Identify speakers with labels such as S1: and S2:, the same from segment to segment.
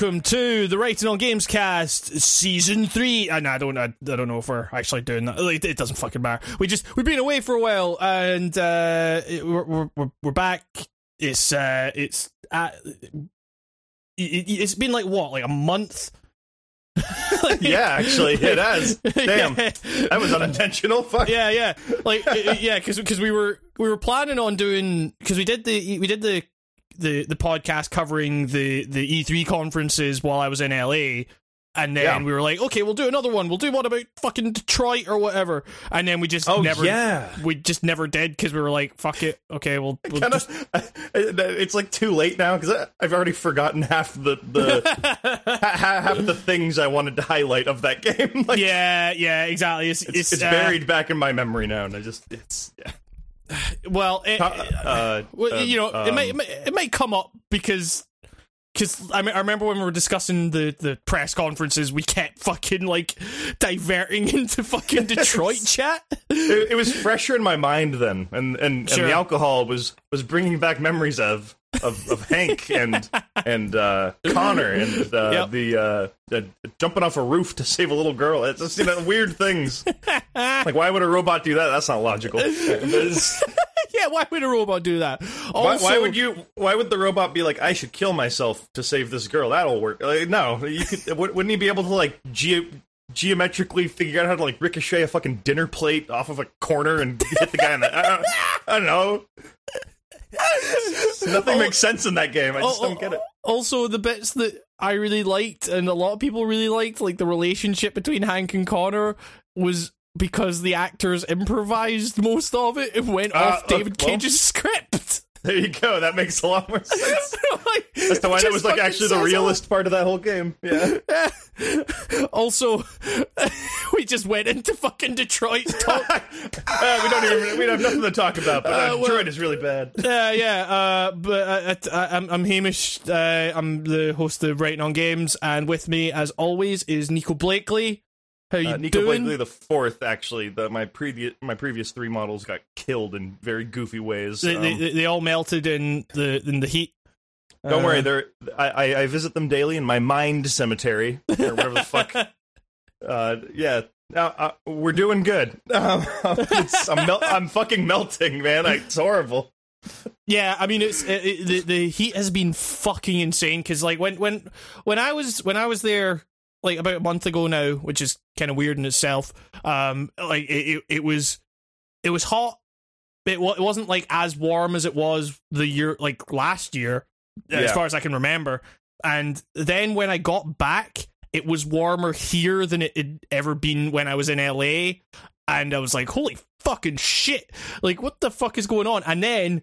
S1: welcome to the Writing on Games cast season three. And I don't, I, I don't know if we're actually doing that. Like, it doesn't fucking matter. We just we've been away for a while, and uh, it- we're, we're we're back. It's uh, it's uh, it, it's been like what, like a month. Like-
S2: Yeah, actually, it has. Damn,
S1: Yeah.
S2: that was unintentional. Fuck.
S1: yeah, yeah, like uh, uh, yeah, because we were we were planning on doing because we did the we did the the the podcast covering the the E3 conferences while I was in LA. And then
S2: Yeah.
S1: we were like, okay, we'll do another one. We'll do one about fucking Detroit or whatever. And then we just
S2: Oh
S1: never,
S2: yeah.
S1: we just never did because we were like, fuck it. Okay, we'll, we'll
S2: Kind
S1: just.
S2: It's like too late now because I've already forgotten half the the ha- ha- half the things I wanted to highlight of that game. like,
S1: yeah, yeah, exactly. It's
S2: it's,
S1: it's,
S2: it's
S1: uh,
S2: buried back in my memory now, and I just it's yeah.
S1: Well, it,
S2: Uh,
S1: Well, you know, it
S2: um,
S1: might, it might it might come up because because I, mean, I remember when we were discussing the the press conferences, we kept fucking like diverting into fucking Detroit chat.
S2: it, it was fresher in my mind then, and and,
S1: Sure.
S2: and the alcohol was was bringing back memories of of, of Hank and and uh, Connor and uh,
S1: Yep.
S2: the, uh, the jumping off a roof to save a little girl. It's just you know weird things. like why would a robot do that? That's not logical.
S1: Yeah, why would a robot do that?
S2: why,
S1: Also,
S2: why would you? Why would the robot be like, I should kill myself to save this girl? That'll work. Like, no, you could. Wouldn't he be able to like ge- geometrically figure out how to like ricochet a fucking dinner plate off of a corner and hit the guy in the? I don't, I don't know. Nothing makes sense in that game. I just don't get it.
S1: Also, the bits that I really liked and a lot of people really liked, like the relationship between Hank and Connor, was because the actors improvised most of it and went
S2: Uh,
S1: off
S2: uh,
S1: David
S2: well-
S1: Cage's script.
S2: There you go. That makes a lot more sense.
S1: like,
S2: As to why that was like actually the
S1: says
S2: realist part of that whole game. Yeah.
S1: also, we just went into fucking Detroit talk.
S2: Uh, we don't even. We have nothing to talk about. But uh,
S1: Uh, well-
S2: Detroit is really bad.
S1: uh, yeah, uh, but uh, I, I'm, I'm Hamish. Uh, I'm the host of Writing on Games, and with me, as always, is Nico Blakely. How you
S2: Uh, Nico
S1: doing?
S2: Blakely the fourth, actually. The, my previous my previous three models got killed in very goofy ways.
S1: They,
S2: Um,
S1: they, they- all melted in the in the heat.
S2: don't
S1: Uh,
S2: worry, they're I, I, visit them daily in my mind cemetery or whatever the fuck. Uh, yeah. Now uh, we're doing good. Um, I'm mel- I'm fucking melting, man. I, it's horrible.
S1: Yeah, I mean, it's it, it, the the heat has been fucking insane. Because like when when when I was when I was there like about a month ago now, which is kind of weird in itself. Um, like it, it, it was it was hot. It, it wasn't like as warm as it was the year like last year, as far as I can remember. And then when I got back, it was warmer here than it had ever been when I was in LA. And I was like, holy fucking shit. Like, what the fuck is going on? And then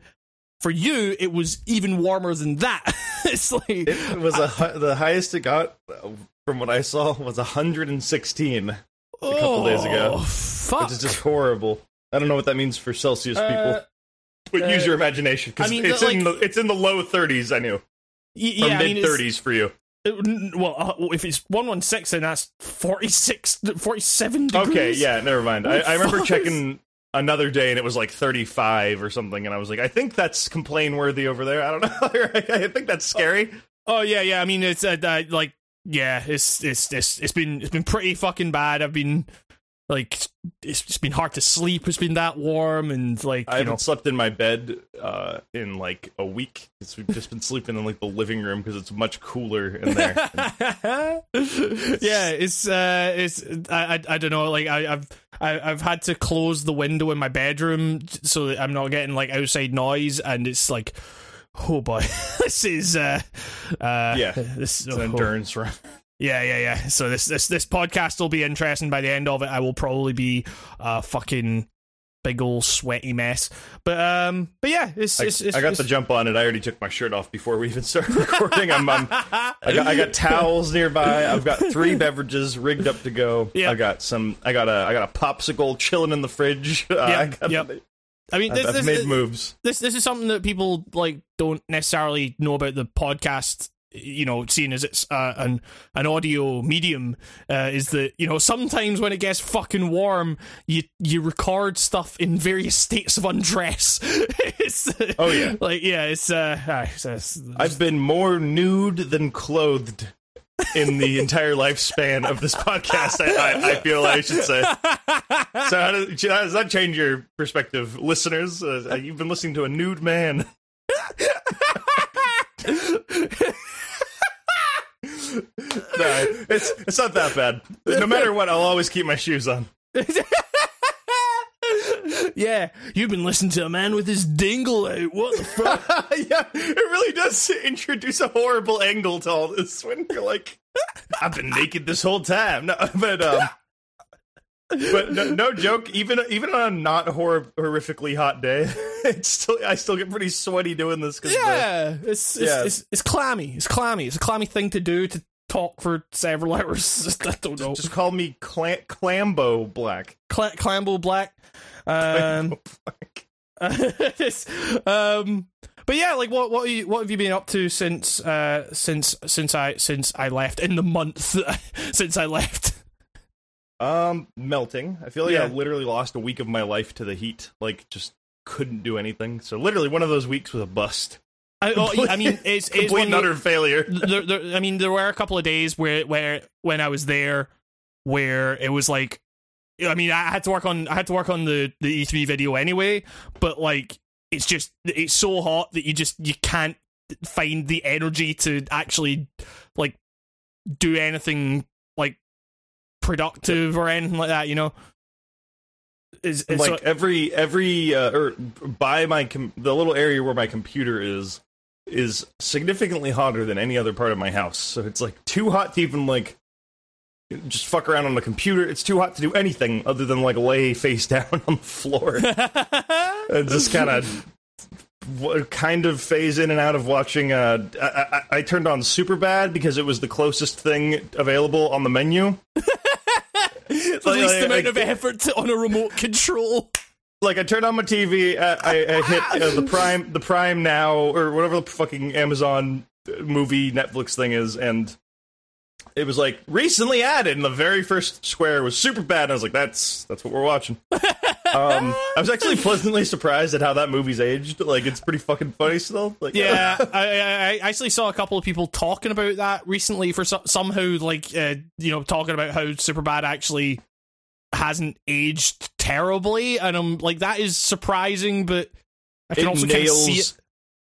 S1: for you, it was even warmer than that. it's like,
S2: It was a the highest it got uh, from what I saw was 116, a couple days ago.
S1: oh, Fuck.
S2: which is just horrible. I don't know what that means for Celsius
S1: Uh,
S2: people. But
S1: uh,
S2: use your imagination because
S1: I mean,
S2: it's
S1: like-
S2: in the it's in the low 30s. I knew
S1: Y-
S2: or
S1: yeah, I mean,
S2: mid 30s for you.
S1: it- well, uh, if it's 116, then that's 46, 47 degrees.
S2: Okay, yeah, never mind. I, I remember checking another day and it was like 35 or something, and I was like, I think that's complain worthy over there. I don't know. I think that's scary.
S1: Oh yeah, yeah. I mean, it's uh, uh, like yeah, it's it's it's it's been it's been pretty fucking bad. I've been like it's just been hard to sleep. It's been that warm and like
S2: I
S1: you know
S2: haven't slept in my bed uh, in like a week. 'cause we've just been sleeping in like the living room because it's much cooler in there.
S1: yeah, it's uh, it's I, I I don't know. Like I, I've I, I've had to close the window in my bedroom so that I'm not getting like outside noise, and it's like, oh boy, this is uh, uh
S2: Yeah,
S1: this
S2: it's an
S1: oh,
S2: endurance run.
S1: Yeah, yeah, yeah. So this this this podcast will be interesting. By the end of it, I will probably be a fucking big old sweaty mess. But um, but yeah, it's
S2: I,
S1: it's, it's
S2: I got
S1: it's,
S2: the jump on it. I already took my shirt off before we even started recording. I'm, I'm I got I got towels nearby. I've got three beverages rigged up to go.
S1: Yeah.
S2: I got some. I got a I got a popsicle chilling in the fridge. Uh, I got,
S1: yep. I mean,
S2: I've,
S1: this,
S2: I've
S1: this,
S2: made moves.
S1: this this is something that people like don't necessarily know about the podcast you know, seeing as it's uh, an an audio medium, uh, is that you know sometimes when it gets fucking warm, you you record stuff in various states of undress. it's,
S2: Oh, yeah.
S1: like yeah, it's uh, it's, it's,
S2: I've been more nude than clothed in the entire lifespan of this podcast. I, I, I feel I should say. So how does, how does that change your perspective, listeners? Uh, you've been listening to a nude man. no, it's it's not that bad. No matter what, I'll always keep my shoes on.
S1: yeah, you've been listening to a man with his dingle out. What the fuck?
S2: yeah, it really does introduce a horrible angle to all this when you're like, I've been naked this whole time. No, but um, but no, no joke. Even even on a not hor- horrifically hot day, it's still I still get pretty sweaty doing this. Cause the-
S1: yeah, it's it's,
S2: Yeah.
S1: it's it's clammy. It's clammy. It's a clammy thing to do to talk for several hours. I don't know.
S2: just call me Cla- Clambo Black.
S1: Cla- Clambo Black. Um, it's, um, but yeah, like what what are you, what have you been up to since uh since since I since I left in the month since I left?
S2: Um, melting. I feel like I literally lost a week of my life to the heat. Like, just couldn't do anything. So literally, one of those weeks was a bust.
S1: I, oh, I mean, it's it's
S2: Complete
S1: of
S2: utter failure.
S1: there, there, I mean, there were a couple of days where, where when I was there, where it was like, I mean, I had to work on, I had to work on the the E3 video anyway, but like, it's just, it's so hot that you just you can't find the energy to actually like do anything productive or anything like that, you know. Is,
S2: like every every uh, or by my com- the little area where my computer is is significantly hotter than any other part of my house. So it's like too hot to even like just fuck around on the computer. It's too hot to do anything other than like lay face down on the floor and just kind of kind of phase in and out of watching. Uh, I, I, I turned on Superbad because it was the closest thing available on the menu.
S1: the least
S2: like-
S1: amount of effort to, on a remote control.
S2: like I turned on my TV, uh, I, I hit uh, the Prime, the Prime Now, or whatever the fucking Amazon movie Netflix thing is, and it was like recently added, and the very first square was Superbad. And I was like, that's that's what we're watching. um, I was actually pleasantly surprised at how that movie's aged. Like, it's pretty fucking funny still. Like,
S1: Yeah, I, I, I actually saw a couple of people talking about that recently. For some, somehow, like uh, you know, talking about how Superbad actually hasn't aged terribly, and I'm like, that is surprising, but I can
S2: it
S1: also kind of
S2: nails
S1: see it.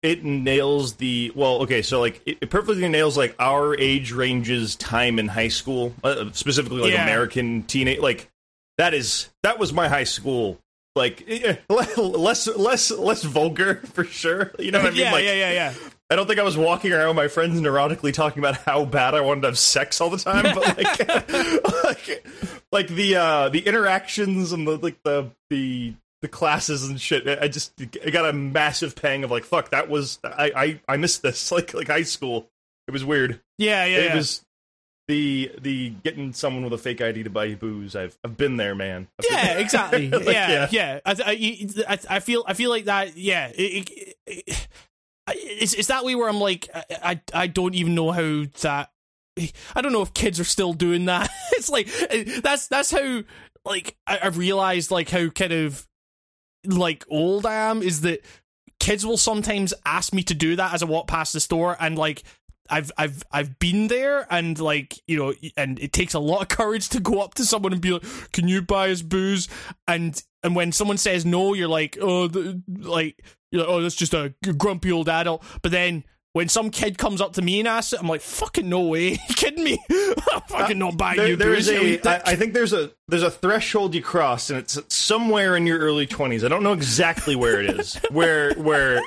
S2: it nails the well okay so like it, it perfectly nails like our age ranges time in high school uh, specifically like
S1: Yeah.
S2: american teenage like that is that was my high school like less less less vulgar for sure you know what i mean
S1: yeah,
S2: like
S1: yeah, yeah, yeah.
S2: I don't think i was walking around with my friends neurotically talking about how bad i wanted to have sex all the time but like like, like the uh the interactions and the like the the the classes and shit i just i got a massive pang of like fuck that was i i, I missed this like like high school it was weird
S1: Yeah, yeah,
S2: it
S1: yeah.
S2: was the the getting someone with a fake id to buy you booze i've i've been there man been
S1: yeah, exactly.
S2: Like,
S1: yeah,
S2: yeah.
S1: yeah. I, I, I, I feel, I feel like that. Yeah, it, it, it, it's it's that way where I'm like, I, I, I don't even know how that. I don't know if kids are still doing that. it's like that's that's how like I, I've realized like how kind of like old I am is that kids will sometimes ask me to do that as I walk past the store and like I've I've I've been there and like you know and it takes a lot of courage to go up to someone and be like can you buy us booze and and when someone says no you're like oh the, like you're like oh that's just a grumpy old adult. But then when some kid comes up to me and asks it I'm like fucking no way you kidding me? I'm fucking not buying
S2: there,
S1: you
S2: there is a. I, I think there's a there's a threshold you cross and it's somewhere in your early 20s i don't know exactly where it is. Where where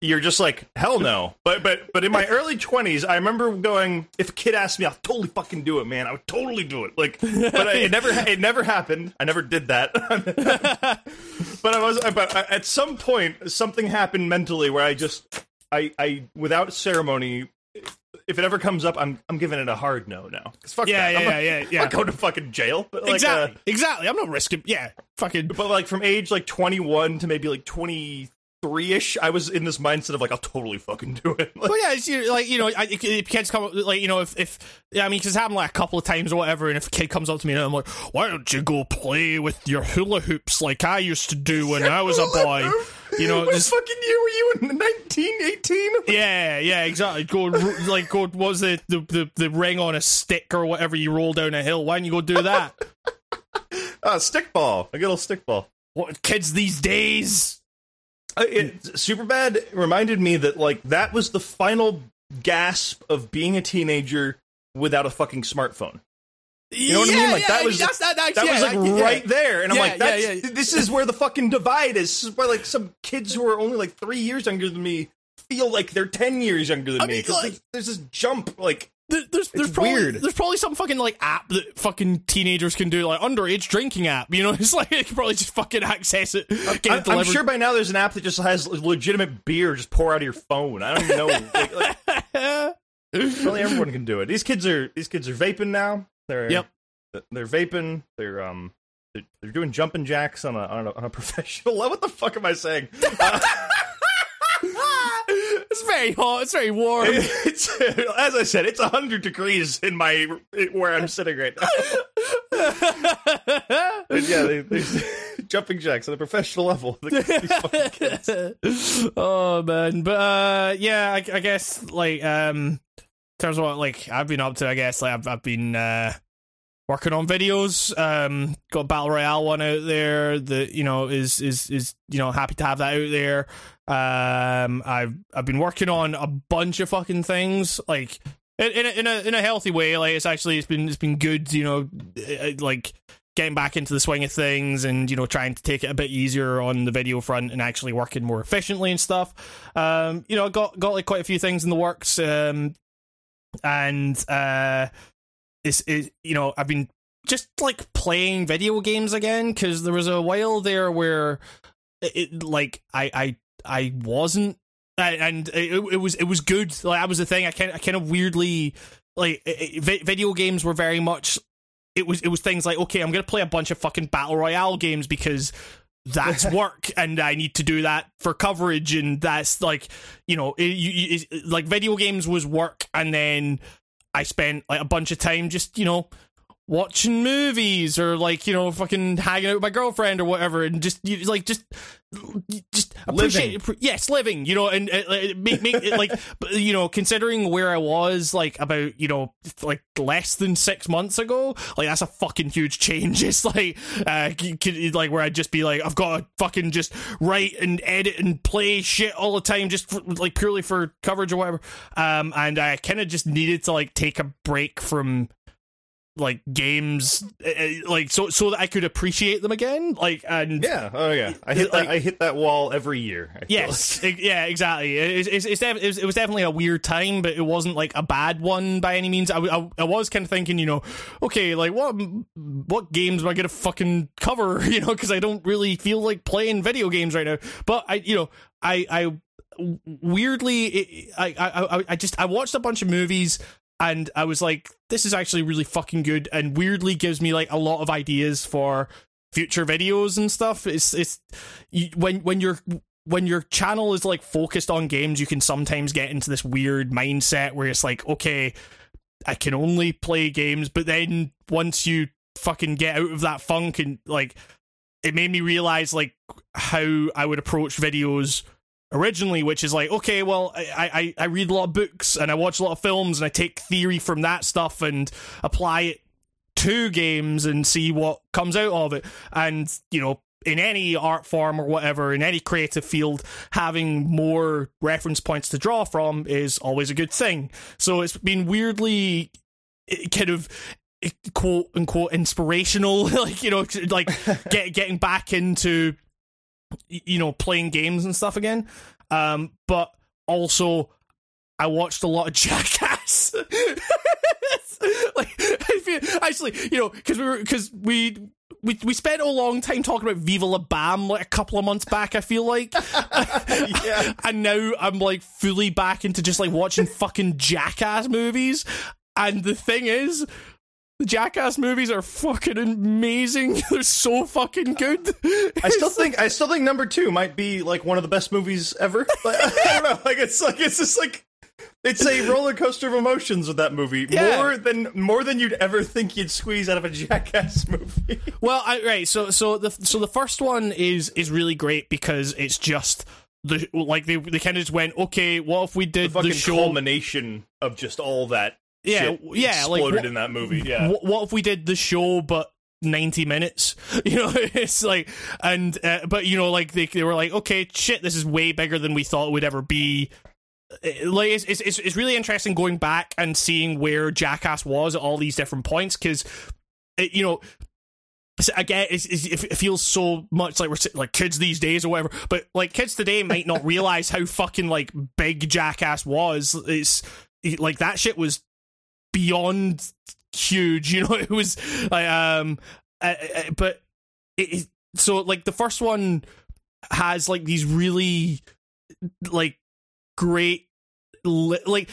S2: you're just like hell no but but but in my early 20s i remember going if a kid asked me i'll totally fucking do it man i would totally do it like but I, it never it never happened i never did that but i was but at some point something happened mentally where i just i i without ceremony if it ever comes up, I'm I'm giving it a hard no now. 'Cause fuck
S1: Yeah,
S2: that.
S1: yeah,
S2: I'm
S1: yeah, yeah,
S2: I'm
S1: yeah.
S2: not going to fucking jail. But like,
S1: exactly
S2: uh,
S1: exactly I'm not risking yeah fucking
S2: but like from age like 21 to maybe like three ish, I was in this mindset of like, I'll totally fucking do it. Like,
S1: Well, yeah, it's you know, like you know, I, if kids come up, like you know, if if yeah, I mean, because it's happened like a couple of times or whatever, and if a kid comes up to me and I'm like, why don't you go play with your hula hoops like I used to do when I was a boy? You know,
S2: what
S1: just
S2: fucking year were you in? 1918?
S1: yeah, yeah, exactly. Go like go. What was the, the the the ring on a stick or whatever you roll down a hill? Why don't you go do that?
S2: Ah, stickball. A good old stickball.
S1: what kids these days?
S2: Uh, it, Superbad reminded me that like that was the final gasp of being a teenager without a fucking smartphone. You know what I mean? Like that was
S1: that's, that, that's,
S2: that
S1: yeah,
S2: was like
S1: yeah.
S2: right there, and I'm like, that's,
S1: yeah.
S2: this is where the fucking divide is. This is why like some kids who are only like three years younger than me feel like they're ten years younger than
S1: I
S2: me because
S1: like-
S2: there's this jump. Like
S1: There- There's there's probably
S2: weird.
S1: there's probably some fucking like app that fucking teenagers can do like underage drinking app. You know, it's like you can probably just fucking access it. Get
S2: I'm,
S1: it.
S2: I'm sure by now there's an app that just has legitimate beer just pour out of your phone. I don't even know. like, like, Probably everyone can do it. These kids are these kids are vaping now. They're
S1: Yep.
S2: They're vaping. They're um they're, they're doing jumping jacks on a, on a on a professional level. What the fuck am I saying? Uh,
S1: it's very hot. It's very warm.
S2: it's as I said, it's hundred degrees in my where I'm sitting right now. And yeah, they, they jumping jacks on a professional level. These fucking kids.
S1: oh man, but uh, yeah, I, I guess like um, in terms of what like I've been up to, I guess like I've I've been uh working on videos. Um, got battle royale one out there that you know is is is you know happy to have that out there. Um, I've I've been working on a bunch of fucking things like. In, in, a, in a in a healthy way, like it's actually it's been it's been good, you know, uh, like getting back into the swing of things and you know trying to take it a bit easier on the video front and actually working more efficiently and stuff um you know got got like quite a few things in the works um and uh it's it, you know i've been just like playing video games again because there was a while there where it, it like i i i wasn't and it, it was it was good. Like that was the thing. I kind i kind of weirdly like it, it, video games were very much it was it was things like okay i'm gonna play a bunch of fucking battle royale games because that's work and i need to do that for coverage and that's like you know it, you, it- like video games was work and then i spent like a bunch of time just you know watching movies or like you know fucking hanging out with my girlfriend or whatever and just you, like just just appreciate appre- yes living you know and uh, make, make it like you know considering where i was like about you know like less than six months ago like that's a fucking huge change. It's like uh like where i'd just be like i've got to fucking just write and edit and play shit all the time just for, like purely for coverage or whatever. Um and i kind of just needed to like take a break from like games uh, uh, like so so that I could appreciate them again like and
S2: Yeah. Oh yeah. I hit
S1: Like-
S2: that. I hit that wall every year. I
S1: Yes, e- yeah, exactly. It's, it's, it's def- it, was, it was definitely a weird time, but it wasn't like a bad one by any means. I was kind of thinking, you know, okay, like what what games am I gonna fucking cover? You know, because I don't really feel like playing video games right now. But I, you know, I I weirdly, it, I, I I I just I watched a bunch of movies. And I was like, this is actually really fucking good, and weirdly gives me like a lot of ideas for future videos and stuff. It's it's you, when when you're when your channel is like focused on games, you can sometimes get into this weird mindset where it's like, okay, I can only play games, but then once you fucking get out of that funk and like it made me realize like how I would approach videos originally, which is like, okay, well, I, I, I read a lot of books and I watch a lot of films and I take theory from that stuff and apply it to games and see what comes out of it. And, you know, in any art form or whatever, in any creative field, having more reference points to draw from is always a good thing. So it's been weirdly eh, kind of eh, quote unquote inspirational, like, you know, like get, getting back into, you know, playing games and stuff again. Um, but also, I watched a lot of Jackass. like, I feel, actually, you know, because we were because we. We, we spent a long time talking about Viva La Bam like a couple of months back. I feel like,
S2: yeah.
S1: and now I'm like fully back into just like watching fucking jackass movies. And the thing is, The Jackass movies are fucking amazing. They're so fucking good.
S2: I still think I still think number two might be like one of the best movies ever. Like, I don't know. Like it's like it's just like it's a roller coaster of emotions with that movie.
S1: Yeah.
S2: More than more than you'd ever think you'd squeeze out of a Jackass movie.
S1: Well, I, right. So, so the so the first one is is really great because it's just the like they they kind of just went, okay, what if we did
S2: Fucking
S1: the show?
S2: culmination of just all that.
S1: Yeah, yeah, like,
S2: exploded
S1: what-
S2: in that movie. Yeah.
S1: What, what if we did the show but 90 minutes you know it's like and uh, but you know like they, they were like okay shit this is way bigger than we thought it would ever be Uh, like it's, it's it's it's really interesting going back and seeing where jackass was at all these different points because you know again it's, it's, it feels so much like we're like kids these days or whatever but like kids today might not realize how fucking like big jackass was it's like that shit was beyond huge you know it was like um uh, uh, but so like the first one has like these really like great like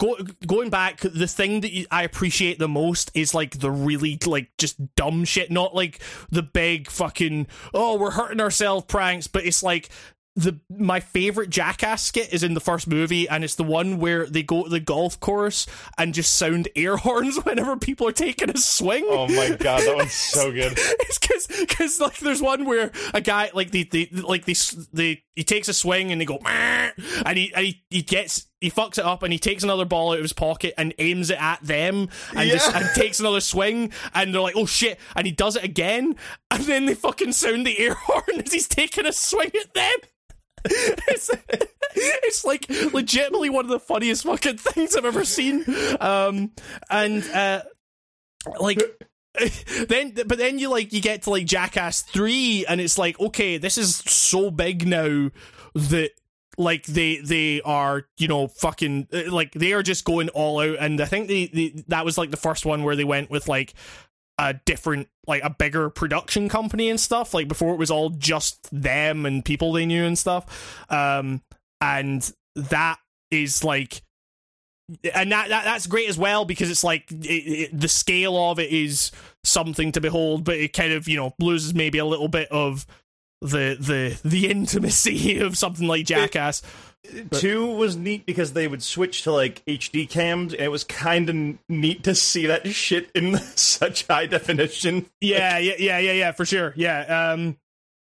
S1: go, going back the thing that i appreciate the most is like the really like just dumb shit not like the big fucking oh we're hurting ourselves pranks but it's like the my favorite jackass skit is in the first movie and it's the one where they go to the golf course and just sound air horns whenever people are taking a swing
S2: Oh my god, that one's so good.
S1: it's because because like there's one where a guy like they, they like they, they he takes a swing and they go and he and he, he gets he fucks it up and he takes another ball out of his pocket and aims it at them and just and takes another swing and they're like oh shit and he does it again and then they fucking sound the air horn as he's taking a swing at them. it's, it's like legitimately one of the funniest fucking things I've ever seen. Um, and uh, like then but then you like you get to like jackass 3 and it's like okay this is so big now that like they they are you know fucking like they are just going all out and i think they, they that was like the first one where they went with like a different like a bigger production company and stuff. Like before it was all just them and people they knew and stuff. Um and that is like and that, that that's great as well because it's like it, it, the scale of it is something to behold but it kind of you know loses maybe a little bit of the the the intimacy of something like jackass
S2: Two was neat because they would switch to like HD cams, and it was kind of neat to see that shit in such high definition.
S1: yeah yeah yeah yeah yeah for sure yeah um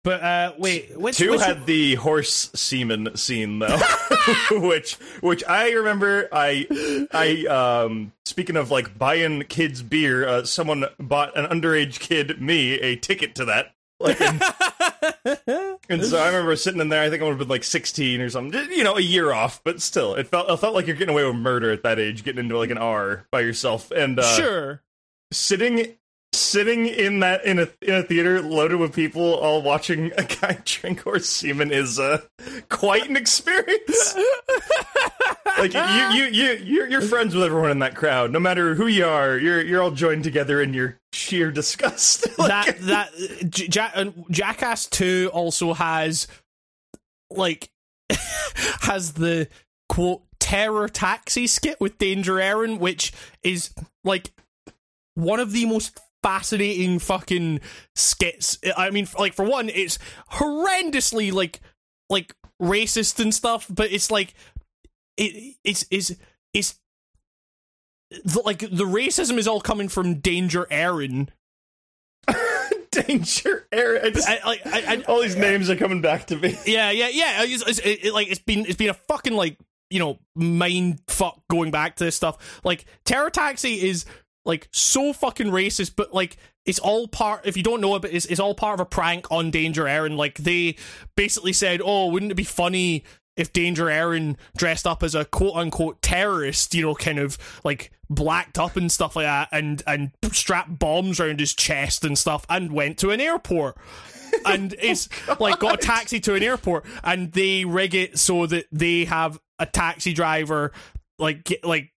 S1: but uh wait which,
S2: Two
S1: which
S2: had the horse semen scene though, which which I remember. I I um speaking of like buying kids beer, uh, someone bought an underage kid me a ticket to that. Like, and, so I remember sitting in there. I think I would have been like sixteen or something. You know, a year off, but still, it felt it felt like you're getting away with murder at that age, getting into like an R by yourself, and uh,
S1: sure
S2: sitting sitting in that in a in a theater loaded with people all watching a guy drink horse semen is uh, quite an experience. like you you you you're, you're friends with everyone in that crowd, no matter who you are. You're you're all joined together in your sheer disgust. Like,
S1: that that J- Ja- uh, Jackass Two also has like has the quote terror taxi skit with Danger Ehren, which is like one of the most fascinating fucking skits. I mean, like for one, it's horrendously like like racist and stuff, but it's like it it's it's it's the, like the racism is all coming from Danger Ehren.
S2: danger, Ehren. I
S1: I, I,
S2: all these names are coming back to me.
S1: yeah, yeah, yeah. It's, it's, it, it, like it's been it's been a fucking like you know mind fuck going back to this stuff. Like Terror Taxi is like so fucking racist, but like it's all part. If you don't know about it, but it's it's all part of a prank on Danger Ehren. Like they basically said, "Oh, wouldn't it be funny?" If Danger Ehren dressed up as a quote unquote terrorist, you know, kind of like blacked up and stuff like that, and and strapped bombs around his chest and stuff, and went to an airport and oh it's like got a taxi to an airport and they rig it so that they have a taxi driver like like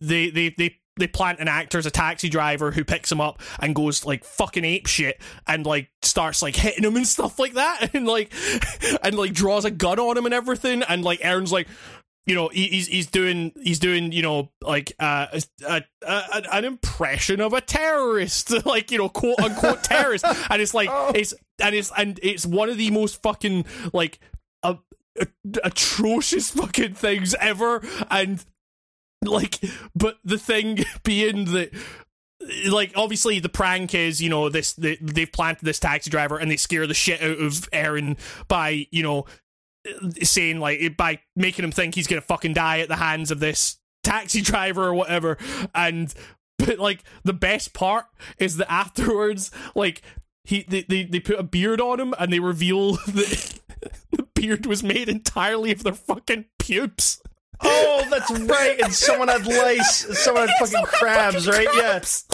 S1: they they they they plant an actor as a taxi driver who picks him up and goes like fucking ape shit and like starts like hitting him and stuff like that and like and like draws a gun on him and everything. And like Ehren's like you know he's he's doing he's doing you know like uh, a, a, a, an impression of a terrorist like you know quote unquote terrorist. And it's like
S2: Oh.
S1: it's and it's and it's one of the most fucking like uh, atrocious fucking things ever. And like but the thing being that like obviously the prank is you know this they, they've planted this taxi driver and they scare the shit out of Ehren by you know saying like by making him think he's gonna fucking die at the hands of this taxi driver or whatever. And but like the best part is that afterwards like he they, they, they put a beard on him and they reveal that the beard was made entirely of their fucking pubes
S2: Oh, that's right. And someone had lice. Someone had fucking crabs, right? Yes.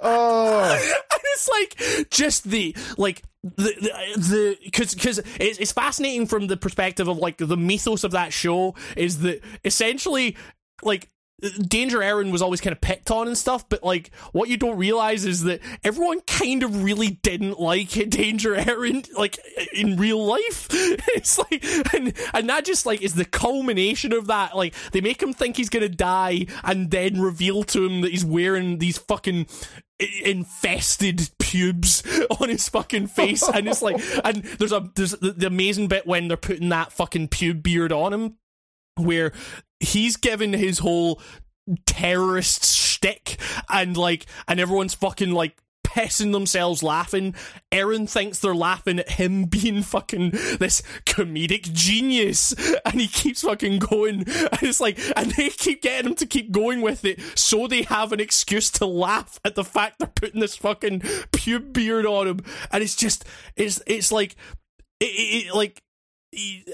S2: Oh.
S1: and it's like just the like the the because because it's, it's fascinating from the perspective of like the mythos of that show is that essentially like Danger Ehren was always kind of picked on and stuff, but like what you don't realize is that everyone kind of really didn't like Danger Ehren, like in real life. It's like, and and that just like is the culmination of that. Like they make him think he's gonna die, and then reveal to him that he's wearing these fucking infested pubes on his fucking face and it's like and there's a there's the, the amazing bit when they're putting that fucking pube beard on him where he's given his whole terrorist shtick and like and everyone's fucking like pissing themselves laughing. Ehren thinks they're laughing at him being fucking this comedic genius. And he keeps fucking going. And it's like and they keep getting him to keep going with it so they have an excuse to laugh at the fact they're putting this fucking pube beard on him. And it's just it's it's like it, it, it like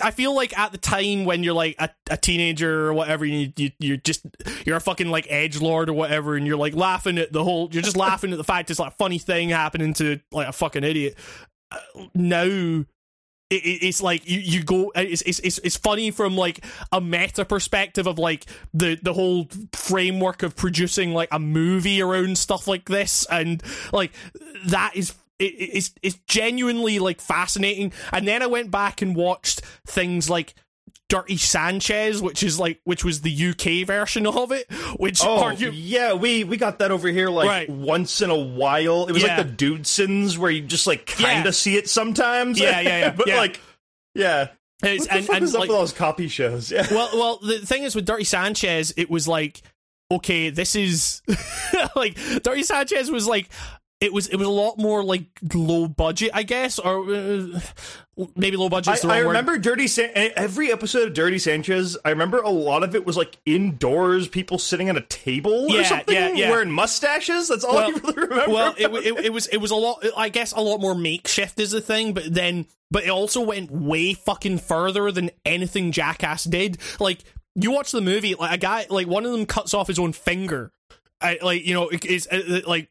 S1: I feel like at the time when you're like a, a teenager or whatever, you, you you're just you're a fucking like edge lord or whatever, and you're like laughing at the whole. You're just laughing at the fact it's like a funny thing happening to like a fucking idiot. Uh, now it, it, it's like you, you go it's, it's it's funny from like a meta perspective of like the the whole framework of producing like a movie around stuff like this and like that is it, it's it's genuinely like fascinating. And then I went back and watched things like Dirty Sanchez, which is like which was the UK version of it. Which
S2: Oh,
S1: argue-
S2: yeah, we we got that over here like
S1: Right.
S2: once in a while. It was
S1: Yeah.
S2: like the Dudesons where you just like kind
S1: Yeah.
S2: of see it sometimes.
S1: Yeah, yeah, yeah,
S2: but
S1: yeah.
S2: like, yeah.
S1: it's,
S2: What the
S1: and,
S2: fuck
S1: and
S2: is up
S1: like
S2: with those copy shows? Yeah.
S1: well, well, the thing is with Dirty Sanchez, it was like, okay, this is like Dirty Sanchez was like. It was it was a lot more like low budget, I guess, or uh, maybe low budget.
S2: I, I remember Dirty San- every episode of Dirty Sanchez. I remember a lot of it was like indoors, people sitting at a table
S1: Yeah,
S2: or something,
S1: yeah, yeah.
S2: wearing mustaches. That's all I
S1: Well-
S2: really remember.
S1: Well, it,
S2: about
S1: it, it was it was a lot. I guess a lot more makeshift is the thing, but then but it also went way fucking further than anything Jackass did. Like you watch the movie, like a guy, like one of them cuts off his own finger. I, like you know, it- it's uh, like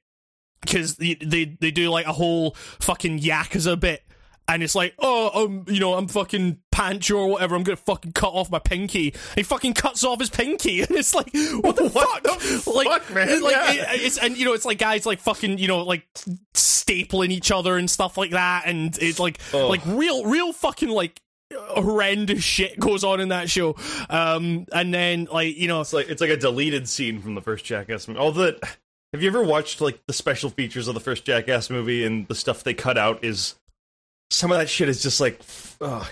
S1: because they, they they do like a whole fucking yakuza bit. And it's like, oh, um, you know, I'm fucking Pancho or whatever. I'm gonna fucking cut off my pinky. He fucking cuts off his pinky, and it's like, what the
S2: What
S1: fuck?
S2: the
S1: like,
S2: fuck, man?
S1: like
S2: Yeah.
S1: it- it's and you know, it's like guys like fucking, you know, like stapling each other and stuff like that, and it's like,
S2: Ugh.
S1: like real, real fucking like horrendous shit goes on in that show. Um, and then like you know,
S2: It's like it's like a deleted scene from the first Jackass movie. All the have you ever watched like the special features of the first Jackass movie and the stuff they cut out is some of that shit is just like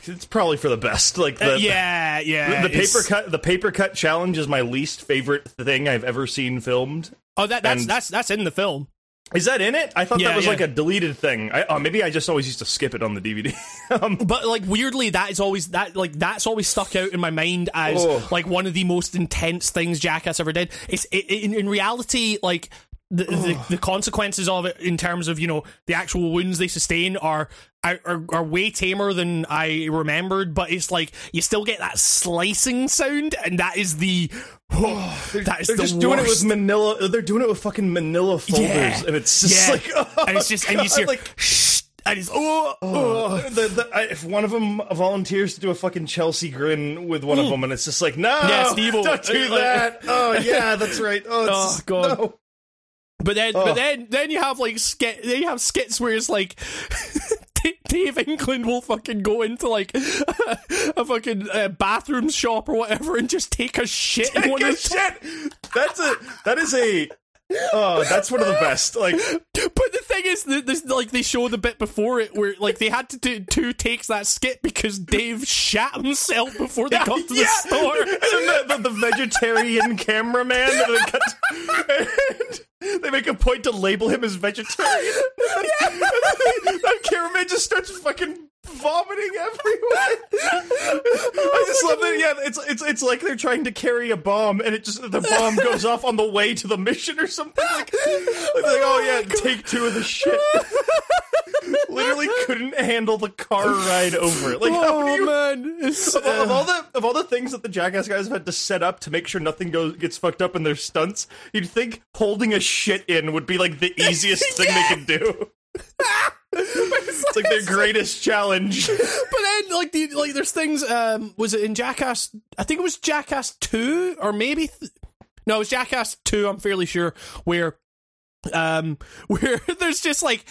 S2: it's probably for the best. Like the
S1: uh, yeah, yeah,
S2: the, the paper cut the paper cut challenge is my least favorite thing I've ever seen filmed.
S1: Oh, that that's
S2: and-
S1: that's that's in the film.
S2: Is that in it? I thought
S1: Yeah,
S2: that was
S1: yeah.
S2: like a deleted thing. I, oh, maybe I just always used to skip it on the DVD. um,
S1: But like weirdly, that is always that like that's always stuck out in my mind as
S2: Oh.
S1: like one of the most intense things Jackass ever did. It's it, in, in reality like. The, the the consequences of it in terms of you know the actual wounds they sustain are, are are way tamer than I remembered, but it's like you still get that slicing sound, and that is the that is
S2: they're
S1: the
S2: just doing it with. Manila. They're doing it with fucking Manila folders,
S1: Yeah.
S2: and it's just
S1: Yeah.
S2: like, oh,
S1: and it's just and you hear
S2: like
S1: shh, and it's oh, oh, oh.
S2: the, the, I, if one of them volunteers to do a fucking Chelsea grin with one of them, and it's just like, no,
S1: Yeah, Steve-O.
S2: don't do that. oh yeah, that's right. Oh, it's,
S1: Oh, God.
S2: no.
S1: But then,
S2: Oh.
S1: but then, then you have like skit. Then you have skits where it's like Dave England will fucking go into like a fucking uh, bathroom shop or whatever and just take a shit in one
S2: Take
S1: of
S2: a shit. That's a that is a oh that's one of the best. Like
S1: But the thing is, that this like they show the bit before it where like they had to do two takes that skit because Dave shat himself before they got to the store.
S2: And the, the, the vegetarian cameraman and they, and they make a point to label him as vegetarian. And then, that cameraman just starts fucking vomiting everywhere. I just love that. Yeah, it's it's it's like they're trying to carry a bomb, and it just the bomb goes off on the way to the mission or something. Like, like oh yeah, oh take two of the shit. Literally couldn't handle the car ride over it. Like how
S1: Oh
S2: you
S1: man,
S2: of, all- of all the of all the things that the Jackass guys have had to set up to make sure nothing goes gets fucked up in their stunts, you'd think holding a shit in would be like the easiest thing they could do. it's like their greatest challenge.
S1: but then like the like there's things. Um, was it in Jackass? I think it was Jackass two or maybe. Th- no, it was Jackass two. I'm fairly sure where, um, where there's just like.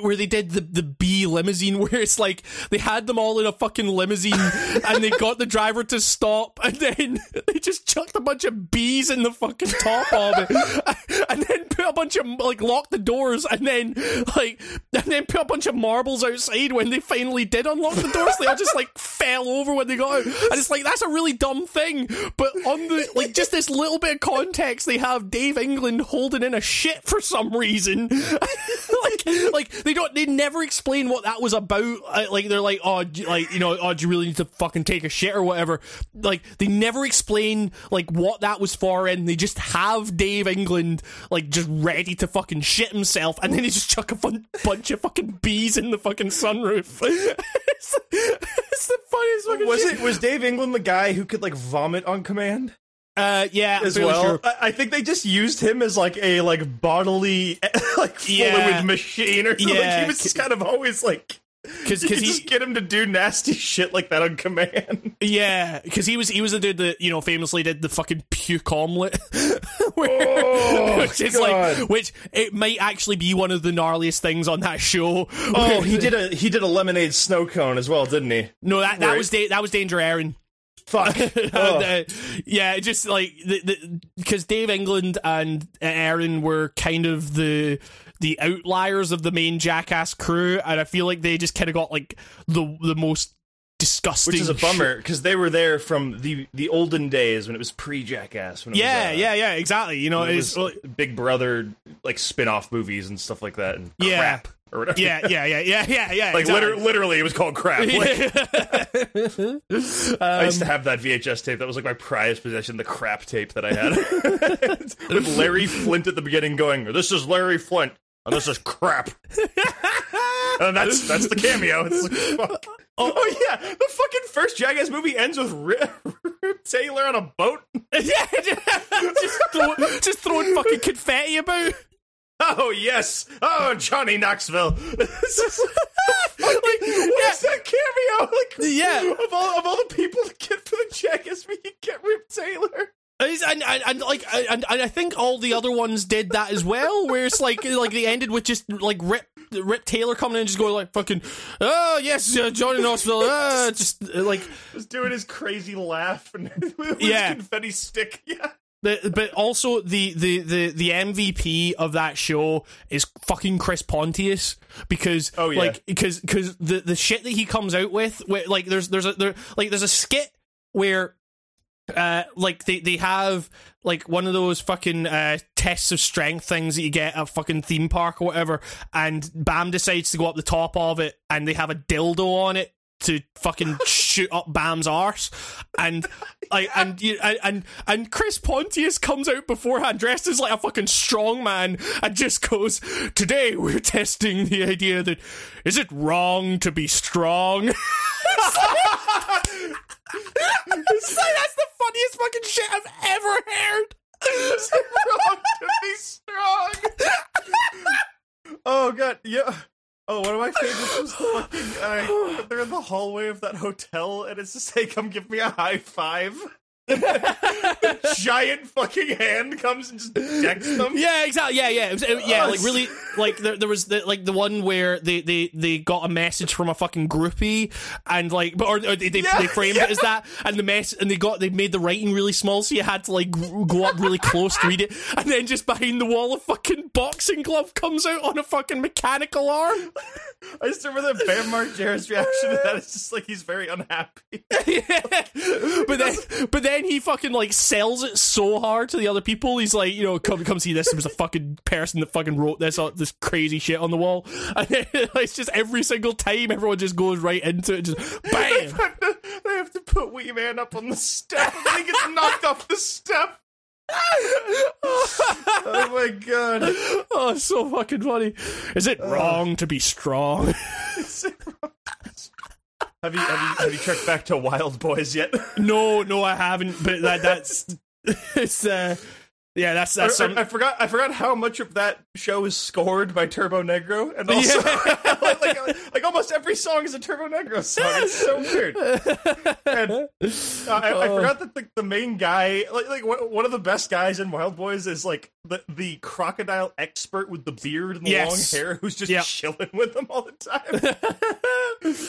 S1: Where they did the the B limousine, where it's like they had them all in a fucking limousine, and they got the driver to stop, and then they just chucked a bunch of bees in the fucking top of it, and then put a bunch of like locked the doors, and then like and then put a bunch of marbles outside when they finally did unlock the doors. They all just like fell over when they got out, and it's like that's a really dumb thing. But on the like just this little bit of context, they have Dave England holding in a shit for some reason, like they don't they never explain what that was about. Like they're like oh like you know oh do you really need to fucking take a shit or whatever. Like they never explain like what that was for, and they just have Dave England like just ready to fucking shit himself, and then they just chuck a fun- bunch of fucking bees in the fucking sunroof. it's, it's the funniest fucking
S2: Was
S1: shit.
S2: it was Dave England the guy who could like vomit on command
S1: Uh, yeah,
S2: as well?
S1: sure.
S2: I, think they just used him as like a like bodily like fluid
S1: Yeah.
S2: machine or something.
S1: Yeah.
S2: He was just kind of always like
S1: Because
S2: could
S1: he
S2: just get him to do nasty shit like that on command.
S1: Yeah, because he was he was the dude that you know famously did the fucking puke omelet, Where-
S2: Oh,
S1: which is
S2: God.
S1: like which it might actually be one of the gnarliest things on that show.
S2: Oh, he did a he did a lemonade snow cone as well, didn't he?
S1: no that that
S2: Right.
S1: was da- that was Danger Ehren.
S2: Fuck.
S1: And,
S2: Oh.
S1: uh, yeah, just like the because Dave England and Ehren were kind of the the outliers of the main Jackass crew, and I feel like they just kind of got like the the most disgusting.
S2: Which is a bummer because they were there from the the olden days when it was pre Jackass. When it
S1: Yeah,
S2: was, uh,
S1: yeah, yeah, exactly. You know,
S2: it
S1: it's
S2: was Big Brother like spin off movies and stuff like that and
S1: Yeah.
S2: crap or whatever.
S1: yeah, yeah, yeah, yeah, yeah, yeah.
S2: like liter- literally, it was called crap. Like, I used
S1: Um,
S2: to have that VHS tape. That was like my prized possession, the crap tape that I had with Larry Flynt at the beginning, going, "This is Larry Flynt, and this is crap." and that's that's the cameo. It's like, fuck. Oh, yeah, the fucking first Jackass movie ends with Rip, Rip Taylor on a boat.
S1: yeah, just, throw, just throwing fucking confetti about.
S2: Oh yes, oh Johnny Knoxville. Is-
S1: Like,
S2: What's that cameo? Like,
S1: Yeah.
S2: of all of all the people that get for the Jackass movie, get Rip Taylor.
S1: And, and, and like and, and I think all the other ones did that as well, where it's like like they ended with just like Rip Rip Taylor coming in and just going like fucking oh yes uh, Johnny Knoxville uh, just uh, like
S2: Just doing his crazy laugh and with his
S1: Yeah.
S2: confetti stick. Yeah.
S1: The, but also the, the the the MVP of that show is fucking Chris Pontius because
S2: Oh, yeah.
S1: like because because the the shit that he comes out with where, like there's there's a there like there's a skit where uh like they they have like one of those fucking uh tests of strength things that you get at a fucking theme park or whatever and Bam decides to go up the top of it and they have a dildo on it to fucking shoot up Bam's arse and like and you and, and and Chris Pontius comes out beforehand dressed as like a fucking strong man and just goes today we're testing the idea that is it wrong to be strong It's like, that's the funniest fucking shit I've ever heard.
S2: Wrong to be strong. oh god, yeah. Oh, one of my favorites was the fucking. Uh, they're in the hallway of that hotel, and it's just hey, come give me a high five. giant fucking hand comes and just decks them.
S1: Yeah, exactly. Yeah, yeah, it was, it- yeah. Like really, like there, there was the, like the one where they, they they got a message from a fucking groupie, and like, but or, or they, they,
S2: Yeah,
S1: they framed it as that, and the mess, and they got they made the writing really small, so you had to like go up really close to read it, and then just behind the wall, a fucking boxing glove comes out on a fucking mechanical arm.
S2: I just remember the Bam Margera's reaction to that. It's just like he's very unhappy.
S1: but then, but then he fucking like sells it so hard to the other people. He's like, you know, come come see this. There was a fucking person that fucking wrote this uh, this crazy shit on the wall, and then, it's just every single time everyone just goes right into it, just bam.
S2: they have to put Wee Man up on the step, and then he gets knocked off the step. oh my god!
S1: oh, it's so fucking funny. Is it wrong to be strong?
S2: Have you have you have you checked back to Wild Boys yet?
S1: no, no, I haven't. But that that's it's uh, yeah, that's that's
S2: I,
S1: some.
S2: I forgot. I forgot how much of that show is scored by Turbonegro, and also
S1: Yeah.
S2: like, like, like almost every song is a Turbonegro song. It's so weird. And, uh, I, I forgot that the, the main guy, like like one one of the best guys in Wild Boys, is like the the crocodile expert with the beard and the
S1: Yes.
S2: long hair, who's just
S1: Yep.
S2: chilling with them all the time.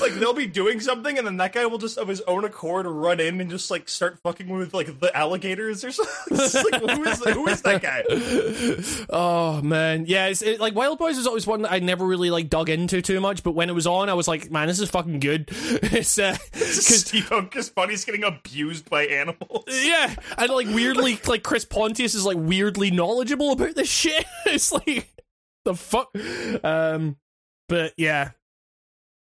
S2: like they'll be doing something, and then that guy will just of his own accord run in and just like start fucking with like the alligators or something. It's like who is who is that guy?
S1: Oh man, yeah. It's it, like Wild Boys was always one that I never really like dug into too much. But when it was on, I was like, man, this is fucking good. It's uh,
S2: Because Steve Okus Bunny's getting abused by animals.
S1: yeah, and like weirdly, like Chris Pontius is like weirdly knowledgeable about this shit. It's like the fuck. Um, but yeah,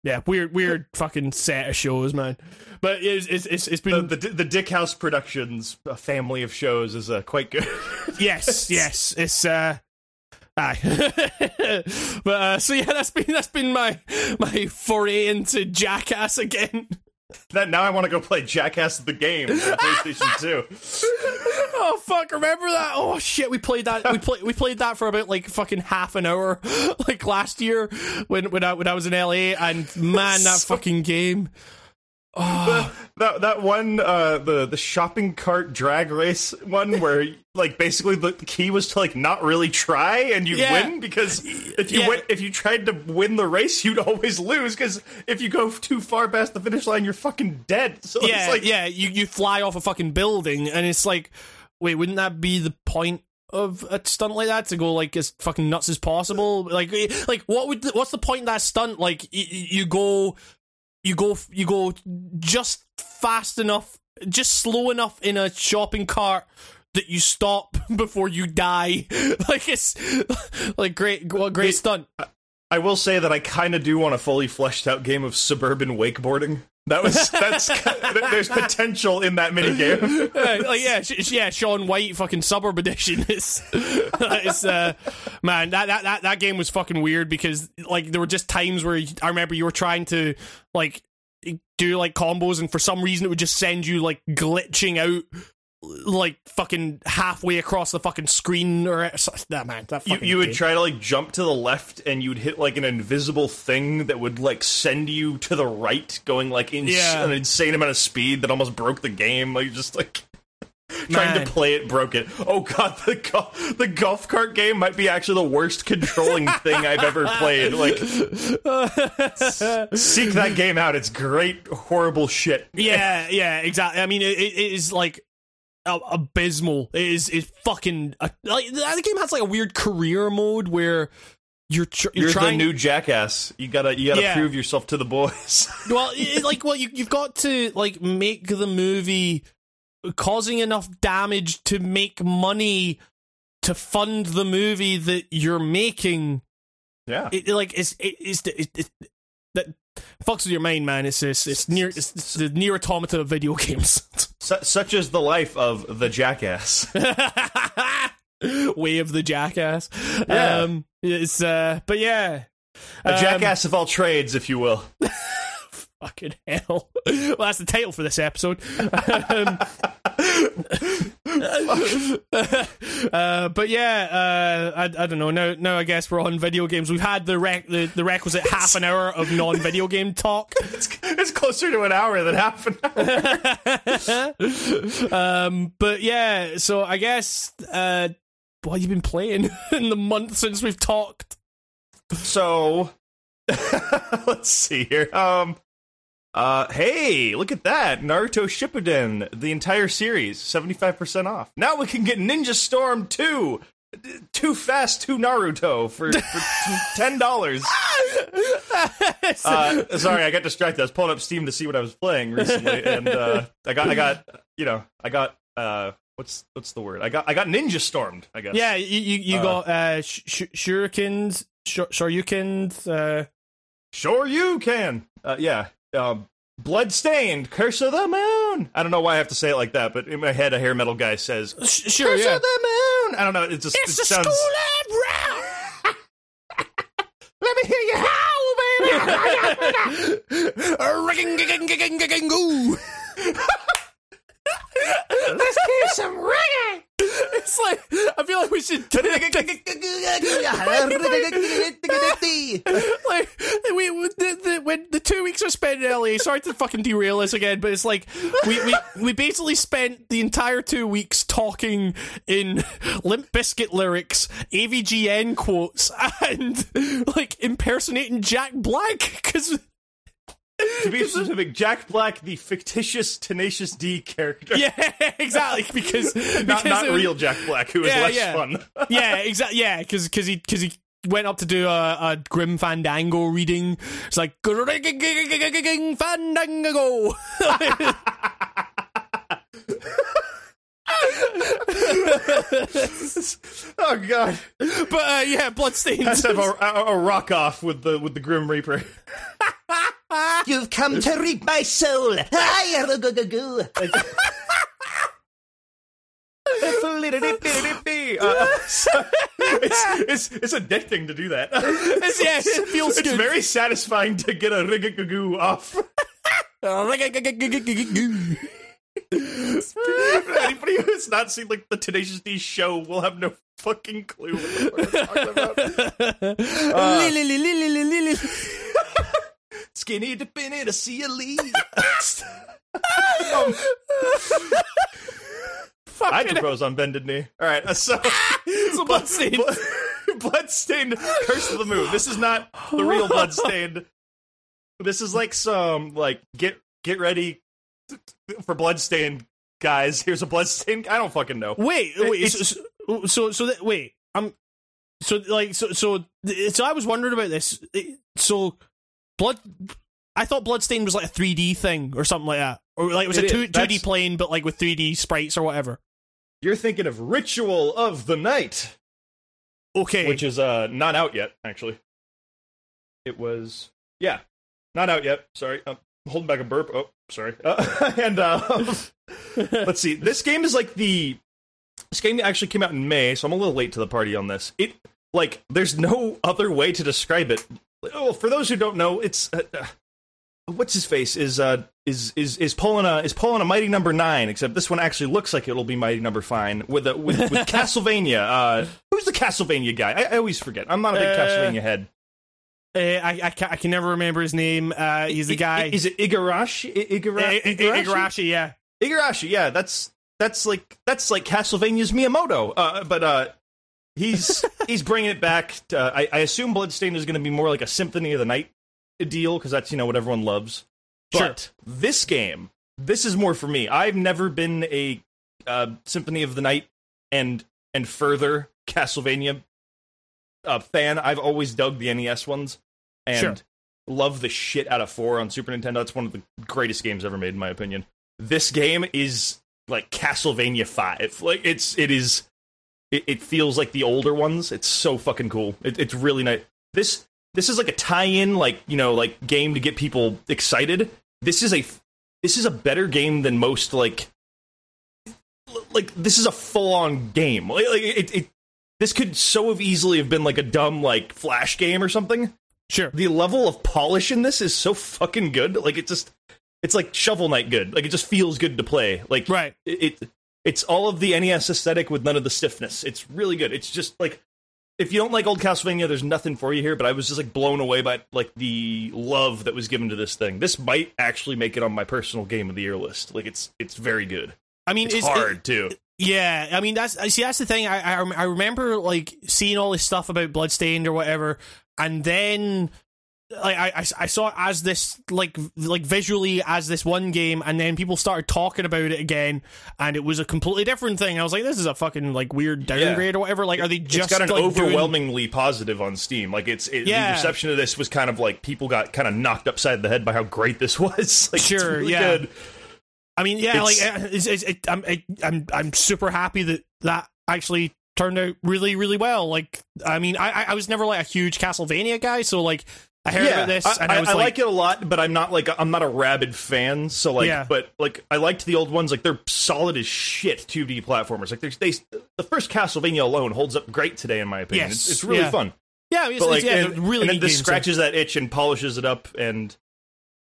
S1: yeah, weird, weird fucking set of shows, man. But it's it's it's, it's
S2: The,
S1: been
S2: the the Dickhouse Productions family of shows is uh, quite good.
S1: yes, yes, it's uh. Aye, but uh, so yeah, that's been that's been my my foray into Jackass again.
S2: That now I want to go play Jackass the game on PlayStation Two.
S1: Oh fuck! Remember that? Oh shit! We played that. We played. We played that for about like fucking half an hour, like last year when when I when I was in LA. And man, that fucking game. Oh,
S2: That that one uh, the the shopping cart drag race one where like basically the key was to like not really try and you
S1: Yeah.
S2: win because if you
S1: Yeah.
S2: win, if you tried to win the race you'd always lose because if you go too far past the finish line you're fucking dead. So
S1: yeah,
S2: it's like
S1: yeah. You you fly off a fucking building, and it's like, wait, wouldn't that be the point? Of a stunt like that to go like as fucking nuts as possible, like like what would what's the point of that stunt? Like y- you go, you go, you go just fast enough, just slow enough in a shopping cart that you stop before you die. Like it's like great, great stunt.
S2: I will say that I kind of do want a fully fleshed out game of suburban wakeboarding. That was that's there's potential in that mini game.
S1: Yeah, like yeah, sh- yeah, Shaun White fucking suburb edition. It's, it's uh, man, that, that that that game was fucking weird because like there were just times where I remember you were trying to like do like combos, and for some reason it would just send you like glitching out. Like fucking halfway across the fucking screen, or that man. That
S2: You, you would
S1: game.
S2: try to like jump to the left and you'd hit like an invisible thing that would like send you to the right going like ins-
S1: Yeah.
S2: an insane amount of speed that almost broke the game like just like trying
S1: Man.
S2: to play it broke it oh god the go- the golf cart game might be actually the worst controlling thing i've ever played like seek that game out it's great horrible shit
S1: yeah, yeah, exactly. I mean, it, it is like abysmal. It is is fucking uh, like the game has like a weird career mode where you're tr- you're,
S2: you're
S1: trying.
S2: the new jackass you gotta you gotta
S1: Yeah.
S2: prove yourself to the boys
S1: well, it, like well, you you've got to like make the movie causing enough damage to make money to fund the movie that you're making.
S2: yeah
S1: It, like it's it, it's it, it, that fucks with your mind, man. It's it's, it's near it's, it's the NieR: Automata of video games.
S2: Such is the life of the jackass
S1: Way of the jackass.
S2: Yeah.
S1: Um, it's uh, but yeah,
S2: a
S1: Um,
S2: jackass of all trades if you will
S1: Fucking hell. Well, that's the title for this episode. um, uh, but yeah, uh, I, I don't know. Now, now I guess we're on video games. We've had the rec- the, the requisite half an hour of non video game talk.
S2: It's, it's closer to an hour than half an hour.
S1: um, but yeah, so I guess uh, what have you been playing in the month since we've talked?
S2: So let's see here. Um uh hey, look at that. Naruto Shippuden, the entire series, 75% off. Now we can get Ninja Storm 2. Too fast, too Naruto for, for ten dollars. uh, sorry, I got distracted. I was pulling up Steam to see what I was playing recently, and uh, I got, I got, you know, I got, uh, what's, what's the word? I got, I got Ninja Stormed. I guess.
S1: Yeah, you you, you
S2: Uh,
S1: got uh, sh- sh- shurikens, sh- shoryukens. Uh,
S2: Sure, you can. Uh, yeah. Um, Bloodstained, Curse of the Moon. I don't know why I have to say it like that, but in my head, a hair metal guy says,
S1: sh- sure,
S2: Curse
S1: yeah.
S2: of the Moon. I don't know. It just
S1: It's
S2: it sounds.
S1: school of round.
S2: Let me hear you howl,
S1: Ring-a-ging-ging-ging-ging-goo.
S2: Let's hear some reggae.
S1: It's like I feel like we should like we, we the, the, when the two weeks I spent in LA. Sorry to fucking derail this again, but it's like we we, we basically spent the entire two weeks talking in Limp Bizkit lyrics, AVGN quotes, and like impersonating Jack Black because.
S2: To be specific, Jack Black, the fictitious Tenacious D character.
S1: Yeah, exactly. Because
S2: Not,
S1: because
S2: not
S1: was-
S2: real Jack Black, who is
S1: Yeah,
S2: less
S1: yeah.
S2: fun.
S1: yeah, exactly. Yeah, because because he because he went up to do a, a Grim Fandango reading. It's like Fandango.
S2: oh god,
S1: but uh, yeah, Bloodstained.
S2: let's have a, a, a rock off with the with the Grim Reaper.
S3: You've come to reap my soul.
S2: Uh, so- it's, it's it's addicting to do that.
S1: It's- yeah, it feels
S2: it's
S1: good.
S2: very satisfying to get a rigagagoo off. Anybody who's not seen like the Tenacious D show will have no fucking clue what the fuck we're talking about.
S1: Lily.
S2: Skinny dipping in a sea of leaves. um, I propose on bended knee. All right, uh, so
S1: So Bloodstained.
S2: Blood- Bloodstained Curse of the Moon. This is not the real Bloodstained. This is like some like get get ready for Bloodstained guys. Here's a Bloodstained. I don't fucking know.
S1: Wait, wait.
S2: It's-
S1: So, so, so, so that, wait. I'm. So, like, so, so, so, I was wondering about this. So, blood. I thought Bloodstain was like a 3D thing or something like that, or like it was
S2: It
S1: a two,
S2: 2D
S1: plane, but like with 3D sprites or whatever.
S2: You're thinking of Ritual of the Night,
S1: Okay.
S2: which is uh not out yet. Actually, it was yeah, not out yet. Sorry, I'm holding back a burp. Oh, sorry. Uh, and uh, let's see. This game is like the this game actually came out in May, so I'm a little late to the party on this. It like there's no other way to describe it. Oh, for those who don't know, it's uh, uh, what's his face is uh is is is pulling a is pulling a mighty number nine. Except this one actually looks like it'll be mighty number fine with a, with, with Castlevania. Uh, who's the Castlevania guy? I, I always forget. I'm not a big
S1: Uh,
S2: Castlevania head.
S1: Uh, I, I, can, I can never remember his name. Uh, he's the guy.
S2: I- Is it Igarashi? I- Igara-
S1: I- I-
S2: Igarashi?
S1: Igarashi, yeah.
S2: Igarashi, yeah, that's that's like that's like Castlevania's Miyamoto. Uh, but uh, he's he's bringing it back. To, uh, I, I assume Bloodstained is going to be more like a Symphony of the Night deal because that's you know what everyone loves.
S1: Sure.
S2: But this game, this is more for me. I've never been a uh, Symphony of the Night and and further Castlevania uh, fan. I've always dug the NES ones and
S1: Sure.
S2: love the shit out of four on Super Nintendo. It's one of the greatest games ever made, in my opinion. This game is like Castlevania Five. Like it's it is. It, it feels like the older ones. It's so fucking cool. It, it's really nice. This this is like a tie-in, like you know, like game to get people excited. This is a this is a better game than most like like this is a full-on game. Like, it, it this could so have easily have been like a dumb like flash game or something
S1: Sure.
S2: the level of polish in this is so fucking good. Like it just, it's like Shovel Knight good. Like it just feels good to play. Like
S1: Right.
S2: it, it it's all of the NES aesthetic with none of the stiffness. It's really good. It's just like if you don't like old Castlevania, there's nothing for you here. But I was just like blown away by like the love that was given to this thing. This might actually make it on my personal game of the year list. Like it's it's very good.
S1: I mean,
S2: It's,
S1: it's
S2: hard too.
S1: Yeah, I mean that's see that's the thing. I, I I remember like seeing all this stuff about Bloodstained or whatever, and then like I, I, I saw it as this like like visually as this one game, and then people started talking about it again, and it was a completely different thing. I was like, this is a fucking like weird downgrade or whatever. Like, are they just
S2: it's got an
S1: like, doing-
S2: overwhelmingly positive on Steam. Like it's it,
S1: Yeah.
S2: the reception of this was kind of like people got kind of knocked upside the head by how great this was. like,
S1: Sure,
S2: really
S1: yeah.
S2: good.
S1: I mean, yeah,
S2: It's-
S1: like uh, it's, it's, it, I'm I, I'm I'm super happy that that actually turned out really really well. Like, I mean, I- I was never like a huge Castlevania guy, so like I heard about this
S2: I,
S1: and I,
S2: I-
S1: was
S2: I
S1: like,
S2: like it a lot, but I'm not like I'm not a rabid fan. So like,
S1: Yeah.
S2: but like I liked the old ones. Like they're solid as shit 2D platformers. Like they the first Castlevania alone holds up great today in my opinion.
S1: Yes,
S2: It's, it's really
S1: yeah.
S2: fun.
S1: yeah, it's,
S2: But like,
S1: it's, yeah,
S2: and,
S1: really
S2: and then this scratches that itch and polishes it up, and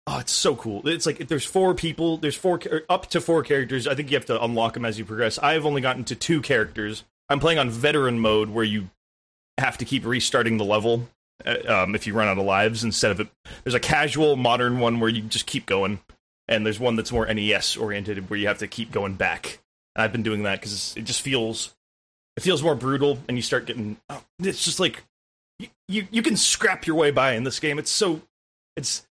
S2: oh, it's so cool. It's like there's four people, there's four up to four characters. I think you have to unlock them as you progress. I've only gotten to two characters. I'm playing on veteran mode where you have to keep restarting the level um, if you run out of lives instead of it. There's a casual modern one where you just keep going, and there's one that's more NES oriented where you have to keep going back. And I've been doing that because it just feels it feels more brutal, and you start getting. Oh, it's just like you, you you can scrap your way by in this game. It's so it's.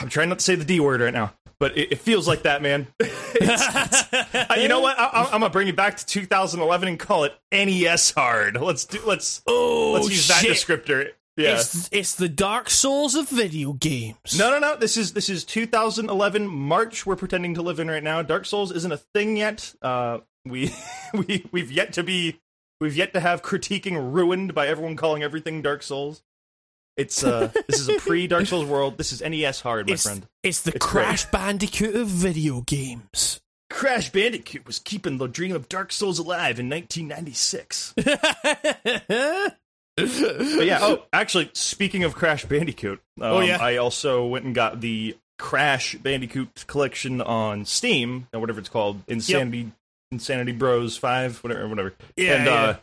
S2: I'm trying not to say the D word right now, but it, it feels like that, man. It's- it's- uh, you know what? I, I'm gonna bring it back to 2011 and call it NES hard. Let's do. Let's
S1: oh
S2: let's use that descriptor. Yeah.
S1: It's it's the Dark Souls of video games.
S2: No, no, no. This is this is 2011 March. We're pretending to live in right now. Dark Souls isn't a thing yet. Uh, we we we've yet to be we've yet to have critiquing ruined by everyone calling everything Dark Souls. It's uh this is a pre Dark Souls world. This is NES hard, my
S1: it's,
S2: friend.
S1: it's the
S2: It's
S1: Crash Bandicoot of video games.
S2: Crash Bandicoot was keeping the dream of Dark Souls alive in 1996. But yeah. Oh, actually, speaking of Crash Bandicoot, um,
S1: Oh, yeah?
S2: I also went and got the Crash Bandicoot collection on Steam, or whatever it's called, Insanity Insanity Bros Five, whatever, whatever.
S1: Yeah,
S2: and uh,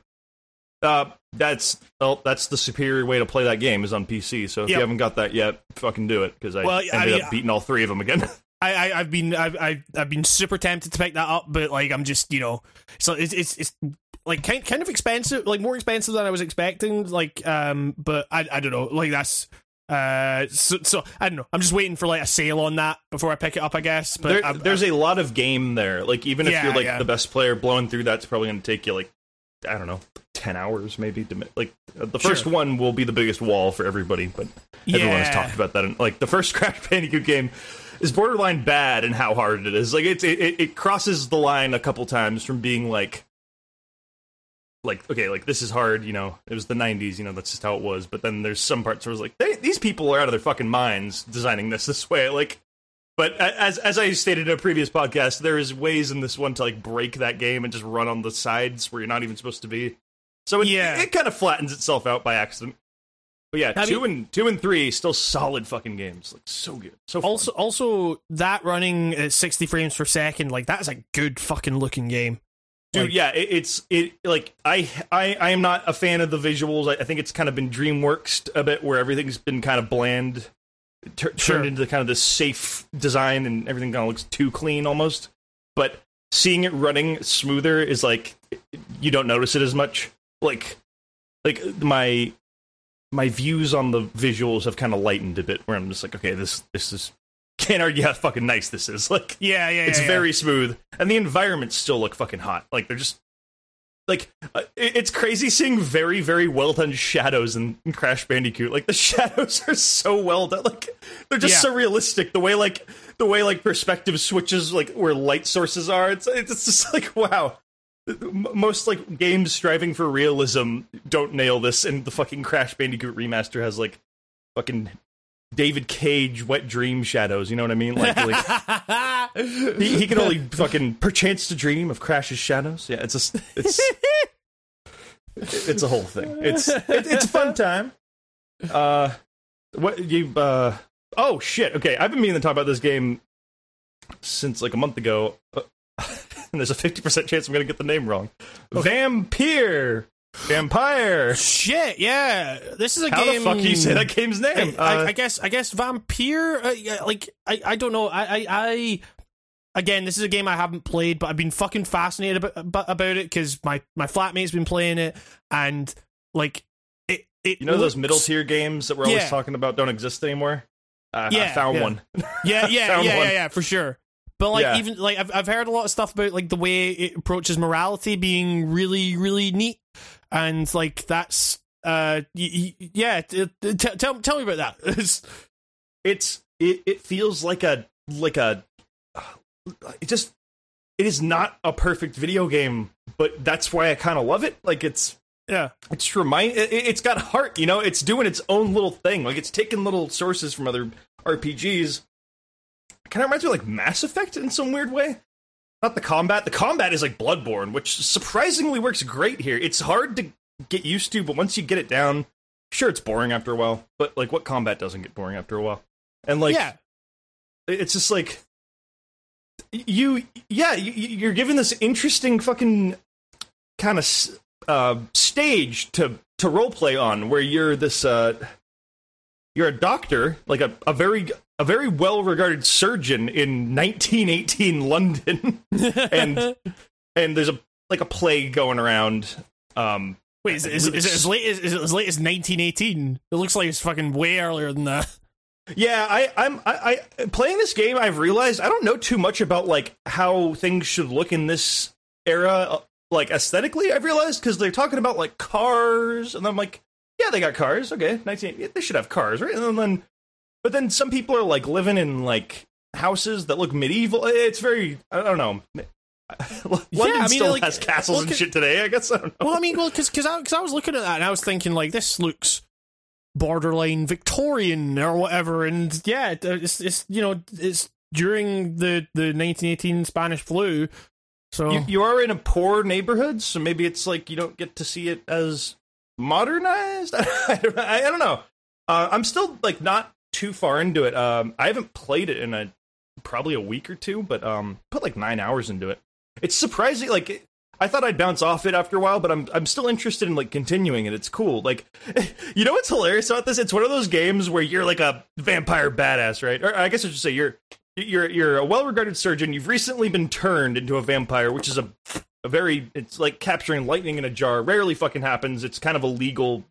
S2: uh, that's well, that's the superior way to play that game is on PC. So if
S1: Yep.
S2: you haven't got that yet, fucking do it because I
S1: Well, I
S2: ended
S1: mean,
S2: up beating all three of them again.
S1: I, I I've been I've, I've I've been super tempted to pick that up, but like I'm just you know so it's it's it's like kind kind of expensive, like more expensive than I was expecting. Like um, but I I don't know, like that's uh so, so I don't know. I'm just waiting for like a sale on that before I pick it up. I guess, but
S2: there,
S1: I'm-
S2: there's a lot of game there. Like even if
S1: Yeah,
S2: you're like
S1: yeah.
S2: the best player, blowing through that's probably going to take you like I don't know, ten hours maybe. To, like uh, the first
S1: Sure.
S2: one will be the biggest wall for everybody, but everyone has talked about that. And, like the first Crash Bandicoot game is borderline bad and how hard it is. Like it's it, it, it crosses the line a couple times from being like. Like okay, like this is hard. You know, it was the '90s. You know, that's just how it was. But then there's some parts where it's like they, these people are out of their fucking minds designing this this way. Like, but as as I stated in a previous podcast, there is ways in this one to like break that game and just run on the sides where you're not even supposed to be. So it,
S1: Yeah.
S2: it, kind of flattens itself out by accident. But yeah,
S1: I
S2: two
S1: mean-
S2: and two and three still solid fucking games. Like so good, so fun.
S1: also also that running at 60 frames per second, like that's a good fucking looking game.
S2: Dude.
S1: like-
S2: yeah, it, it's it like I I I am not a fan of the visuals. I, I think it's kind of been DreamWorks a bit, where everything's been kind of bland, tur-
S1: Sure.
S2: turned into kind of this safe design, and everything kind of looks too clean almost. But seeing it running smoother is like you don't notice it as much. Like like my my views on the visuals have kind of lightened a bit, where I'm just like, okay, this this is can't argue how fucking nice this is. Like
S1: Yeah, yeah,
S2: it's
S1: yeah, yeah.
S2: very smooth, and the environments still look fucking hot. Like they're just like uh, it's crazy seeing very very well done shadows in, in Crash Bandicoot. Like the shadows are so well done. Like they're just
S1: Yeah.
S2: so realistic. The way like the way like perspective switches like where light sources are. It's it's just like wow. Most like games striving for realism don't nail this, and the fucking Crash Bandicoot remaster has like fucking David Cage wet dream shadows. You know what I mean? Like, like he, he can only fucking perchance to dream of Crash's shadows. Yeah, it's a it's it's a whole thing. It's it, it's a fun time. Uh, what you uh oh shit. Okay, I've been meaning to talk about this game since like a month ago. Uh, and there's a 50% chance I'm going to get the name wrong. Vampyr. Vampyr.
S1: Shit, yeah. This is a
S2: How
S1: game.
S2: the fuck you say that game's name?
S1: I,
S2: Uh,
S1: I guess. I guess Vampyr. Uh, yeah, like I. I don't know. I. I. I Again, this is a game I haven't played, but I've been fucking fascinated about about, it because my my flatmate's been playing it, and like it. it
S2: you know those middle tier games that we're always
S1: Yeah.
S2: talking about don't exist anymore? Uh, I
S1: Yeah,
S2: found
S1: yeah.
S2: one.
S1: Yeah, yeah, yeah, yeah, yeah, for sure. But like
S2: Yeah.
S1: even like I've I've heard a lot of stuff about like the way it approaches morality being really really neat, and like that's uh y- y- yeah. T- t- tell tell me about that. It's-
S2: it's it, it feels like a like a it just it is not a perfect video game but that's why i kind of love it like it's
S1: yeah,
S2: it's remind it, it's got heart you know it's doing its own little thing like it's taking little sources from other rpgs kind of reminds me of like mass effect in some weird way? Not the combat. The combat is like bloodborne which surprisingly works great here. It's hard to get used to but once you get it down sure it's boring after a while but like what combat doesn't get boring after a while? And like
S1: yeah,
S2: it's just like you yeah you, you're given this interesting fucking kind of uh, stage to to roleplay on where you're this uh you're a doctor like a, a very a very well regarded surgeon in 1918 london and and there's a like a plague going around um
S1: Wait, is, is, is it as late as is it as late as 1918? It looks like it's fucking way earlier than that.
S2: Yeah, I, I'm I, I playing this game. I've realized I don't know too much about like how things should look in this era, uh, like aesthetically. I've realized because they're talking about like cars, and I'm like, yeah, they got cars. Okay, nineteen, they should have cars, right? And then, but then some people are like living in like houses that look medieval. It's very, I don't know. London
S1: I mean,
S2: still
S1: like,
S2: has castles and
S1: at-
S2: shit today. I guess I don't know.
S1: Well, I mean, well, because because I, 'cause I was looking at that and I was thinking like this looks borderline Victorian or whatever, and yeah, it's it's you know it's during the the 1918 Spanish flu, so
S2: you, you are in a poor neighborhood, so maybe it's like you don't get to see it as modernized. I don't, I don't know. Uh, I'm still like not too far into it. Um, I haven't played it in a probably a week or two, but um, put like nine hours into it. It's surprising. Like I thought I'd bounce off it after a while, but I'm I'm still interested in like continuing it. It's cool. Like you know what's hilarious about this? It's one of those games where you're like a vampire badass, right? Or I guess I should say you're you're you're a well-regarded surgeon. You've recently been turned into a vampire, which is a a very it's like capturing lightning in a jar. Rarely fucking happens. It's kind of illegal.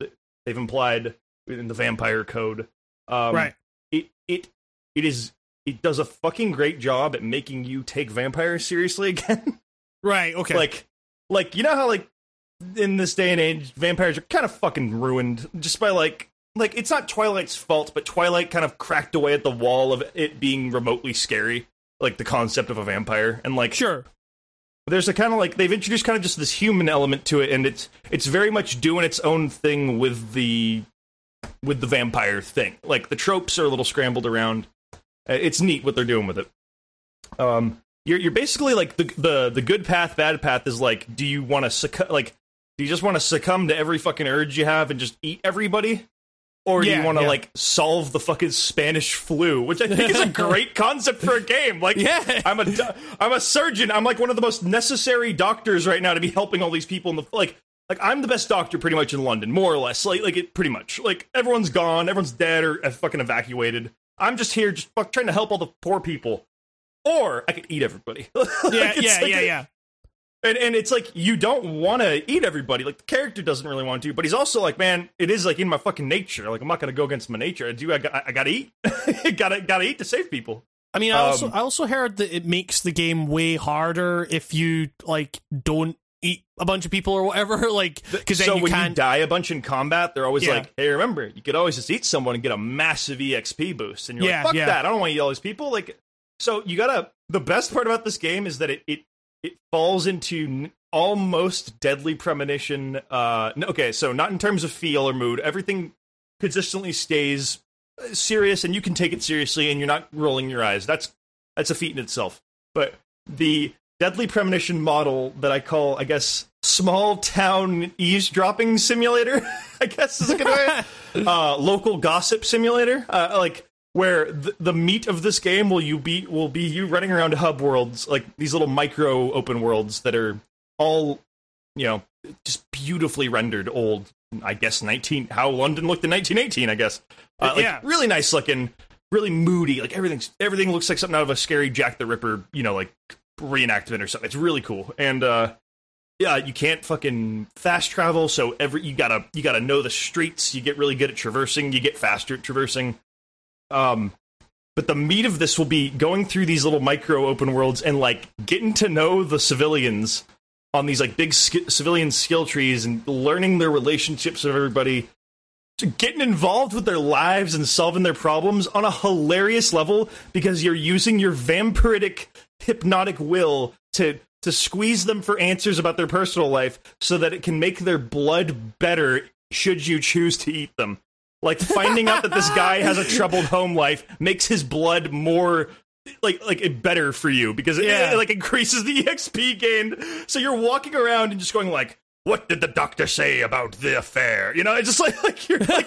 S2: They've implied in the vampire code. Um,
S1: right.
S2: It it it is it does a fucking great job at making you take vampires seriously again.
S1: Right. Okay.
S2: like like you know how like in this day and age vampires are kind of fucking ruined just by like like it's not Twilight's fault, but Twilight kind of cracked away at the wall of it being remotely scary, like the concept of a vampire, and like
S1: sure.
S2: there's a kind of like they've introduced kind of just this human element to it, and it's it's very much doing its own thing with the with the vampire thing. Like the tropes are a little scrambled around. Uh, It's neat what they're doing with it. Um, you're you're basically like the the the good path, bad path is like, do you want to succumb? Like, do you just want to succumb to every fucking urge you have and just eat everybody? Or do you want to
S1: yeah.
S2: like solve the fucking Spanish flu, which I think is a great concept for a game. Like,
S1: Yeah.
S2: I'm a I'm a surgeon. I'm like one of the most necessary doctors right now to be helping all these people in the like like I'm the best doctor pretty much in London, more or less. Like like it pretty much. Like everyone's gone, everyone's dead or uh, fucking evacuated. I'm just here just fuck, trying to help all the poor people. Or I could eat everybody. Like,
S1: Yeah. Yeah.
S2: like
S1: yeah.
S2: a-
S1: yeah.
S2: and and it's like you don't want to eat everybody. Like the character doesn't really want to, but he's also like, man, it is like in my fucking nature. Like I'm not gonna go against my nature. I do. I, got, I gotta eat. gotta gotta eat to save people.
S1: I mean, I also
S2: Um,
S1: I also heard that it makes the game way harder if you like don't eat a bunch of people or whatever. Like because
S2: so
S1: you
S2: when
S1: can't.
S2: you die a bunch in combat, they're always
S1: Yeah.
S2: like, "Hey, remember, you could always just eat someone and get a massive exp boost." And you're
S1: Yeah,
S2: like, "Fuck
S1: yeah.
S2: that! I don't want to eat all these people." Like, so you gotta. The best part about this game is that it it, it falls into n- almost deadly premonition. Uh, okay, so not in terms of feel or mood. Everything consistently stays uh, serious, and you can take it seriously, and you're not rolling your eyes. That's that's a feat in itself. But the deadly premonition model that I call, I guess, small town eavesdropping simulator, I guess is a good way. uh, local gossip simulator. Uh, like where the, the meat of this game will you be will be you running around hub worlds like these little micro open worlds that are all you know just beautifully rendered old i guess 19 how london looked in 1918 i guess uh, like,
S1: Yeah.
S2: really nice looking really moody like everything's everything looks like something out of a scary jack the ripper you know like reenactment or something. It's really cool. And uh yeah you can't fucking fast travel so every you gotta you gotta know the streets. You get really good at traversing. You get faster at traversing. Um but the meat of this will be going through these little micro open worlds and like getting to know the civilians on these like big sk- civilian skill trees and learning their relationships with everybody. To getting involved with their lives and solving their problems on a hilarious level because you're using your vampiric hypnotic will to to squeeze them for answers about their personal life so that it can make their blood better should you choose to eat them. Like finding out that this guy has a troubled home life makes his blood more like like it better for you because it, it, like increases the exp gained so you're walking around and just going like what did the doctor say about the affair? You know it's just like like you're like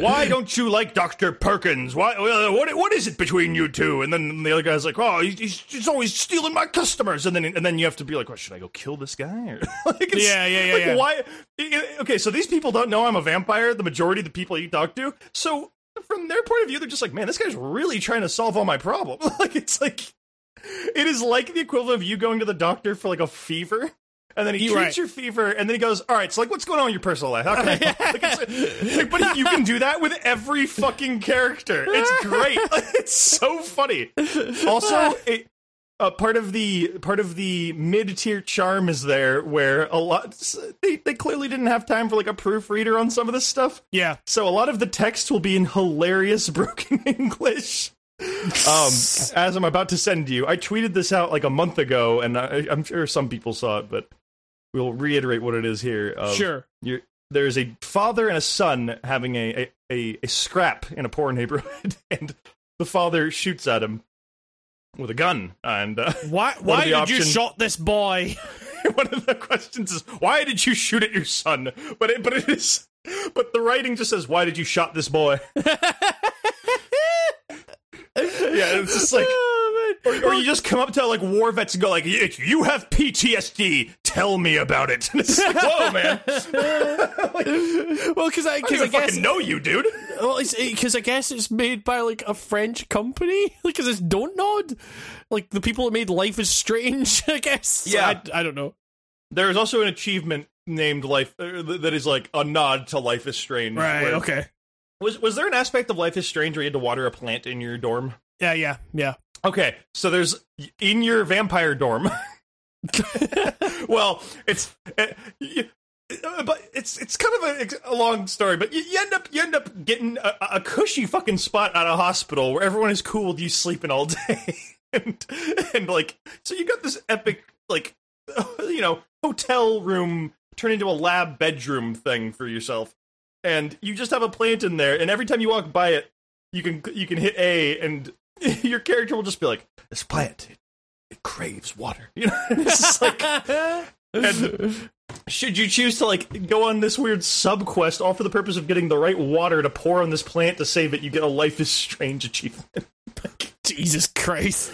S2: why don't you like Dr. Perkins? Why, what, what is it between you two? And then the other guy's like, oh, he's, he's, he's always stealing my customers. And then, and then you have to be like, well, should I go kill this guy? Or, like, it's-
S1: Yeah, yeah, yeah,
S2: Like,
S1: yeah.
S2: why? Okay, so these people don't know I'm a vampire, the majority of the people you talk to. So from their point of view, they're just like, man, this guy's really trying to solve all my problems. like, it's like, it is like the equivalent of you going to the doctor for like a fever. And then he
S1: You're
S2: treats
S1: right.
S2: your fever, and then he goes, "All right, so like, what's going on in your personal life? How can I?" help?" like, it's, like, but you can do that with every fucking character. It's great. it's so funny. Also, it, uh, part of the part of the mid tier charm is there, where a lot they they clearly didn't have time for like a proofreader on some of this stuff.
S1: Yeah.
S2: So a lot of the text will be in hilarious broken English. Um, as I'm about to send you, I tweeted this out like a month ago, and I, I'm sure some people saw it, but we'll reiterate what it is here.
S1: Sure.
S2: You're, there's a father and a son having a, a, a, a scrap in a poor neighborhood, and the father shoots at him with a gun. And uh,
S1: Why? Why did you shot this boy?
S2: one of the questions is, "Why did you shoot at your son?" But it, but it is, but the writing just says, "Why did you shot this boy?" yeah, it's just like. Or, or you just come up to like war vets and go like, "Y- "You have PTSD. Tell me about it." And it's like, "Whoa, man! I
S1: well, because I because I
S2: even
S1: guess
S2: fucking know you, dude."
S1: well, because I guess it's made by like a French company. Because it's Dontnod, like the people that made Life is Strange. I guess.
S2: Yeah.
S1: I, I don't know.
S2: There is also an achievement named "Life" uh, that is like a nod to "Life is Strange."
S1: Right.
S2: where-
S1: Okay.
S2: Was was there an aspect of "Life is Strange" where you had to water a plant in your dorm?
S1: Yeah. Yeah. Yeah.
S2: Okay, so there's in your vampire dorm. well, it's y- uh, but it's it's kind of a, a long story, but you, you end up you end up getting a, a cushy fucking spot at a hospital where everyone is cool with you sleeping all day, and and like so you got this epic like you know hotel room turned into a lab bedroom thing for yourself, and you just have a plant in there, and every time you walk by it, you can you can hit A, and your character will just be like, "This plant, it, it craves water." You know, it's just like, and should you choose to like go on this weird sub quest, all for the purpose of getting the right water to pour on this plant to save it, you get a Life is Strange achievement.
S1: Jesus Christ.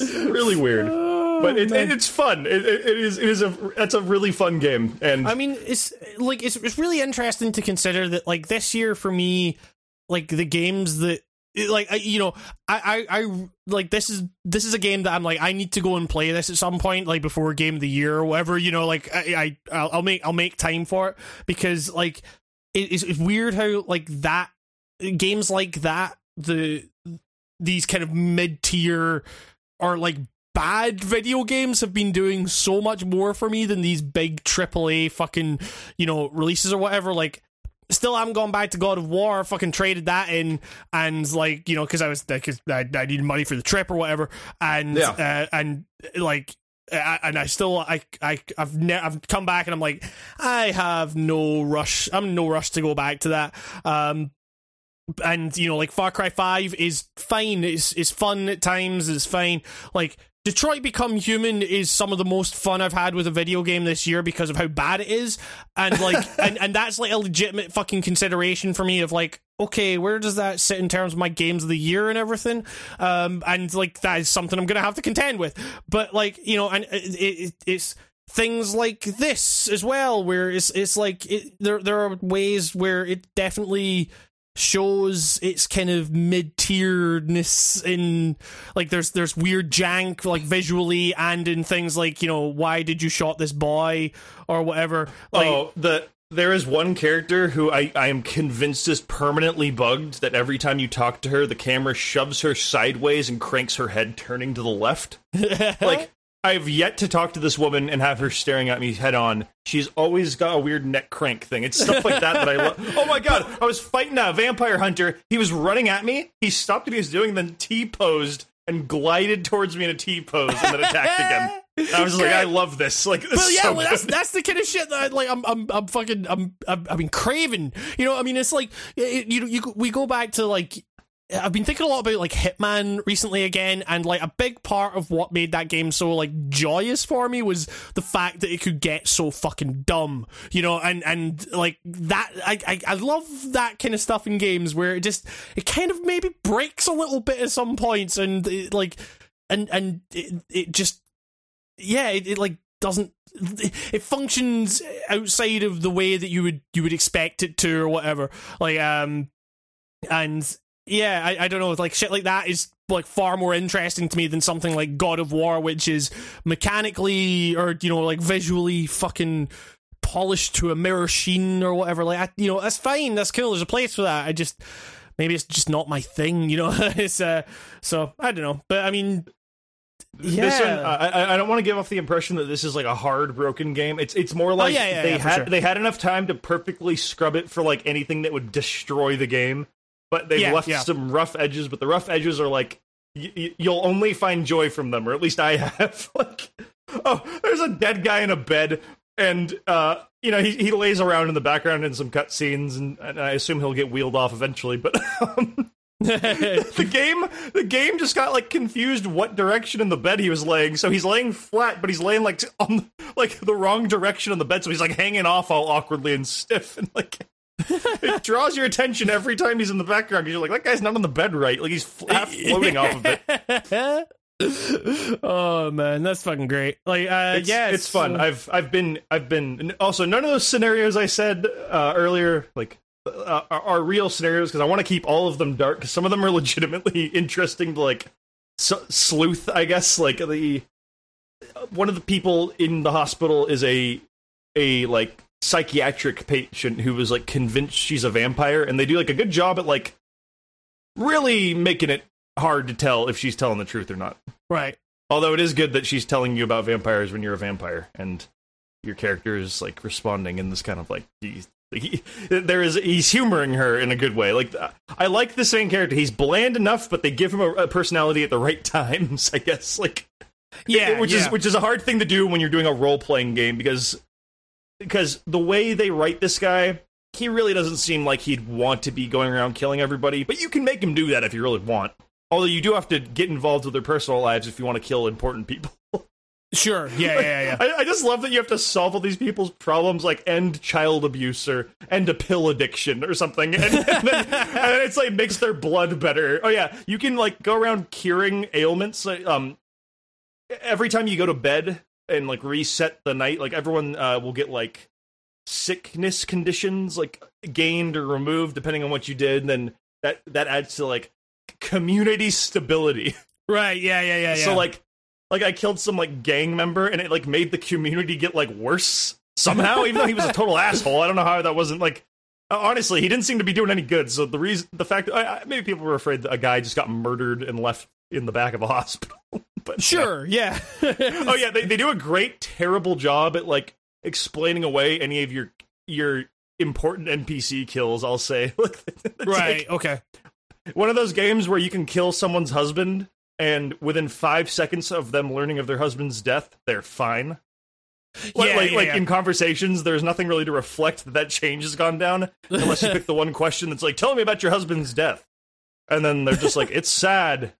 S2: really weird, oh, but it, it, it's fun. It, it, it is it is a that's a really fun game, and
S1: I mean, it's like it's it's really interesting to consider that like this year for me, like the games that like I, you know I, I I like this is this is a game that I'm like I need to go and play this at some point like before game of the year or whatever you know like I, I I'll, I'll make I'll make time for it because like it, it's, it's weird how like that games like that the these kind of mid tier or like bad video games have been doing so much more for me than these big AAA fucking you know releases or whatever. Like, still haven't gone back to God of War. Fucking traded that in, and like you know because I was because I, I needed money for the trip or whatever, and
S2: Yeah.
S1: uh, and like. I, and I still I I I've ne- I've come back and I'm like I have no rush I'm no rush to go back to that um and you know like Far Cry 5 is fine it's it's fun at times it's fine like Detroit Become Human is some of the most fun I've had with a video game this year because of how bad it is and like and and that's like a legitimate fucking consideration for me of like okay, where does that sit in terms of my games of the year and everything? Um, and like that is something I'm gonna have to contend with. But like you know, and it, it, it's things like this as well, where it's it's like it, there there are ways where it definitely shows its kind of mid tieredness in like there's there's weird jank like visually and in things like you know why did you shot this boy or whatever like
S2: oh, the there is one character who I, I am convinced is permanently bugged that every time you talk to her, the camera shoves her sideways and cranks her head turning to the left. like I've yet to talk to this woman and have her staring at me head on. She's always got a weird neck crank thing. It's stuff like that that I love. Oh my god! I was fighting a vampire hunter. He was running at me. He stopped what he was doing, then T posed and glided towards me in a T pose, and then attacked again. I was like, I love this. Like, this
S1: But yeah,
S2: so
S1: well, that's that's the kind of shit that I, like I'm I'm I'm fucking I'm I'm, I mean craving. You know, I mean it's like it, you you we go back to like I've been thinking a lot about like Hitman recently again, and like a big part of what made that game so like joyous for me was the fact that it could get so fucking dumb, you know, and and like that. I I, I love that kind of stuff in games where it just it kind of maybe breaks a little bit at some points, and it, like and and it, it just yeah, it, it like doesn't it functions outside of the way that you would you would expect it to or whatever like um and yeah I, I don't know like shit like that is like far more interesting to me than something like god of war which is mechanically or you know like visually fucking polished to a mirror sheen or whatever. Like I, you know that's fine that's cool there's a place for that. I just maybe it's just not my thing you know? It's uh so i don't know. But i mean yeah
S2: This one, I, I- don't want to give off the impression that this is like a hard broken game. It's it's more like
S1: Oh, yeah, yeah,
S2: they
S1: yeah,
S2: had
S1: sure.
S2: they had enough time to perfectly scrub it for like anything that would destroy the game, but they've
S1: Yeah,
S2: left
S1: yeah.
S2: some rough edges. But the rough edges are like y- y- you'll only find joy from them, or at least I have. like, oh, there's a dead guy in a bed, and uh, you know he he lays around in the background in some cutscenes, and, and I assume he'll get wheeled off eventually. But um, the game the game just got like confused what direction in the bed he was laying so he's laying flat but he's laying like on like the wrong direction on the bed so he's like hanging off all awkwardly and stiff and like it draws your attention every time he's in the background because you're like that guy's not on the bed right. Like he's half floating off of it.
S1: Oh man, that's fucking great. Like, uh,
S2: it's,
S1: yeah,
S2: it's fun.
S1: uh,
S2: i've i've been i've been also none of those scenarios i said uh, earlier like uh, are, are real scenarios because i want to keep all of them dark because some of them are legitimately interesting to like s- sleuth i guess. Like the one of the people in the hospital is a a like psychiatric patient who was like convinced she's a vampire and they do like a good job at like really making it hard to tell if she's telling the truth or not
S1: right.
S2: Although it is good that she's telling you about vampires when you're a vampire, and your character is like responding in this kind of like he, he, there is he's humoring her in a good way. Like I like the same character. He's bland enough, but they give him a, a personality at the right times. I guess like
S1: Yeah,
S2: which
S1: yeah.
S2: is which is a hard thing to do when you're doing a role playing game because because the way they write this guy. He really doesn't seem like he'd want to be going around killing everybody, but you can make him do that if you really want. Although you do have to get involved with their personal lives if you want to kill important people.
S1: Sure. Yeah, yeah, yeah.
S2: I, I just love that you have to solve all these people's problems, like end child abuse or end a pill addiction or something, and, and, then, and it's like makes their blood better. Oh yeah, you can like go around curing ailments. Um, every time you go to bed and like reset the night, like everyone uh, will get like sickness conditions like gained or removed depending on what you did. And then that that adds to like community stability.
S1: right. Yeah, yeah, yeah, yeah.
S2: So like like I killed some like gang member and it like made the community get like worse somehow, even though he was a total asshole. I don't know how that wasn't like uh, honestly, he didn't seem to be doing any good. So the reason the fact I, I, maybe people were afraid that a guy just got murdered and left in the back of a hospital. But
S1: sure. Yeah.
S2: oh yeah, they, they do a great terrible job at like explaining away any of your your important NPC kills, I'll say.
S1: Right.
S2: like-
S1: okay.
S2: one of those games where you can kill someone's husband and within five seconds of them learning of their husband's death they're fine like,
S1: Yeah,
S2: like,
S1: yeah,
S2: like
S1: yeah.
S2: in conversations there's nothing really to reflect that that change has gone down unless you pick the one question that's like tell me about your husband's death and then they're just like it's sad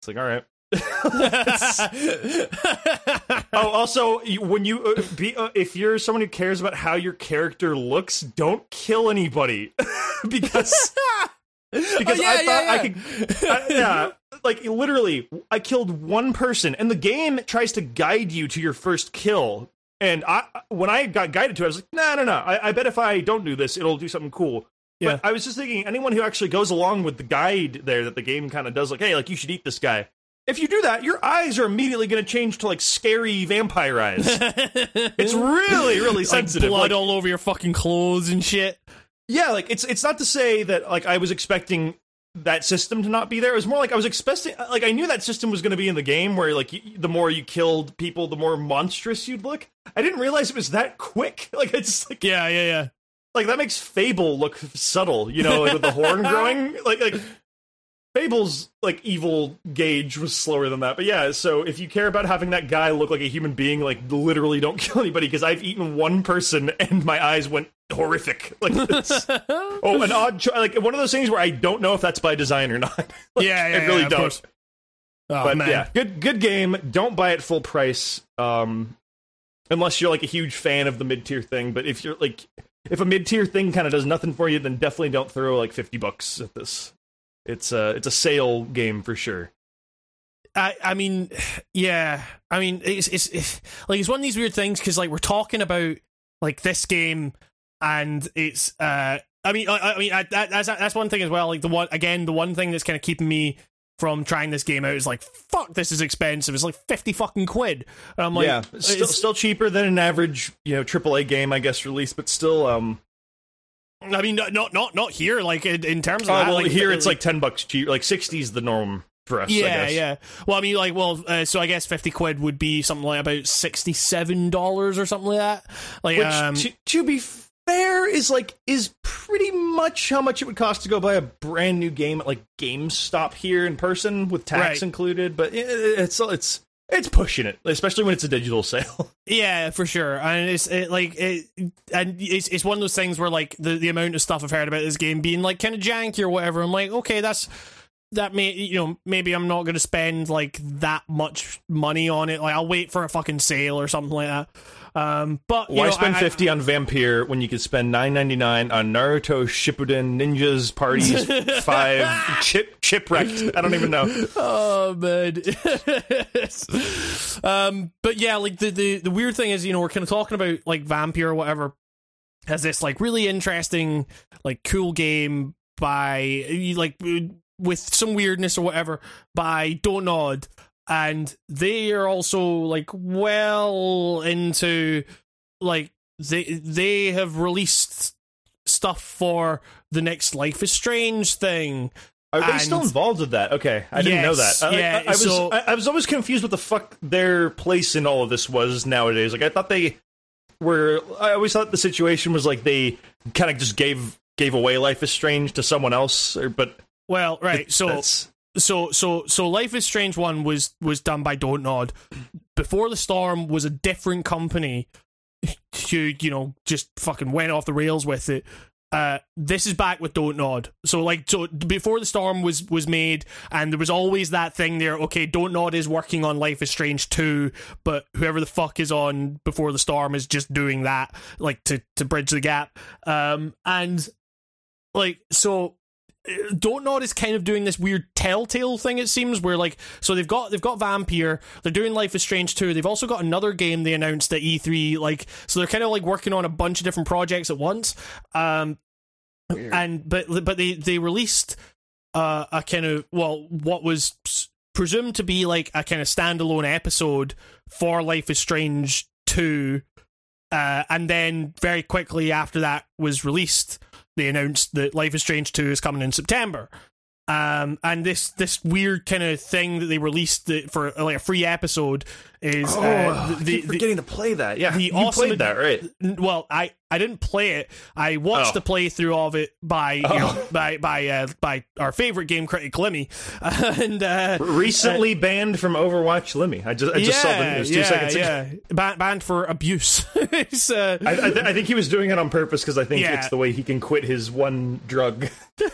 S2: it's like all right oh, also, when you uh, be, uh, if you're someone who cares about how your character looks, don't kill anybody because because
S1: Oh, yeah,
S2: I thought
S1: yeah,
S2: I could, I, yeah, like literally, I killed one person, and the game tries to guide you to your first kill. And I, when I got guided to it, I was like, no, no, no. I, I bet if I don't do this, it'll do something cool.
S1: Yeah.
S2: But I was just thinking, anyone who actually goes along with the guide there that the game kind of does, like, hey, like you should eat this guy. If you do that, your eyes are immediately going to change to like scary vampire eyes. it's really, really
S1: like
S2: sensitive.
S1: blood
S2: Like,
S1: all over your fucking clothes and shit.
S2: yeah, like it's it's not to say that like I was expecting that system to not be there. It was more like I was expecting like I knew that system was going to be in the game where like y- the more you killed people, the more monstrous you'd look. I didn't realize it was that quick. Like it's like
S1: Yeah, yeah, yeah.
S2: like that makes Fable look subtle, you know, like with the horn growing. Like like Fable's like evil gauge was slower than that. But yeah, so if you care about having that guy look like a human being, like literally don't kill anybody because I've eaten one person and my eyes went horrific. Like this. oh, an odd cho- like one of those things where I don't know if that's by design or not. Like,
S1: yeah, yeah,
S2: I really
S1: yeah,
S2: don't.
S1: Oh,
S2: But
S1: man.
S2: yeah, good good game. Don't buy it full price. Um unless you're like a huge fan of the mid tier thing. But if you're like if a mid tier thing kind of does nothing for you, then definitely don't throw like fifty bucks at this. It's a it's a sale game for sure.
S1: I, I mean, yeah. I mean, it's, it's it's like it's one of these weird things because like we're talking about like this game, and it's. uh I mean, I, I mean I, that, that's that's one thing as well. Like the one again, the one thing that's kind of keeping me from trying this game out is like, fuck, this is expensive. It's like fifty fucking quid. And I'm like,
S2: yeah, still,
S1: it's-
S2: still cheaper than an average you know AAA game, I guess, released, but still. Um,
S1: I mean, not not not here. Like in, in terms of
S2: oh,
S1: that,
S2: well,
S1: like,
S2: here it's like ten bucks cheap. Like sixty is the norm for us. I
S1: Yeah,
S2: guess.
S1: yeah. Well, I mean, like, well, uh, so I guess fifty quid would be something like about sixty-seven dollars or something like that. Like,
S2: Which,
S1: um,
S2: to, to be fair, is like is pretty much how much it would cost to go buy a brand new game at like GameStop here in person with tax
S1: Right.
S2: included. But it, it's it's it's pushing it, especially when it's a digital sale.
S1: yeah, for sure. And it's it, like it, and it's it's one of those things where like the the amount of stuff I've heard about this game being like kind of janky or whatever. I'm like, okay, that's that may you know maybe I'm not going to spend like that much money on it. Like I'll wait for a fucking sale or something like that. Um, but
S2: Why
S1: know,
S2: spend
S1: I- I-
S2: fifty on Vampyr when you could spend nine ninety nine on Naruto Shippuden Ninjas Parties Five Chip Chipwrecked? I don't even know.
S1: Oh man. um but yeah, like the, the the weird thing is, you know, we're kind of talking about like Vampyr or whatever has this like really interesting like cool game by like with some weirdness or whatever by Dontnod and they are also like well into like they they have released stuff for the next Life is Strange thing
S2: Are they
S1: And-
S2: still involved with that? Okay, I didn't know that. I,
S1: yeah,
S2: I, I was
S1: so-
S2: I, I was always confused what the fuck their place in all of this was nowadays. Like I thought they were. I always thought the situation was like they kind of just gave gave away Life is Strange to someone else. Or, but
S1: well right so
S2: that's
S1: so so so life is strange one was was done by Dontnod. Before the storm was a different company. Who you know just fucking went off the rails with it. Uh this is back with Dontnod. So like so before the storm was was made and there was always that thing there okay Dontnod is working on life is strange 2 but whoever the fuck is on before the storm is just doing that like to to bridge the gap. Um and like so Dontnod is kind of doing this weird telltale thing it seems where like so they've got they've got Vampyr they're doing Life is Strange 2 they've also got another game they announced at E3 like so they're kind of like working on a bunch of different projects at once um and but but they they released uh a kind of well what was presumed to be like a kind of standalone episode for Life is Strange 2 uh, and then very quickly after that was released, they announced that Life is Strange 2 is coming in September. Um, and this this weird kind of thing that they released that for like a free episode is
S2: oh,
S1: uh, the, the,
S2: forgetting to play that. Yeah,
S1: the
S2: you
S1: awesome-
S2: played that right?
S1: Well i i didn't play it i watched
S2: Oh.
S1: the playthrough of it by you
S2: Oh.
S1: know by by uh, by our favorite game critic lemmy and uh
S2: Recently banned from Overwatch, Lemmy. I just I just saw the news two
S1: yeah,
S2: seconds ago.
S1: yeah. Ban- banned for abuse uh,
S2: I, I, th- I think he was doing it on purpose because I think
S1: Yeah.
S2: it's the way he can quit his one drug.
S1: yeah,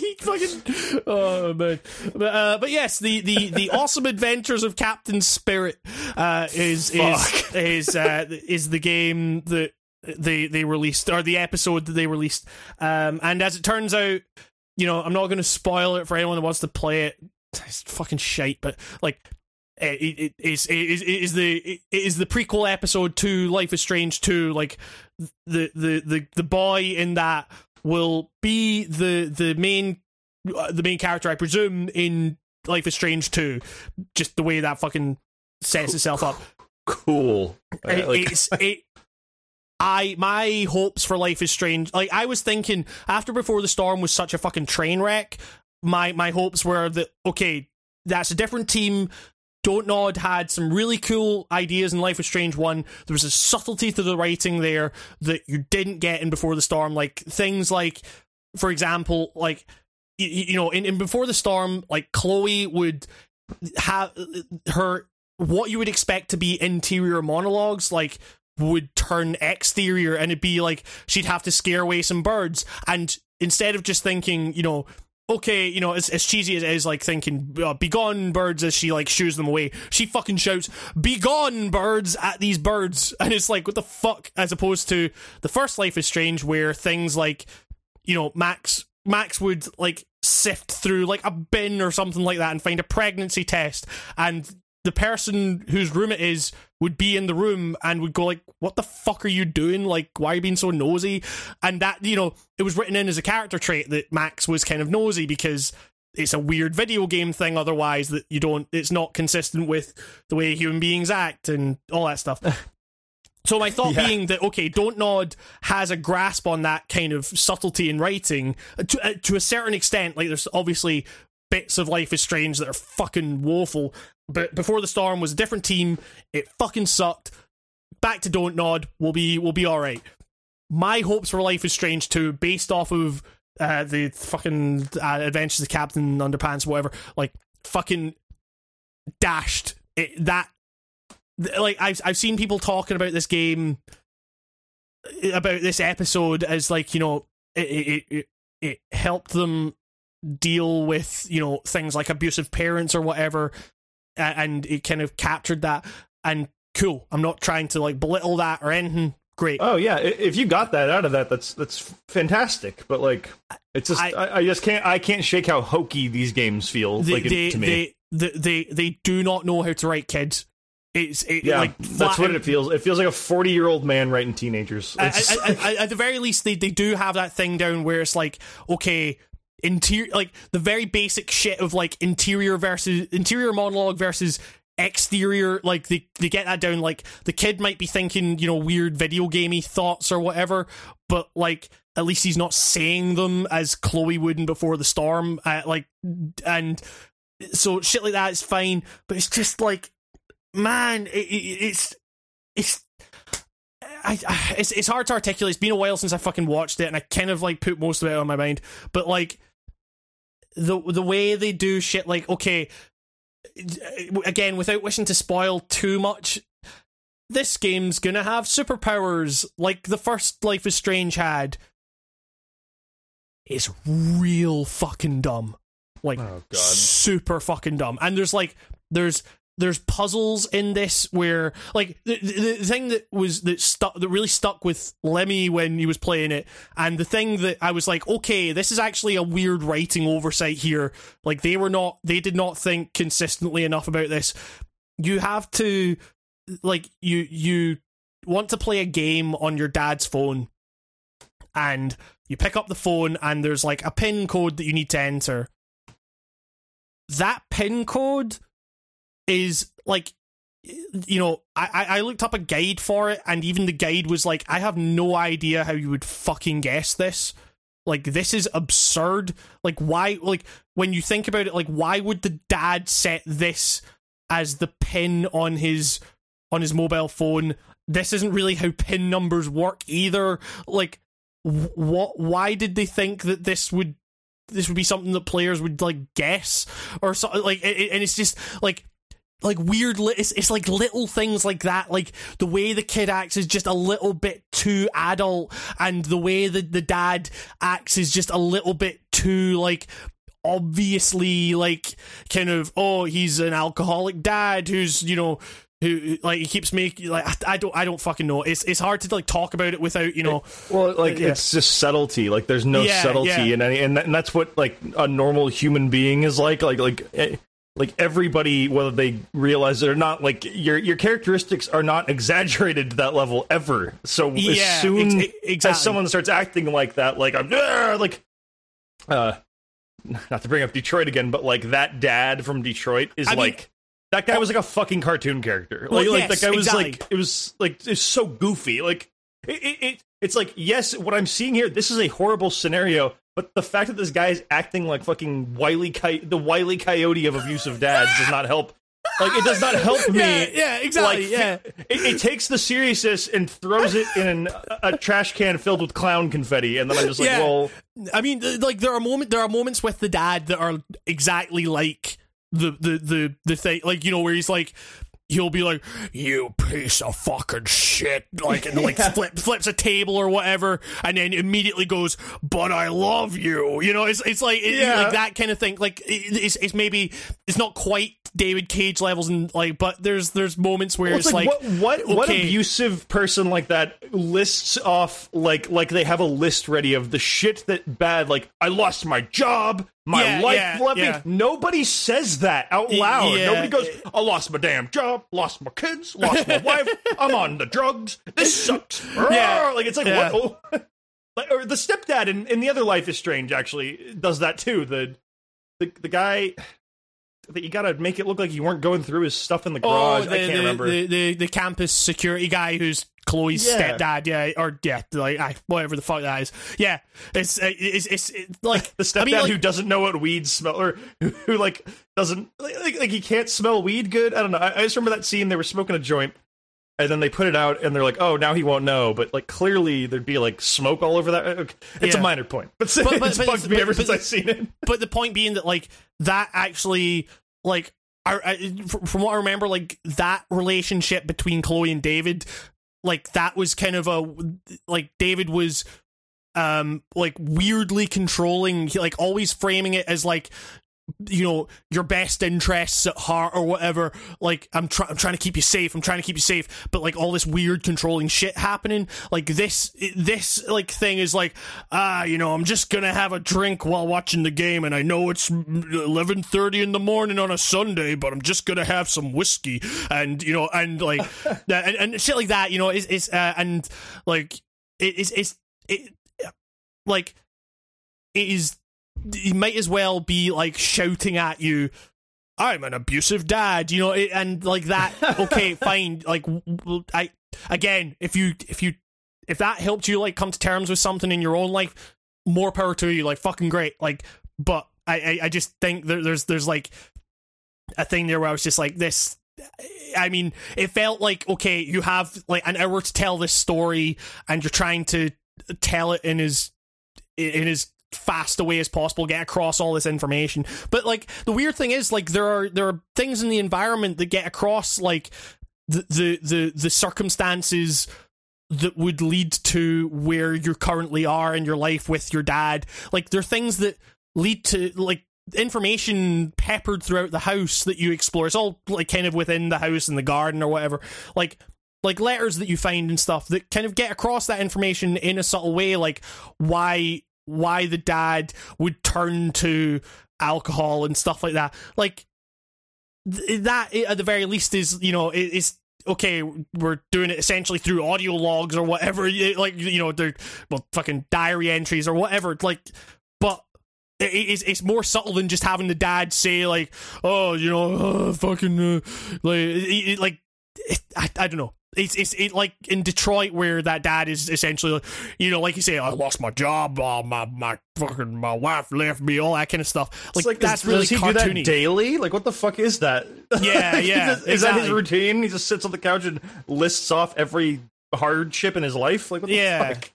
S1: he fucking. Oh man, but uh, but yes, the the the awesome adventures of Captain Spirit uh, is is is uh, is the game that they they released or the episode that they released. Um, and as it turns out, you know, I'm not going to spoil it for anyone that wants to play it. It's fucking shite, but like it, it, is, it, is, it is the it is the prequel episode to Life is Strange 2 like the the the the boy in that will be the the main uh, the main character I presume in Life is Strange 2 just the way that fucking sets itself up
S2: Cool.
S1: it,
S2: Like-
S1: it's it I my hopes for Life is Strange. Like I was thinking after Before the Storm was such a fucking train wreck. My my hopes were that okay, that's a different team. Dontnod had some really cool ideas in Life is Strange 1. There was a subtlety to the writing there that you didn't get in Before the Storm. Like things like, for example, like, you, you know, in, in Before the Storm, like Chloe would have her, what you would expect to be interior monologues, like, would turn exterior and it'd be like she'd have to scare away some birds. And instead of just thinking, you know, okay, you know, as, as cheesy as it is, like thinking, uh, be gone, birds, as she like shoos them away, she fucking shouts, be gone, birds, at these birds. And it's like, what the fuck? As opposed to the first Life is Strange, where things like, you know, Max. Max would like sift through like a bin or something like that and find a pregnancy test, and the person whose room it is would be in the room and would go like, "What the fuck are you doing? Like, why are you being so nosy?" And that you know, it was written in as a character trait that Max was kind of nosy because it's a weird video game thing. Otherwise, that you don't, it's not consistent with the way human beings act and all that stuff. So my thought
S2: Yeah.
S1: being that okay, Dontnod has a grasp on that kind of subtlety in writing to uh, to a certain extent. Like there's obviously bits of Life is Strange that are fucking woeful, but Before the Storm was a different team. It fucking sucked. Back to Dontnod. We'll be we'll be all right. My hopes for Life is Strange 2, based off of uh, the fucking uh, Adventures of Captain Underpants, whatever, like fucking dashed. It, that like I've I've seen people talking about this game about this episode as like you know it it it, it helped them deal with you know things like abusive parents or whatever and it kind of captured that and cool i'm not trying to like belittle that or anything great
S2: Oh yeah, if you got that out of that, that's that's fantastic. But like, it's just
S1: I-
S2: I, I just can't I can't shake how hokey these games feel
S1: they,
S2: like
S1: they,
S2: to me.
S1: they, they they they do not know how to write kids it's it,
S2: yeah,
S1: like
S2: that's what it feels. It feels like a forty year old man writing teenagers.
S1: I-
S2: It's-
S1: I- I- I- at the very least, they, they do have that thing down where it's like, okay, interior, like the very basic shit of like interior versus interior monologue versus exterior. Like they they get that down. Like the kid might be thinking, you know, weird video gamey thoughts or whatever, but like at least he's not saying them as Chloe would in Before the Storm. Uh, like and so shit like that is fine, but it's just like, man, it, it, it's it's I, I it's it's hard to articulate. It's been a while since I fucking watched it, and I kind of like put most of it on my mind. But like the the way they do shit, like okay, again, without wishing to spoil too much, this game's gonna have superpowers like the first Life is Strange had. It's real fucking dumb, like
S2: Oh, God.
S1: super fucking dumb. And there's like there's there's puzzles in this where like the, the, the thing that was that stuck that really stuck with Lemmy when he was playing it and the thing that I was like okay this is actually a weird writing oversight here. Like they were not they did not think consistently enough about this. You have to like you you want to play a game on your dad's phone and you pick up the phone and there's like a pin code that you need to enter. That pin code is like you know I, I looked up a guide for it and even the guide was like i have no idea how you would fucking guess this. Like this is absurd. Like why like when you think about it like why would the dad set this as the pin on his on his mobile phone? This isn't really how pin numbers work either. Like what why did they think that this would this would be something that players would like guess? Or something like and it's just like like weird li- it's, it's like little things like that like the way the kid acts is just a little bit too adult and the way that the dad acts is just a little bit too like obviously like kind of oh he's an alcoholic dad who's you know who like he keeps making like I, I don't I don't fucking know it's it's hard to like talk about it without you know
S2: Well, like
S1: Yeah.
S2: it's just subtlety. Like there's no
S1: Yeah,
S2: subtlety
S1: yeah.
S2: in any, and, that, and that's what like a normal human being is like. Like like eh, like everybody, whether they realize it or not, like your your characteristics are not exaggerated to that level ever. So
S1: Yeah,
S2: as soon
S1: ex- exactly.
S2: as someone starts acting like that, like I'm like uh, not to bring up Detroit again, but like that dad from Detroit is
S1: I mean-
S2: like. that guy was like a fucking cartoon character.
S1: Well,
S2: Like, like
S1: yes,
S2: that guy was
S1: exactly.
S2: like it was like it's so goofy. Like it, it, it it's like yes, what I'm seeing here, this is a horrible scenario, but the fact that this guy is acting like fucking wily the wily coyote of abusive dads does not help. Like it does not help me.
S1: Yeah, yeah, exactly,
S2: Like,
S1: yeah.
S2: it, it takes the seriousness and throws it in an, a trash can filled with clown confetti, and then I'm just like,
S1: Yeah.
S2: well,
S1: I mean, th- like there are moment there are moments with the dad that are exactly like the the the the thing, like you know where he's like. He'll be like, "You piece of fucking shit!" Like, and like flip, flips a table or whatever, and then immediately goes, "But I love you." You know, it's it's like it-
S2: Yeah.
S1: like that kind of thing. Like, it, it's it's maybe it's not quite David Cage levels, and like, but there's there's moments where
S2: Well,
S1: it's, like,
S2: what what what
S1: okay.
S2: abusive person like that lists off like like they have a list ready of the shit that bad like I lost my job, my
S1: Yeah,
S2: life
S1: yeah,
S2: left me.
S1: yeah.
S2: Nobody says that out loud. Nobody goes, I lost my damn job, lost my kids, lost my wife, I'm on the drugs. This sucks.
S1: Yeah.
S2: Like it's like what oh. like, or the stepdad in, in the other life is strange actually does that too. The the the guy that you gotta make it look like you weren't going through his stuff in the garage.
S1: Oh, the,
S2: I can't
S1: the,
S2: remember.
S1: The, the the campus security guy who's Chloe's
S2: Yeah.
S1: stepdad, yeah, or yeah, like I, whatever the fuck that is. Yeah, it's uh, it's it's, it's like
S2: the stepdad
S1: I mean, like,
S2: who doesn't know what weed smell or who, who like doesn't like, like like he can't smell weed good. I don't know. I, I just remember that scene. They were smoking a joint, and then they put it out, and they're like, "Oh, now he won't know." But like clearly, there'd be like smoke all over that. It's
S1: Yeah.
S2: a minor point, but,
S1: But- but-
S2: it's
S1: but-
S2: bugged me
S1: but-
S2: ever since I've seen it.
S1: but the point being that like that actually like I, I, from what I remember, like that relationship between Chloe and David, like that was kind of a like David was um like weirdly controlling, like always framing it as like you know your best interests at heart or whatever like i'm trying i'm trying to keep you safe i'm trying to keep you safe but like all this weird controlling shit happening like this this like thing is like ah you know i'm just gonna have a drink while watching the game and i know it's 11:30 in the morning on a sunday but i'm just gonna have some whiskey and you know and like and, and shit like that you know is is uh, and like it is it's it like it is he might as well be like shouting at you i'm an abusive dad you know and like that okay fine like i again if you if you if that helped you like come to terms with something in your own life more power to you like fucking great like but i i, I just think there, there's there's like a thing there where i was just like this I mean, it felt like okay, you have like an hour to tell this story, and you're trying to tell it in as in as fast a way as possible, get across all this information. But like the weird thing is, like there are there are things in the environment that get across like the the the, the circumstances that would lead to where you currently are in your life with your dad. Like there are things that lead to like information peppered throughout the house that you explore. It's all like kind of within the house and the garden or whatever. Like like letters that you find and stuff that kind of get across that information in a subtle way, like why why the dad would turn to alcohol and stuff like that. Like th- that at the very least is you know it- it's okay we're doing it essentially through audio logs or whatever like you know they're well fucking diary entries or whatever like but it's, it's more subtle than just having the dad say like oh you know uh, fucking uh, like like it, I, I don't know it's it's it like in Detroit where that dad is essentially you know like you say I lost my job uh, my my fucking my wife left me all that kind of stuff like,
S2: like
S1: that's
S2: does,
S1: really
S2: does he do
S1: cartoony
S2: that daily? Like what the fuck is that?
S1: Yeah, yeah,
S2: is, is that his routine? He just sits on the couch and lists off every hardship in his life. Like what the
S1: Yeah.
S2: fuck?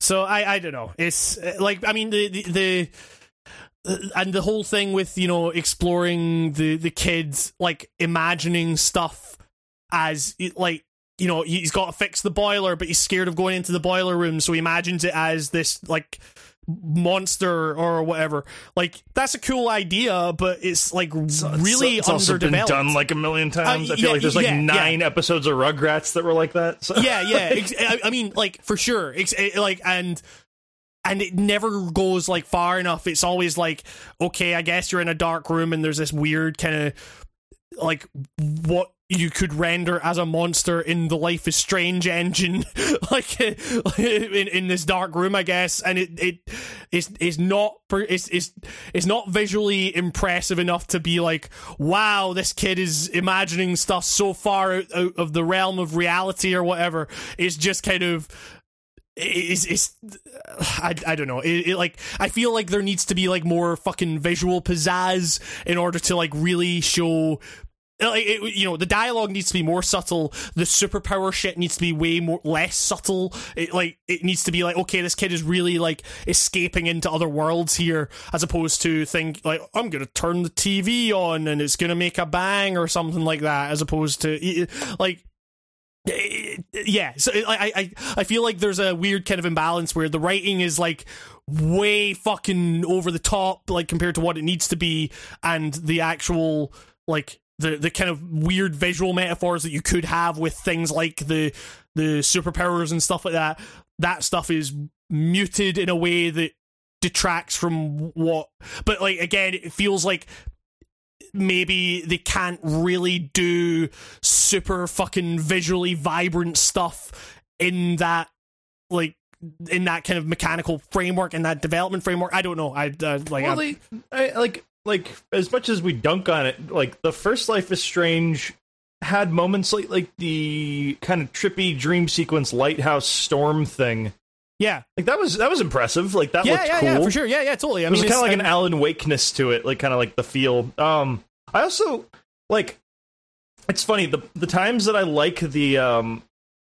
S1: So I I don't know. It's uh, like I mean the the the, and the whole thing with you know exploring the the kids like imagining stuff as like you know he's got to fix the boiler but he's scared of going into the boiler room so he imagines it as this like monster or whatever like that's a cool idea but it's like really
S2: it's also been
S1: underdeveloped
S2: done like a million times.
S1: Uh,
S2: I feel
S1: yeah,
S2: like there's like
S1: yeah,
S2: nine episodes of Rugrats that were like that. So.
S1: yeah yeah ex- I, I mean like for sure ex- eh, like and and it never goes like far enough it's always like okay i guess you're in a dark room and there's this weird kind of like what you could render as a monster in the life is strange engine like in, in this dark room i guess. And it it is is not it's, it's it's not visually impressive enough to be like wow this kid is imagining stuff so far out, out of the realm of reality or whatever. It's just kind of is is I, I don't know. It, it, like I feel like there needs to be like more fucking visual pizzazz in order to like really show Uh, it, you know the dialogue needs to be more subtle. The superpower shit needs to be way more less subtle. It like it needs to be like okay this kid is really like escaping into other worlds here as opposed to think like i'm gonna turn the tv on and it's gonna make a bang or something like that as opposed to like yeah. So I, I i feel like there's a weird kind of imbalance where the writing is like way fucking over the top like compared to what it needs to be and the actual like the the kind of weird visual metaphors that you could have with things like the the superpowers and stuff like that that stuff is muted in a way that detracts from what but like again it feels like maybe they can't really do super fucking visually vibrant stuff in that like in that kind of mechanical framework and that development framework. I don't know. I uh, like
S2: well, they, I, like like as much as we dunk on it like the first life is strange had moments like like the kind of trippy dream sequence lighthouse storm thing
S1: yeah,
S2: like that was that was impressive. Like that
S1: yeah,
S2: looked
S1: yeah,
S2: cool.
S1: yeah, for sure. Yeah, yeah, totally. I
S2: It was
S1: mean,
S2: kind of like an
S1: I'm-
S2: Alan Wakeness to it, like kind of like the feel. Um, I also like. It's funny the the times that I like the um,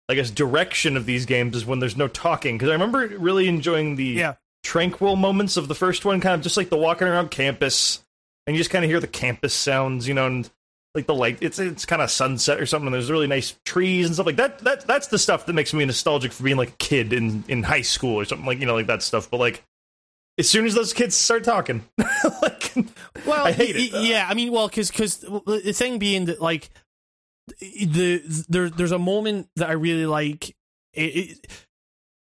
S2: I guess direction of these games is when there's no talking because I remember really enjoying the
S1: Yeah.
S2: tranquil moments of the first one, kind of just like the walking around campus, and you just kind of hear the campus sounds, you know, and like the light. It's it's kind of sunset or something. And there's really nice trees and stuff like that. That that's the stuff that makes me nostalgic for being like a kid in in high school or something like you know like that stuff. But like as soon as those kids start talking, like
S1: Well,
S2: I hate it.
S1: Yeah, I mean, well, because because the thing being that like the there there's a moment that I really like. It, it,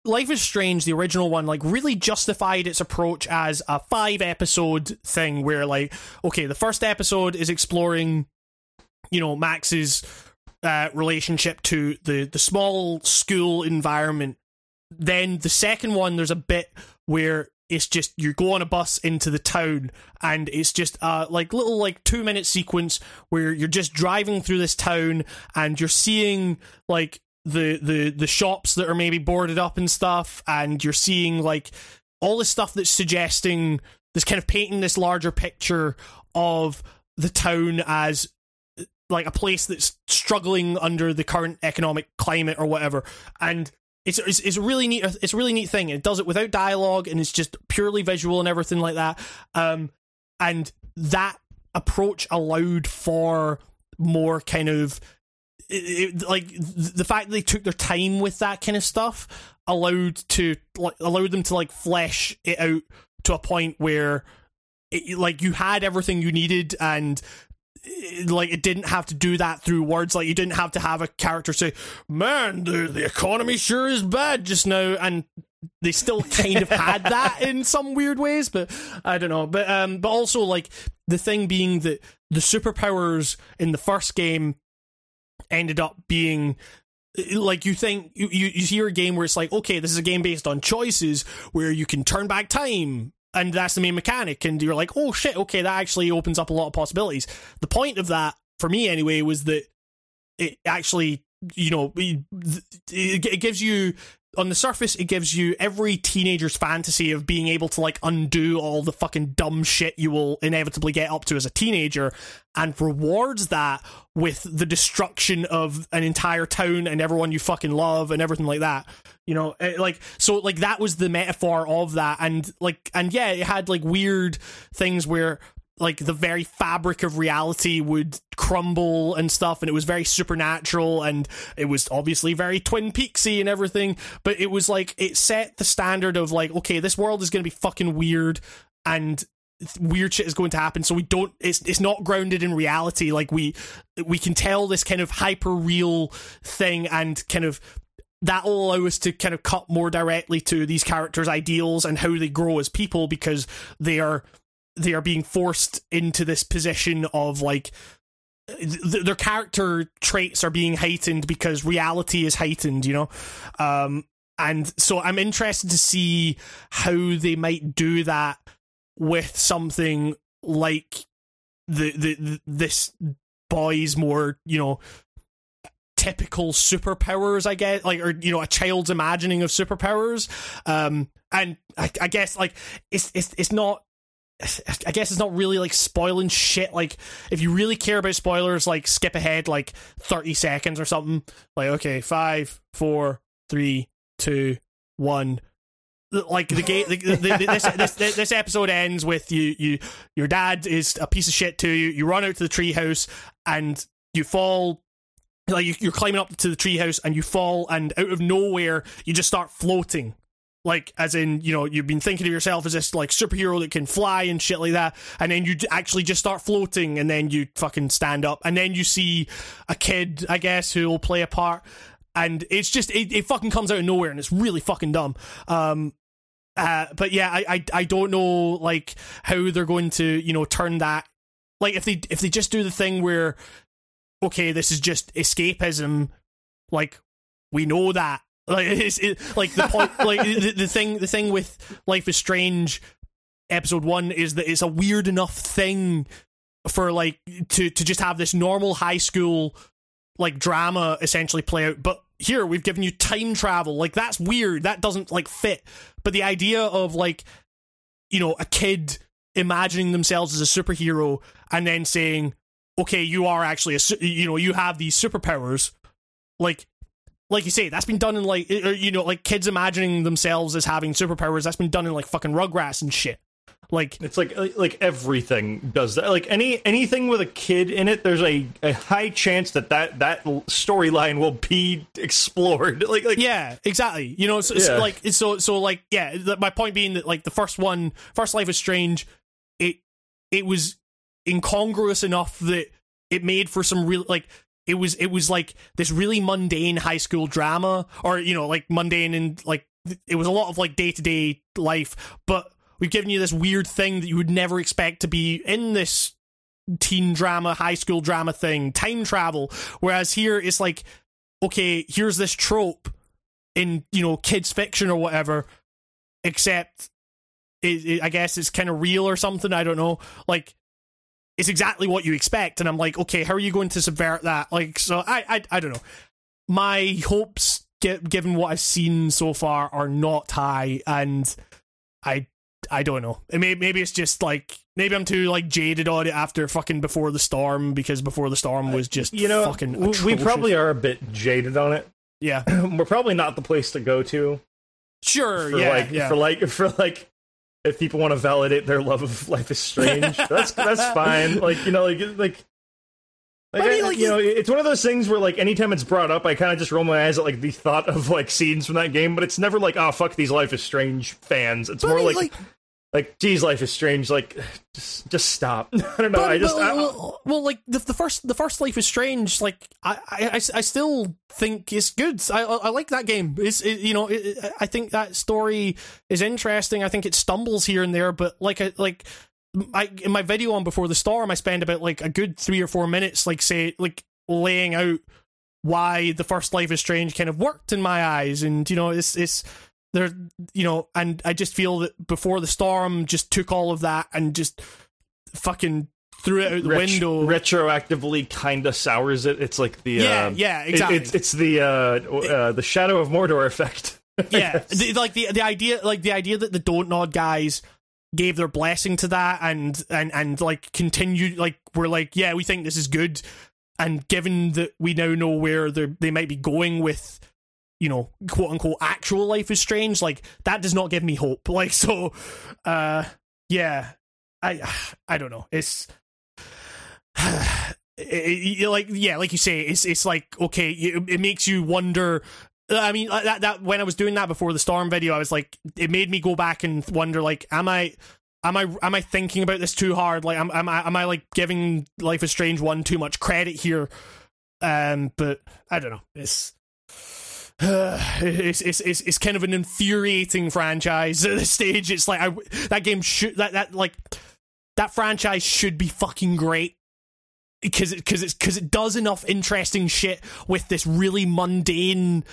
S1: Life is Strange, the original one, like really justified its approach as a five episode thing where like, okay, the first episode is exploring, you know, Max's uh, relationship to the the small school environment. Then the second one, there's a bit where it's just you go on a bus into the town and it's just a like little like two minute sequence where you're just driving through this town and you're seeing like the the the shops that are maybe boarded up and stuff and you're seeing like all this stuff that's suggesting this kind of painting this larger picture of the town as like a place that's struggling under the current economic climate or whatever. And it's, it's it's really neat it's a really neat thing. It does it without dialogue and it's just purely visual and everything like that. Um and that approach allowed for more kind of it, it- like the fact that they took their time with that kind of stuff allowed to like allowed them to like flesh it out to a point where it, like you had everything you needed and like it didn't have to do that through words. Like you didn't have to have a character say man the, the economy sure is bad just now and they still kind of had that in some weird ways but i don't know. But um but also like the thing being that the superpowers in the first game ended up being like you think you, you hear a game where it's like okay this is a game based on choices where you can turn back time and that's the main mechanic and you're like oh shit okay that actually opens up a lot of possibilities. The point of that for me anyway was that it actually you know it, it gives you on the surface it gives you every teenager's fantasy of being able to like undo all the fucking dumb shit you will inevitably get up to as a teenager and rewards that with the destruction of an entire town and everyone you fucking love and everything like that. You know eh, like so like that was the metaphor of that. And like and yeah it had like weird things where like the very fabric of reality would crumble and stuff and it was very supernatural and it was obviously very twin peaksy and everything but it was like it set the standard of like okay this world is going to be fucking weird and weird shit is going to happen so we don't it's it's not grounded in reality like we we can tell this kind of hyper real thing and kind of that will allow us to kind of cut more directly to these characters ideals and how they grow as people because they are they are being forced into this position of like th- their character traits are being heightened because reality is heightened, you know. Um, and so I'm interested to see how they might do that with something like the the, the this boy's more you know typical superpowers i guess like or you know a child's imagining of superpowers um and i, I guess like it's it's it's not I guess it's not really like spoiling shit. Like, if you really care about spoilers, like skip ahead like 30 seconds or something. Like, okay, five, four, three, two, one. Like the the, the, this, this this episode ends with you, you, your dad is a piece of shit to you. You run out to the treehouse and you fall like you, you're climbing up to the treehouse and you fall and out of nowhere you just start floating like as in you know you've been thinking of yourself as this like superhero that can fly and shit like that and then you actually just start floating and then you fucking stand up and then you see a kid i guess who will play a part and it's just it, it fucking comes out of nowhere and it's really fucking dumb. Um uh but yeah I, I i don't know like how they're going to you know turn that like if they if they just do the thing where okay this is just escapism like we know that like it's it, like the point, like the, the thing, the thing with Life is Strange, episode one is that it's a weird enough thing for like to to just have this normal high school like drama essentially play out. But here we've given you time travel. Like that's weird. That doesn't like fit. But the idea of like you know a kid imagining themselves as a superhero and then saying, "Okay, you are actually a you know you have these superpowers." Like like you say, that's been done in like you know, like kids imagining themselves as having superpowers. That's been done in like fucking Rugrats and shit. Like
S2: it's like uh, like everything does that. Like any anything with a kid in it, there's a, a high chance that that that storyline will be explored. Like like
S1: yeah, exactly. You know, so, yeah. so like so so like yeah. My point being that like the first one, first Life is Strange, it it was incongruous enough that it made for some real like it was it was like this really mundane high school drama or you know like mundane and like it was a lot of like day-to-day life but we've given you this weird thing that you would never expect to be in this teen drama high school drama thing time travel. Whereas here it's like okay here's this trope in you know kids fiction or whatever except it, it, i guess it's kind of real or something i don't know. Like it's exactly what you expect. And i'm like okay how are you going to subvert that? Like so i i, I don't know. My hopes given what i've seen so far are not high. And i i don't know. May, maybe it's just like maybe i'm too like jaded on it after fucking before the storm because before the storm was just you know fucking atrocious.
S2: we probably are a bit jaded on it.
S1: Yeah.
S2: We're probably not the place to go to
S1: sure
S2: for
S1: yeah,
S2: like
S1: yeah.
S2: for like for like if people want to validate their love of Life is Strange, that's that's fine. Like you know, like like. Like, I mean, like, you know, it's one of those things where, like, anytime it's brought up, I kind of just roll my eyes at, like, the thought of, like, scenes from that game, but it's never like, oh, fuck these Life is Strange fans. It's more like, like, like, geez, Life is Strange. Like, just, just stop. I don't know.
S1: But,
S2: I just,
S1: but,
S2: I,
S1: well, well, like the, the first, the first Life is Strange. Like, I, I, I still think it's good. I, I like that game. It's, it, you know, it, I think that story is interesting. I think it stumbles here and there, but like, I, like. I in my video on before the storm, I spend about like a good three or four minutes, like say, like laying out why the first Life is Strange kind of worked in my eyes, and you know, it's it's there, you know, and I just feel that before the storm just took all of that and just fucking threw it out the
S2: ret-
S1: window.
S2: Retroactively, kind of sours it. It's like the
S1: yeah,
S2: um,
S1: yeah, exactly.
S2: It, it's it's the uh, uh, the Shadow of Mordor effect.
S1: yeah, the, like the the idea, like the idea that the Dontnod guys gave their blessing to that and and and like continued, like we're like, yeah, we think this is good, and given that we now know where they they might be going with. You know, quote unquote, actual life is strange. Like that does not give me hope. Like so, uh, yeah, I, I don't know. It's it, it, like yeah, like you say, it's it's like okay, it, it makes you wonder. I mean, that that when I was doing that before the storm video, I was like, it made me go back and wonder, like, am I, am I, am I thinking about this too hard? Like, am am I, am I like giving Life is Strange one too much credit here? Um, but I don't know. It's. it's, it's it's it's kind of an infuriating franchise at this stage. It's like I, that game should that that like that franchise should be fucking great because it because it's because it does enough interesting shit with this really mundane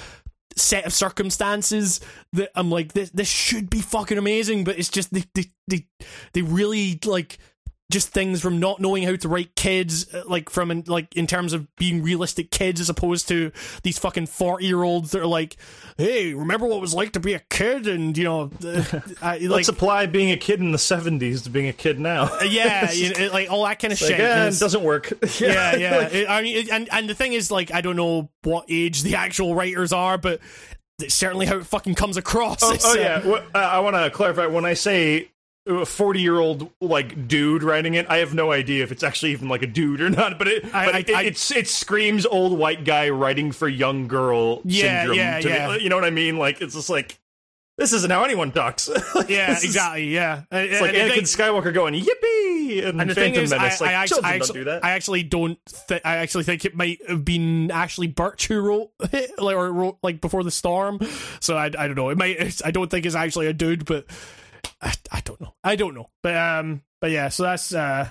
S1: set of circumstances that I'm like this this should be fucking amazing but it's just they they they, they really like just things from not knowing how to write kids uh, like from in, like in terms of being realistic kids as opposed to these fucking 40 year olds that are like hey remember what it was like to be a kid and you know uh, I, like
S2: Let's apply being a kid in the '70s to being a kid now.
S1: yeah you know, like all that kind of
S2: Like,
S1: shit
S2: eh,
S1: And
S2: it doesn't work.
S1: yeah, yeah. It- I mean, it- and and the thing is, like, I don't know what age the actual writers are, but it's certainly how it fucking comes across.
S2: Oh, oh
S1: uh,
S2: yeah. Well, uh, I want to clarify. When I say a forty-year-old like dude writing it, I have no idea if it's actually even like a dude or not. But it,
S1: I-
S2: but
S1: I-
S2: it,
S1: I-
S2: it's it screams old white guy writing for young girl
S1: Yeah,
S2: syndrome.
S1: yeah,
S2: to me.
S1: yeah.
S2: You know what I mean? Like it's just like this isn't how anyone talks. Like,
S1: yeah,
S2: this is-
S1: exactly. Yeah,
S2: It's like
S1: and,
S2: Anakin
S1: thing-
S2: Skywalker going yippee and,
S1: and the thing
S2: Phantom
S1: is,
S2: Menace.
S1: I,
S2: like
S1: I, actually,
S2: children
S1: I,
S2: don't
S1: actually,
S2: do that.
S1: I actually don't. Th- I actually think it might have been Ashly Burch who wrote it, like, or wrote like before the storm. So I, I don't know. It might. It's, I don't think it's actually a dude, but I, I don't know. I don't know. But um, but yeah. So that's uh,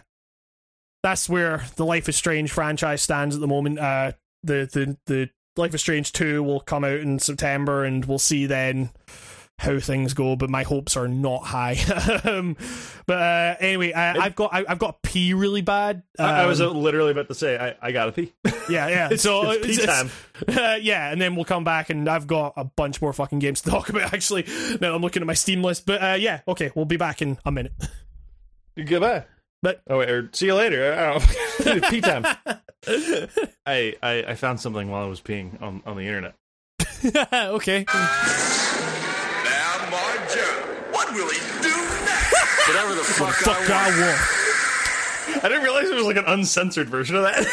S1: that's where the Life is Strange franchise stands at the moment. Uh, the the the Life is Strange two will come out in September, and we'll see then how things go. But my hopes are not high. um, but uh, anyway, I, I've got I, I've got to pee really bad.
S2: I, I was
S1: Um,
S2: uh, literally about to say I, I gotta pee.
S1: yeah, yeah.
S2: it's,
S1: so
S2: it's pee time.
S1: uh, yeah, and then we'll come back, and I've got a bunch more fucking games to talk about. Actually, now I'm looking at my Steam list. But uh, yeah, okay, we'll be back in a minute.
S2: Goodbye.
S1: But
S2: Oh wait, or see you later. I don't know. Pee time. I, I I found something while I was peeing on, on the internet.
S1: okay,
S4: what will he do next? Whatever the fuck,
S1: fuck I want.
S2: I didn't realize there was like an uncensored version of that.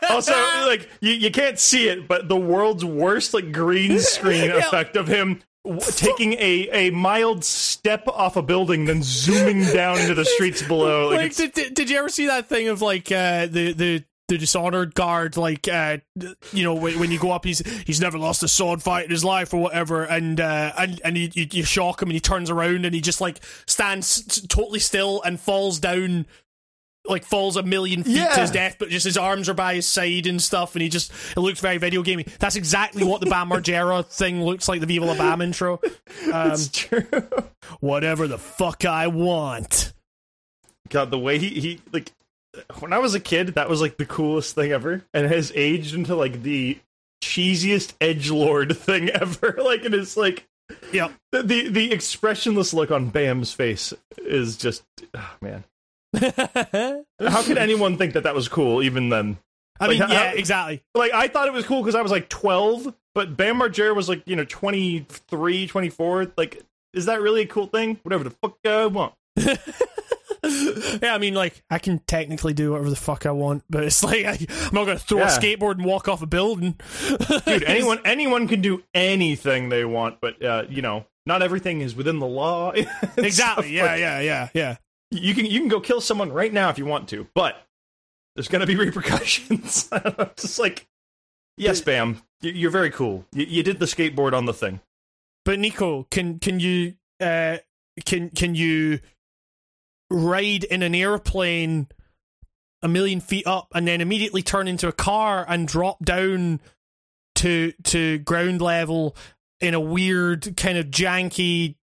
S2: also, like you, you can't see it, but the world's worst like green screen effect of him w- taking a, a mild step off a building, then zooming down into the streets below. Like,
S1: Like, did, did, did you ever see that thing of like uh, the the the dishonored guard like uh you know when, when you go up he's he's never lost a sword fight in his life or whatever and uh and and you, you, you shock him and he turns around and he just like stands totally still and falls down like falls a million feet
S2: Yeah.
S1: to his death but just his arms are by his side and stuff and he just it looks very video gamey that's exactly what the Bam Margera thing looks like the Viva La Bam intro um,
S2: it's true.
S1: whatever the fuck I want
S2: God, the way he, he like when I was a kid, that was like the coolest thing ever, and it has aged into like the cheesiest edge lord thing ever. Like and it is like
S1: yeah,
S2: the the, the expressionless look on Bam's face is just oh, man. How could anyone think that that was cool even then?
S1: I
S2: Like,
S1: mean,
S2: how-
S1: yeah, exactly.
S2: Like I thought it was cool because I was like 12, but Bam Margera was like, you know, 23, 24. Like is that really a cool thing? Whatever the fuck I want.
S1: yeah, I mean, like, I can technically do whatever the fuck I want, but it's like I, I'm not going to throw a skateboard and walk off a building.
S2: Dude, anyone anyone can do anything they want, but uh, you know, not everything is within the law.
S1: exactly. Yeah,
S2: like-
S1: yeah, yeah, yeah.
S2: You can you can go kill someone right now if you want to, but there's going to be repercussions. It's just like, yes, Bam, you're very cool. You, you did the skateboard on the thing.
S1: But Nico, can can you uh can can you ride in an airplane a million feet up and then immediately turn into a car and drop down to to ground level in a weird kind of janky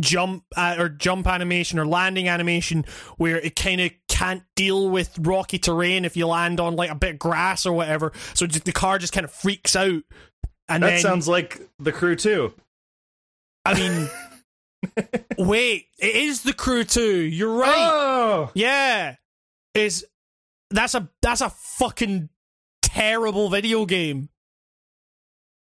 S1: jump uh, or jump animation or landing animation where it kind of can't deal with rocky terrain if you land on like a bit of grass or whatever so just, the car just kind of freaks out and
S2: That
S1: then
S2: sounds like the Crew 2.
S1: I mean, wait, it is the Crew 2. You're right.
S2: Oh,
S1: Yeah, is that's a that's a fucking terrible video game.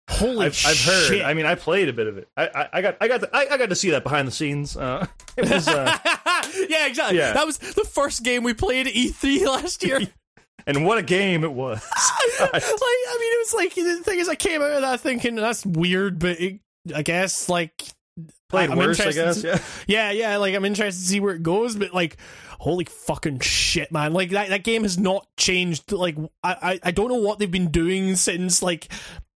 S1: Holy
S2: I've, I've heard. I mean, I played a bit of it. I, I, I got, I got, to, I, I got to see that behind the scenes. Uh, it was, uh,
S1: yeah, exactly.
S2: Yeah.
S1: That was the first game we played at E3 last year.
S2: and what a game it was.
S1: like, I mean, it was like the thing is, I came out of that thinking that's weird, but it, I guess like
S2: Played
S1: I'm
S2: worse, I
S1: interested
S2: guess.
S1: to-
S2: Yeah.
S1: yeah, yeah. Like I'm interested to see where it goes, but like, holy fucking shit, man! Like that that game has not changed. Like I I, I don't know what they've been doing since like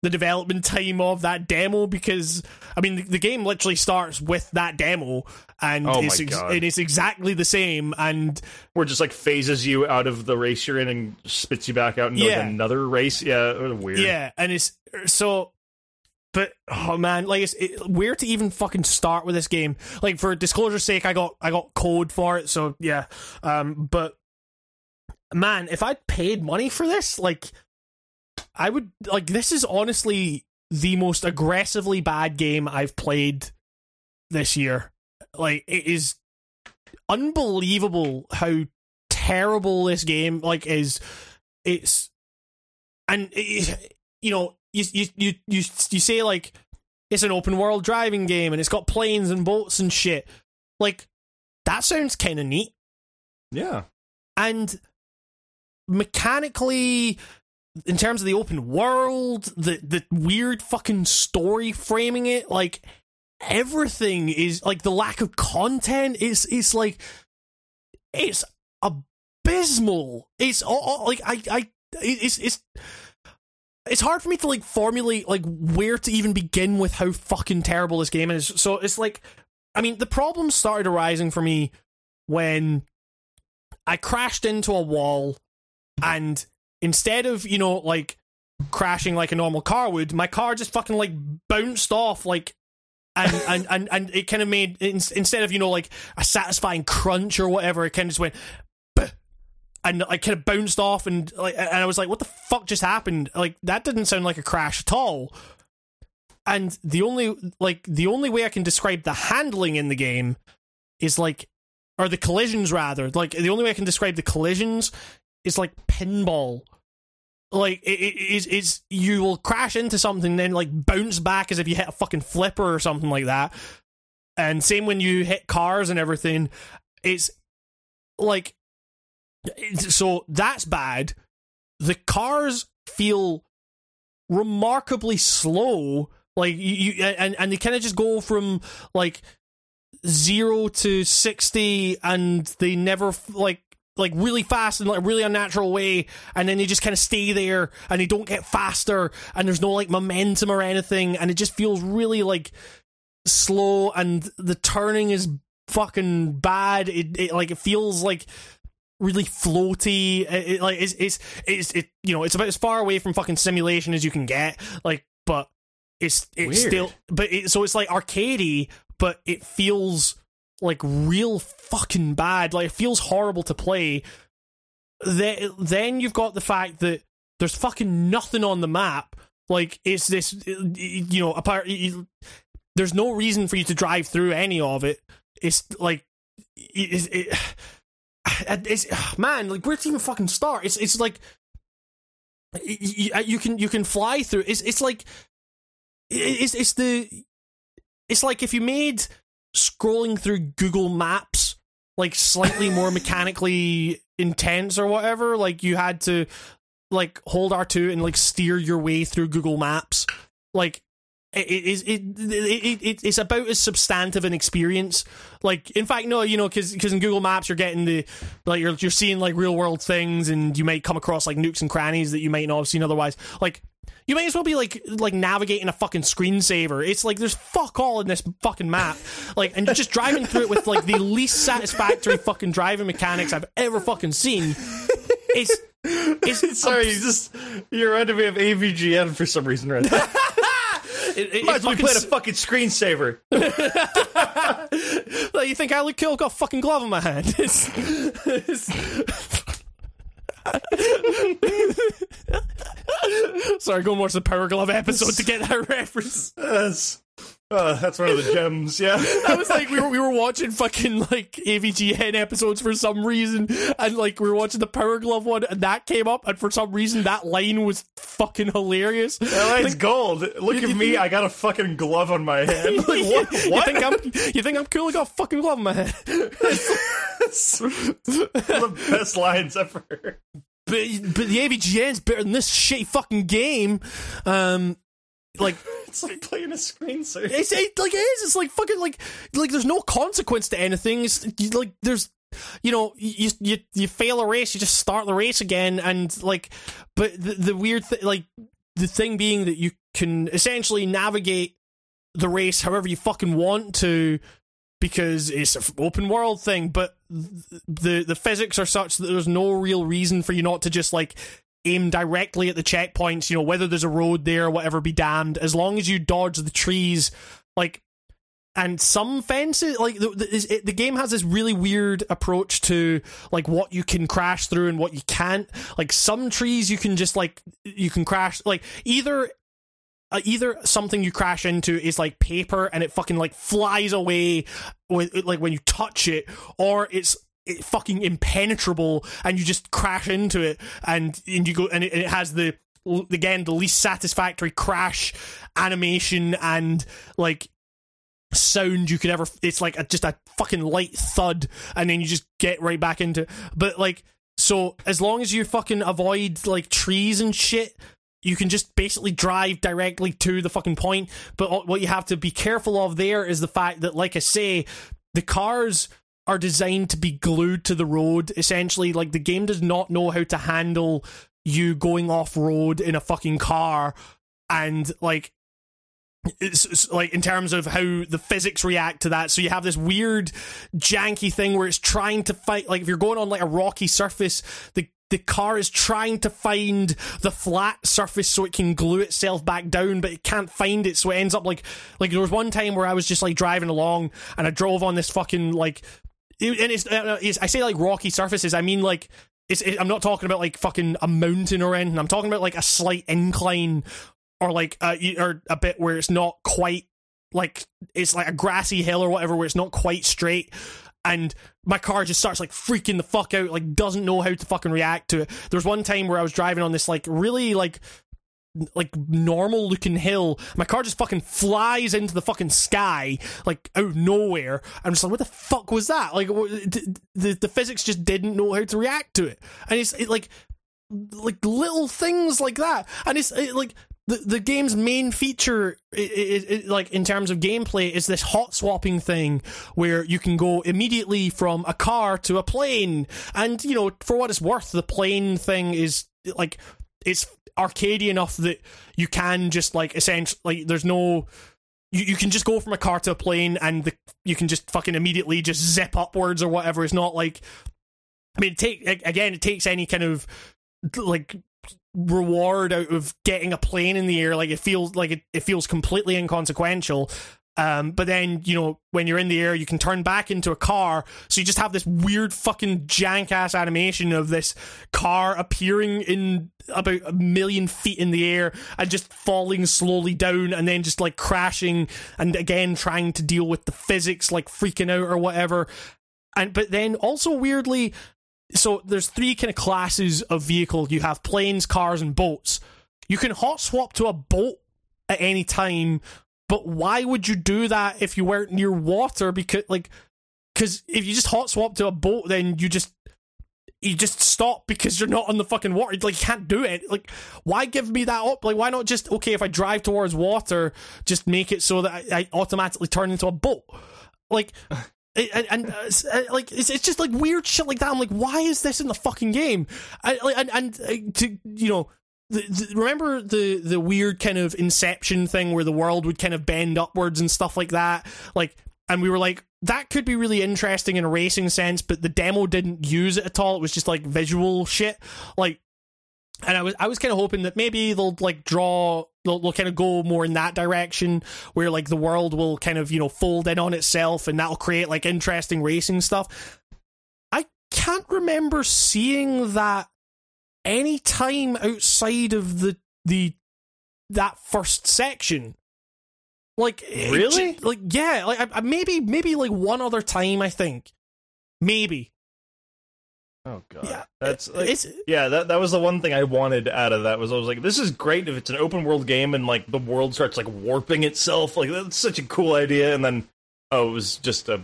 S1: the development time of that demo because I mean the, the game literally starts with that demo and
S2: Oh
S1: it's ex- and it's exactly the same and
S2: Where it just like phases you out of the race you're in and spits you back out into
S1: Yeah.
S2: like another race. Yeah, it was weird.
S1: Yeah, and it's so. But oh man, like it's it, where to even fucking start with this game? Like for disclosure's sake, I got I got code for it, so yeah. Um, but man, if I'd paid money for this, like I would like this is honestly the most aggressively bad game I've played this year. Like it is unbelievable how terrible this game like is. It's and it, you know you you you you you say like it's an open world driving game and it's got planes and boats and shit. Like that sounds kind of neat
S2: Yeah.
S1: and mechanically in terms of the open world the the weird fucking story framing it like everything is like the lack of content is is like it's abysmal it's all, all- like i i it's it's it's hard for me to like formulate like where to even begin with how fucking terrible this game is. So it's like i mean the problems started arising for me when I crashed into a wall and instead of, you know, like crashing like a normal car would, my car just fucking like bounced off like and and and, and it kind of made instead of, you know, like a satisfying crunch or whatever, it kind of just went and I kind of bounced off and like and I was like what the fuck just happened? Like that didn't sound like a crash at all. And the only like the only way I can describe the handling in the game is like or the collisions rather. Like the only way I can describe the collisions is like pinball. Like it, it is is you will crash into something, then like bounce back as if you hit a fucking flipper or something like that. And same when you hit cars and everything, it's like it's- so that's bad. The cars feel remarkably slow. Like you, you and and they kind of just go from like zero to 60 and they never like like really fast in like a really unnatural way and then they just kind of stay there and they don't get faster and there's no like momentum or anything and it just feels really like slow and the turning is fucking bad it, it like it feels like really floaty it, it, like it's it's it's it you know it's about as far away from fucking simulation as you can get like but it's it's
S2: Weird.
S1: still but it, so it's like arcadey but it feels like real fucking bad. Like it feels horrible to play. Then, then you've got the fact that there's fucking nothing on the map. Like it's this, you know, apart. There's no reason for you to drive through any of it. It's like, it, it, man, like where to even fucking start? It's it's like you, you can you can fly through. It's it's like it's it's the it's like if you made scrolling through Google Maps like slightly more mechanically intense or whatever. Like you had to like hold R two and like steer your way through Google Maps. Like it is it, it, it, it's about as substantive an experience. Like in fact, no, you know, because in Google Maps you're getting the like you're you're seeing like real world things and you might come across like nooks and crannies that you might not have seen otherwise. Like you might as well be like like navigating a fucking screensaver. It's like there's fuck all in this fucking map. Like and you're just driving through it with like the least satisfactory fucking driving mechanics I've ever fucking seen. It's it's
S2: Sorry, you just you reminded me of AVGN for some reason right now.
S1: it, it,
S2: Might as well play a fucking screensaver.
S1: like, you think I look cool? Got a fucking glove in my hand. It's, it's- Sorry, go watch the Power Glove episode to get that reference.
S2: Uh, that's one of the gems, yeah.
S1: I was like, we were we were watching fucking like AVGN episodes for some reason, and like we were watching the Power Glove one, and that came up, and for some reason that line was fucking hilarious.
S2: That line's gold. Look
S1: you
S2: at me,
S1: think-
S2: I got a fucking glove on my head. Like, what?
S1: You
S2: what?
S1: think I'm you think I'm cool? I got a fucking glove in my head.
S2: the best lines ever.
S1: but but the AVGN's better than this shitty fucking game. Um, like
S2: It's like playing a screensaver.
S1: it's it, like it is. It's like fucking like like there's no consequence to anything. It's like there's you know you you you fail a race, you just start the race again, and like but the the weird thing like the thing being that you can essentially navigate the race however you fucking want to because it's an open world thing but the the physics are such that there's no real reason for you not to just like aim directly at the checkpoints you know whether there's a road there whatever be damned. As long as you dodge the trees like and some fences like the, the, the game has this really weird approach to like what you can crash through and what you can't. Like some trees you can just like you can crash like either uh, either something you crash into is like paper and it fucking like flies away with like when you touch it or it's it fucking impenetrable and you just crash into it and and you go and it, it has the again the least satisfactory crash animation and like sound you could ever it's like a, just a fucking light thud and then you just get right back into it. but like so as long as you fucking avoid like trees and shit you can just basically drive directly to the fucking point but uh, what you have to be careful of there is the fact that like i say the cars are designed to be glued to the road essentially. Like the game does not know how to handle you going off road in a fucking car. And like it's, it's like in terms of how the physics react to that. So you have this weird janky thing where it's trying to fight like if you're going on like a rocky surface the the car is trying to find the flat surface so it can glue itself back down, but it can't find it, so it ends up like like there was one time where I was just like driving along and I drove on this fucking like, and it's, uh, it's I say like rocky surfaces, I mean like it, I'm not talking about like fucking a mountain or anything. I'm talking about like a slight incline or like uh, or a bit where it's not quite like it's like a grassy hill or whatever where it's not quite straight. And my car just starts like freaking the fuck out like doesn't know how to fucking react to it. There was one time where i was driving on this like really like like normal looking hill. My car just fucking flies into the fucking sky like out of nowhere. I'm just like what the fuck was that? Like the, the, physics just didn't know how to react to it. And it's it, like like little things like that. And it's it, like the, the game's main feature i i i like in terms of gameplay is this hot swapping thing where you can go immediately from a car to a plane. And you know for what it's worth the plane thing is like it's arcadey enough that you can just like essentially like there's no you, you can just go from a car to a plane and the, you can just fucking immediately just zip upwards or whatever it's not like I mean, take again. It takes any kind of like reward out of getting a plane in the air. Like it feels like it, it feels completely inconsequential. Um, but then you know when you're in the air, you can turn back into a car. So you just have this weird fucking jank ass animation of this car appearing in about a million feet in the air and just falling slowly down and then just like crashing and again trying to deal with the physics like freaking out or whatever. And but then also weirdly so there's three kind of classes of vehicle. You have planes cars and boats. You can hot swap to a boat at any time but why would you do that if you weren't near water? Because like because if you just hot swap to a boat then you just you just stop because you're not on the fucking water like you can't do it like why give me that up like why not just okay if i drive towards water just make it so that i, I automatically turn into a boat like and, and uh, uh, like it's, it's just like weird shit like that. I'm like, why is this in the fucking game? I, and and uh, to you know, the, the, remember the the weird kind of Inception thing where the world would kind of bend upwards and stuff like that. Like, and we were like, that could be really interesting in a racing sense, but the demo didn't use it at all. It was just like visual shit. Like, and I was I was kind of hoping that maybe they'll like draw they'll, they'll kind of go more in that direction where like the world will kind of you know fold in on itself and that'll create like interesting racing stuff. I can't remember seeing that any time outside of the the that first section. Like eh,
S2: Really?
S1: j- like yeah, like I, I, maybe maybe like one other time I think, maybe.
S2: Oh god,
S1: Yeah,
S2: that's eh, like,
S1: it's eh,
S2: yeah. That that was the one thing I wanted out of that was I was like, this is great if it's an open world game and like the world starts like warping itself. Like that's such a cool idea. And then oh, it was just a.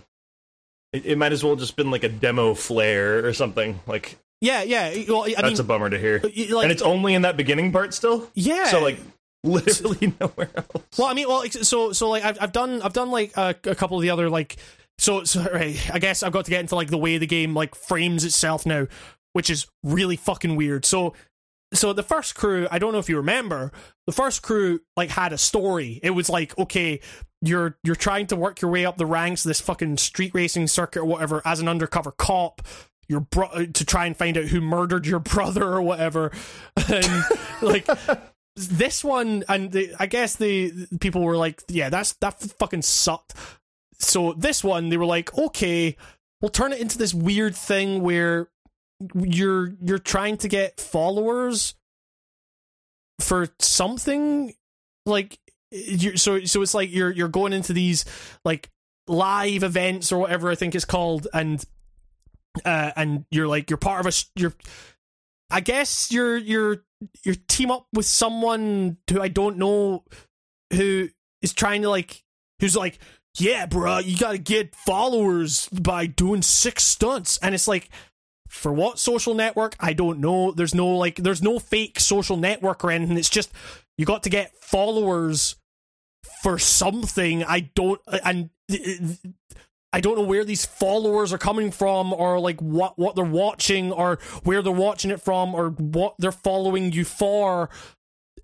S2: It, it might as well just been like a demo flare or something. Like
S1: yeah yeah. Well, I
S2: that's
S1: mean,
S2: a bummer to hear.
S1: like
S2: and it's only in that beginning part still.
S1: yeah.
S2: So like literally nowhere else.
S1: Well, I mean, well, so so like I've I've done I've done like a, a couple of the other like so so right. I guess I've got to get into like the way the game like frames itself now, which is really fucking weird. So so the first crew, I don't know if you remember, the first crew like had a story. It was like okay. You're you're trying to work your way up the ranks of this fucking street racing circuit or whatever as an undercover cop. Your bro- uh, to try and find out who murdered your brother or whatever, and like this one and the, i guess the, the people were like yeah that's that fucking sucked. So this one they were like okay we'll turn it into this weird thing where you're you're trying to get followers for something like you so so it's like you're you're going into these like live events or whatever i think it's called and uh and you're like you're part of a you're i guess you're you're you team up with someone who I don't know who is trying to like who's like, yeah, bro, you gotta get followers by doing six stunts, and it's like. For what social network? I don't know. There's no like there's no fake social network or anything. It's just you got to get followers for something. I don't and I don't know where these followers are coming from or like what what they're watching or where they're watching it from or what they're following you for.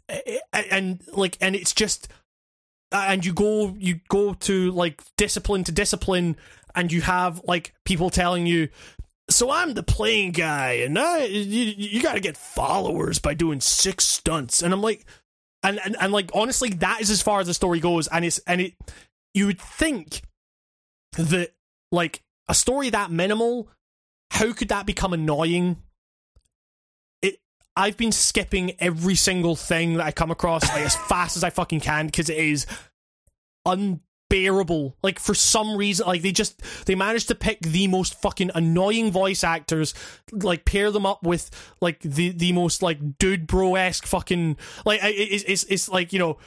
S1: A- a- and like and it's just and you go you go to like discipline to discipline and you have like people telling you so I'm the playing guy and I you, you got to get followers by doing six stunts. And I'm like and, and and like honestly that is as far as the story goes and it's and it you would think that like a story that minimal how could that become annoying? It i've been skipping every single thing that i come across like as fast as i fucking can because it is unbearable. Like for some reason like they just they managed to pick the most fucking annoying voice actors like pair them up with like the the most like dude bro-esque fucking like it- it's, it's, it's like you know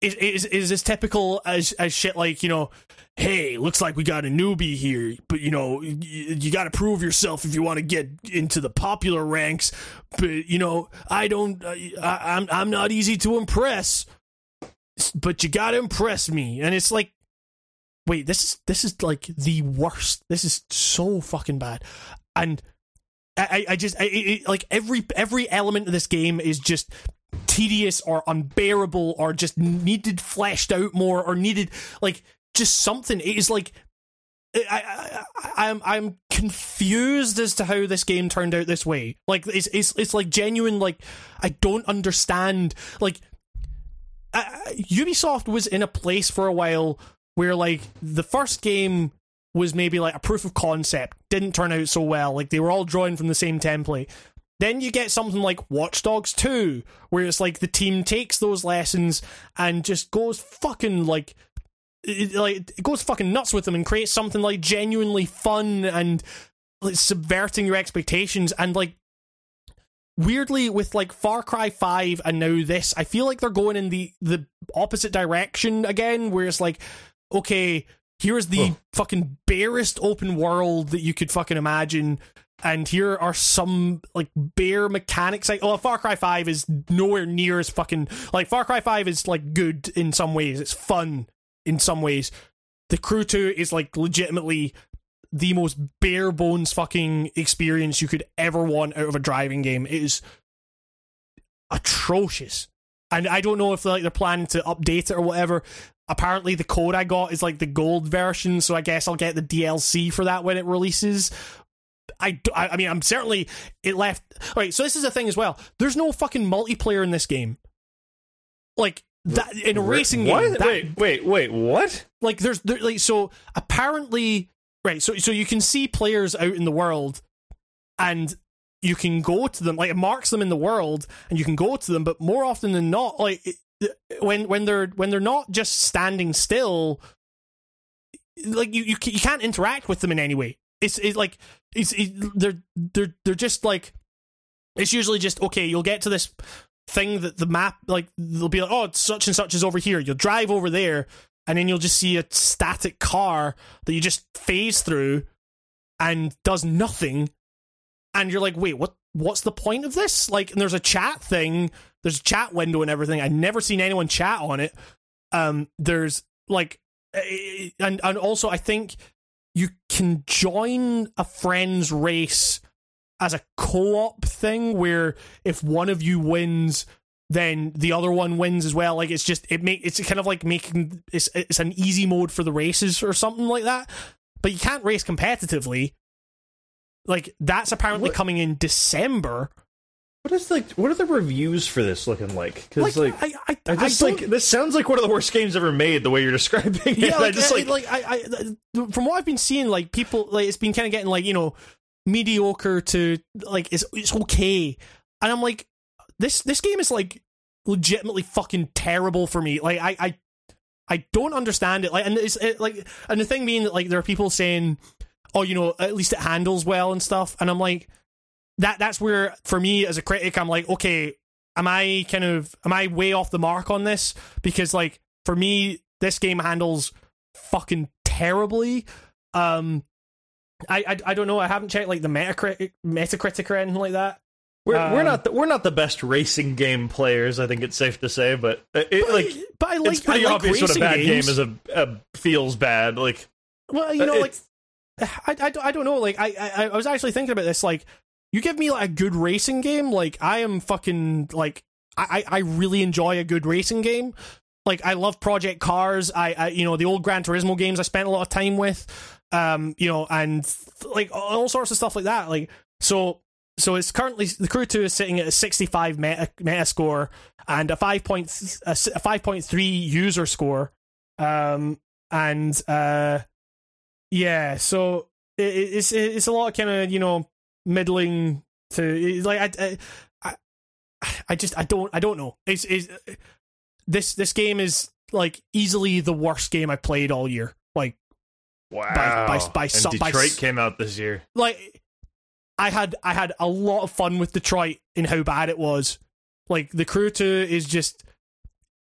S1: is is is as typical as as shit like you know hey looks like we got a newbie here but you know you, you got to prove yourself if you want to get into the popular ranks but you know i don't I, I, i'm i'm not easy to impress but you got to impress me and it's like wait this is this is like the worst this is so fucking bad and i i just I, like every every element of this game is just tedious or unbearable or just needed fleshed out more or needed like just something it is like I, I, I, I'm I'm confused as to how this game turned out this way. Like it's it's it's like genuine. Like I don't understand. Like Ubisoft was in a place for a while where like the first game was maybe like a proof of concept, didn't turn out so well. Like they were all drawing from the same template. Then you get something like Watch Dogs 2, where it's like the team takes those lessons and just goes fucking like it, like it goes fucking nuts with them and creates something like genuinely fun and like subverting your expectations and like weirdly with like Far Cry 5 and now this I feel like they're going in the the opposite direction again where it's like okay here's the
S2: Oh.
S1: fucking barest open world that you could fucking imagine and here are some like bare mechanics. Like oh Far Cry 5 is nowhere near as fucking like Far Cry 5 is like good in some ways. It's fun in some ways. The crew 2 is like legitimately the most bare bones fucking experience you could ever want out of a driving game. It is atrocious. And I don't know if like they're planning to update it or whatever. Apparently, the code I got is like the gold version, so I guess I'll get the DLC for that when it releases. I, I I mean, I'm certainly it left. Right, so this is the thing as well. There's no fucking multiplayer in this game. Like that in a racing game.
S2: What?
S1: that-
S2: wait, wait, wait. What?
S1: like there's there, like so apparently right so so you can see players out in the world and you can go to them like it marks them in the world and you can go to them but more often than not like it, when when they're when they're not just standing still, like you you, you can't interact with them in any way. It's it's like it's it, they're they're they're just like it's usually just okay. You'll get to this thing that the map like they'll be like oh such and such is over here. You'll drive over there, and then you'll just see a static car that you just phase through and does nothing and you're like wait what what's the point of this like and there's a chat thing there's a chat window and everything i've never seen anyone chat on it um there's like eh, and and also i think you can join a friend's race as a co-op thing where if one of you wins then the other one wins as well. Like it's just it make it's kind of like making it's it's an easy mode for the races or something like that. But you can't race competitively. Like that's apparently
S2: What-
S1: coming in december
S2: What is like? What are the reviews for this looking like? Because like,
S1: I, I,
S2: I just
S1: don't-
S2: like this sounds like one of the worst games ever made. The way you're describing it,
S1: yeah,
S2: I just like,
S1: like, I, I, from what I've been seeing, like people, like it's been kind of getting like you know mediocre to like it's it's okay, and I'm like this this game is like legitimately fucking terrible for me. Like I I I don't understand it. Like and it's it, like and the thing being that like there are people saying, oh you know at least it handles well and stuff, and I'm like that that's where for me as a critic I'm like okay am I kind of am I way off the mark on this because like for me this game handles fucking terribly um I, I I don't know I haven't checked like the Metacritic Metacritic or anything like that
S2: we're we're
S1: um,
S2: not the, we're not the best racing game players. I think it's safe to say, but it,
S1: but,
S2: like
S1: but I like
S2: it's pretty
S1: like
S2: obvious what a bad
S1: games.
S2: game is. A, a feels bad. Like
S1: well you know like I, I, I don't know like I, I I was actually thinking about this like you give me like a good racing game like I am fucking like I I really enjoy a good racing game like I love Project Cars. I, I you know the old Gran Turismo games I spent a lot of time with, um, you know, and like all sorts of stuff like that. Like so, so it's currently the Crew Two is sitting at a sixty-five meta, meta score and a five point a five point three user score, um, and uh, yeah, so it, it's it's a lot of kind of you know middling to like I. I I just I don't I don't know. It's, it's this this game is like easily the worst game I played all year. Like
S2: wow.
S1: by- by
S2: and
S1: by
S2: Detroit
S1: s-
S2: came out this year.
S1: like I had I had a lot of fun with Detroit in how bad it was. Like the crew two is just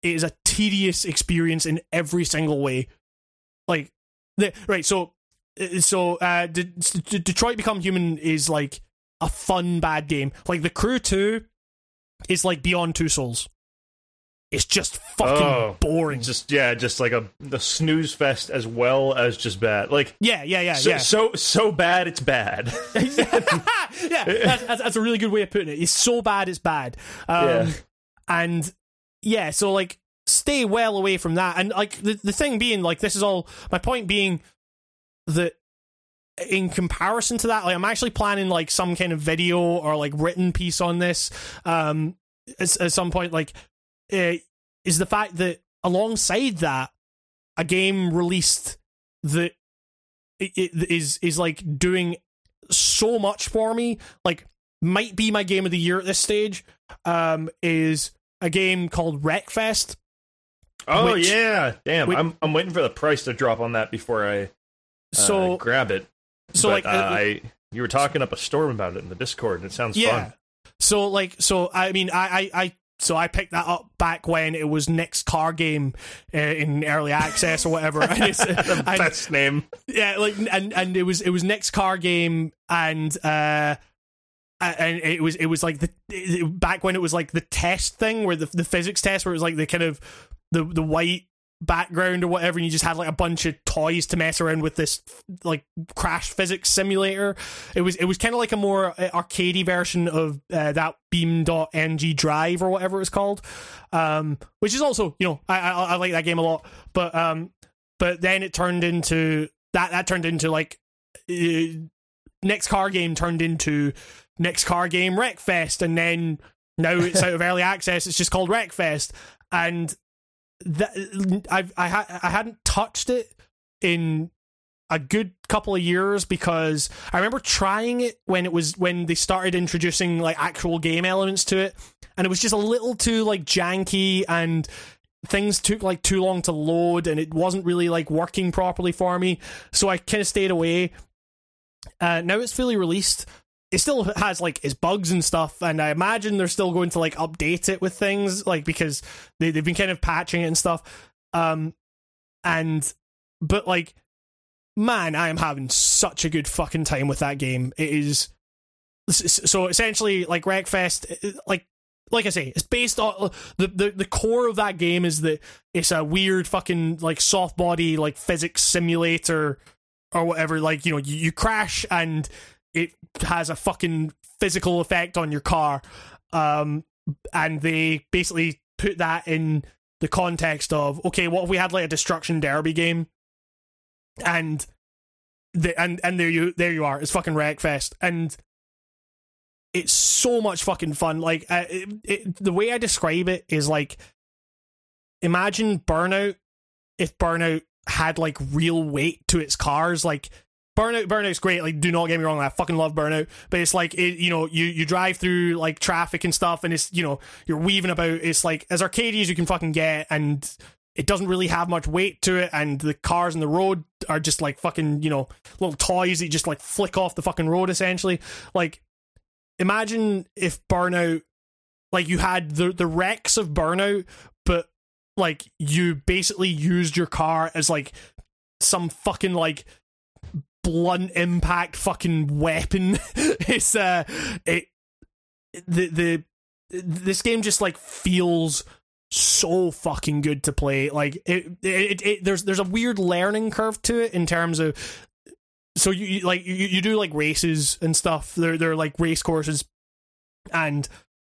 S1: it is a tedious experience in every single way. Like the right so so uh D- D- Detroit Become Human is like a fun bad game. Like the crew two is like Beyond Two Souls. It's just fucking
S2: Oh,
S1: boring.
S2: Just yeah, just like a the snooze fest as well as just bad. Like
S1: yeah, yeah, yeah,
S2: so
S1: yeah.
S2: so so bad it's bad.
S1: yeah, that's, that's, that's a really good way of putting it. It's so bad, it's bad. Um,
S2: Yeah.
S1: And yeah, so like, stay well away from that. And like, the, the thing being, like, this is all, my point being that in comparison to that, like, I'm actually planning like some kind of video or like written piece on this um, at, at some point. Like, uh, is the fact that alongside that, a game released that it, it is is like doing so much for me. Like might be my game of the year at this stage. Um, is a game called Wreckfest.
S2: oh
S1: Which-
S2: yeah, damn.
S1: which-
S2: I'm I'm waiting for the price to drop on that before I uh,
S1: So
S2: grab it.
S1: so
S2: But,
S1: like
S2: uh,
S1: uh,
S2: I you were talking up a storm about it in the Discord, and it sounds
S1: yeah.
S2: fun.
S1: So like so I mean I I. I so I picked that up back when it was Next Car Game uh, in early access or whatever. And it's-
S2: the
S1: and-
S2: best name.
S1: yeah like and and it was it was Next Car Game and uh and it was it was like the it- back when it was like the test thing where the the physics test where it was like the kind of the the white background or whatever and you just had like a bunch of toys to mess around with this like crash physics simulator. It was it was kind of like a more uh, arcadey version of uh, that BeamNG.drive or whatever it was called. Um which is also you know I, I I like that game a lot. But um but then it turned into that that turned into like uh, next car game turned into next car game Wreckfest and then now it's out of early access it's just called Wreckfest. And that I've I ha- I hadn't touched it in a good couple of years because I remember trying it when it was when they started introducing like actual game elements to it, and it was just a little too like janky and things took like too long to load and it wasn't really like working properly for me. So i kind of stayed away. Uh, now it's fully released it still has like its bugs and stuff and i imagine they're still going to like update it with things like because they, they've been kind of patching it and stuff um and but like man i am having such a good fucking time with that game it is so essentially like wreckfest like like I say, it's based on the, the the core of that game is that it's a weird fucking like soft body like physics simulator or whatever. Like you know, you, you crash and it has a fucking physical effect on your car, um, and they basically put that in the context of okay, what if we had like a destruction derby game, and the and and there you there you are, it's fucking Wreckfest, and it's so much fucking fun. Like uh, it, it, the way I describe it is like imagine Burnout if Burnout had like real weight to its cars. Like Burnout, Burnout's great. Like, do not get me wrong, I fucking love Burnout. But it's like, it, you know, you you drive through like traffic and stuff, and it's you know you're weaving about. It's like as arcadey as you can fucking get, and it doesn't really have much weight to it, and the cars on the road are just like fucking you know little toys that just like flick off the fucking road essentially. Like imagine if Burnout, like you had the the wrecks of Burnout, but like you basically used your car as like some fucking like blunt impact fucking weapon. it's uh it the the this game just like feels so fucking good to play. Like it, it, it, there's there's a weird learning curve to it in terms of so you, you like you, you do like races and stuff. They're they're like race courses, and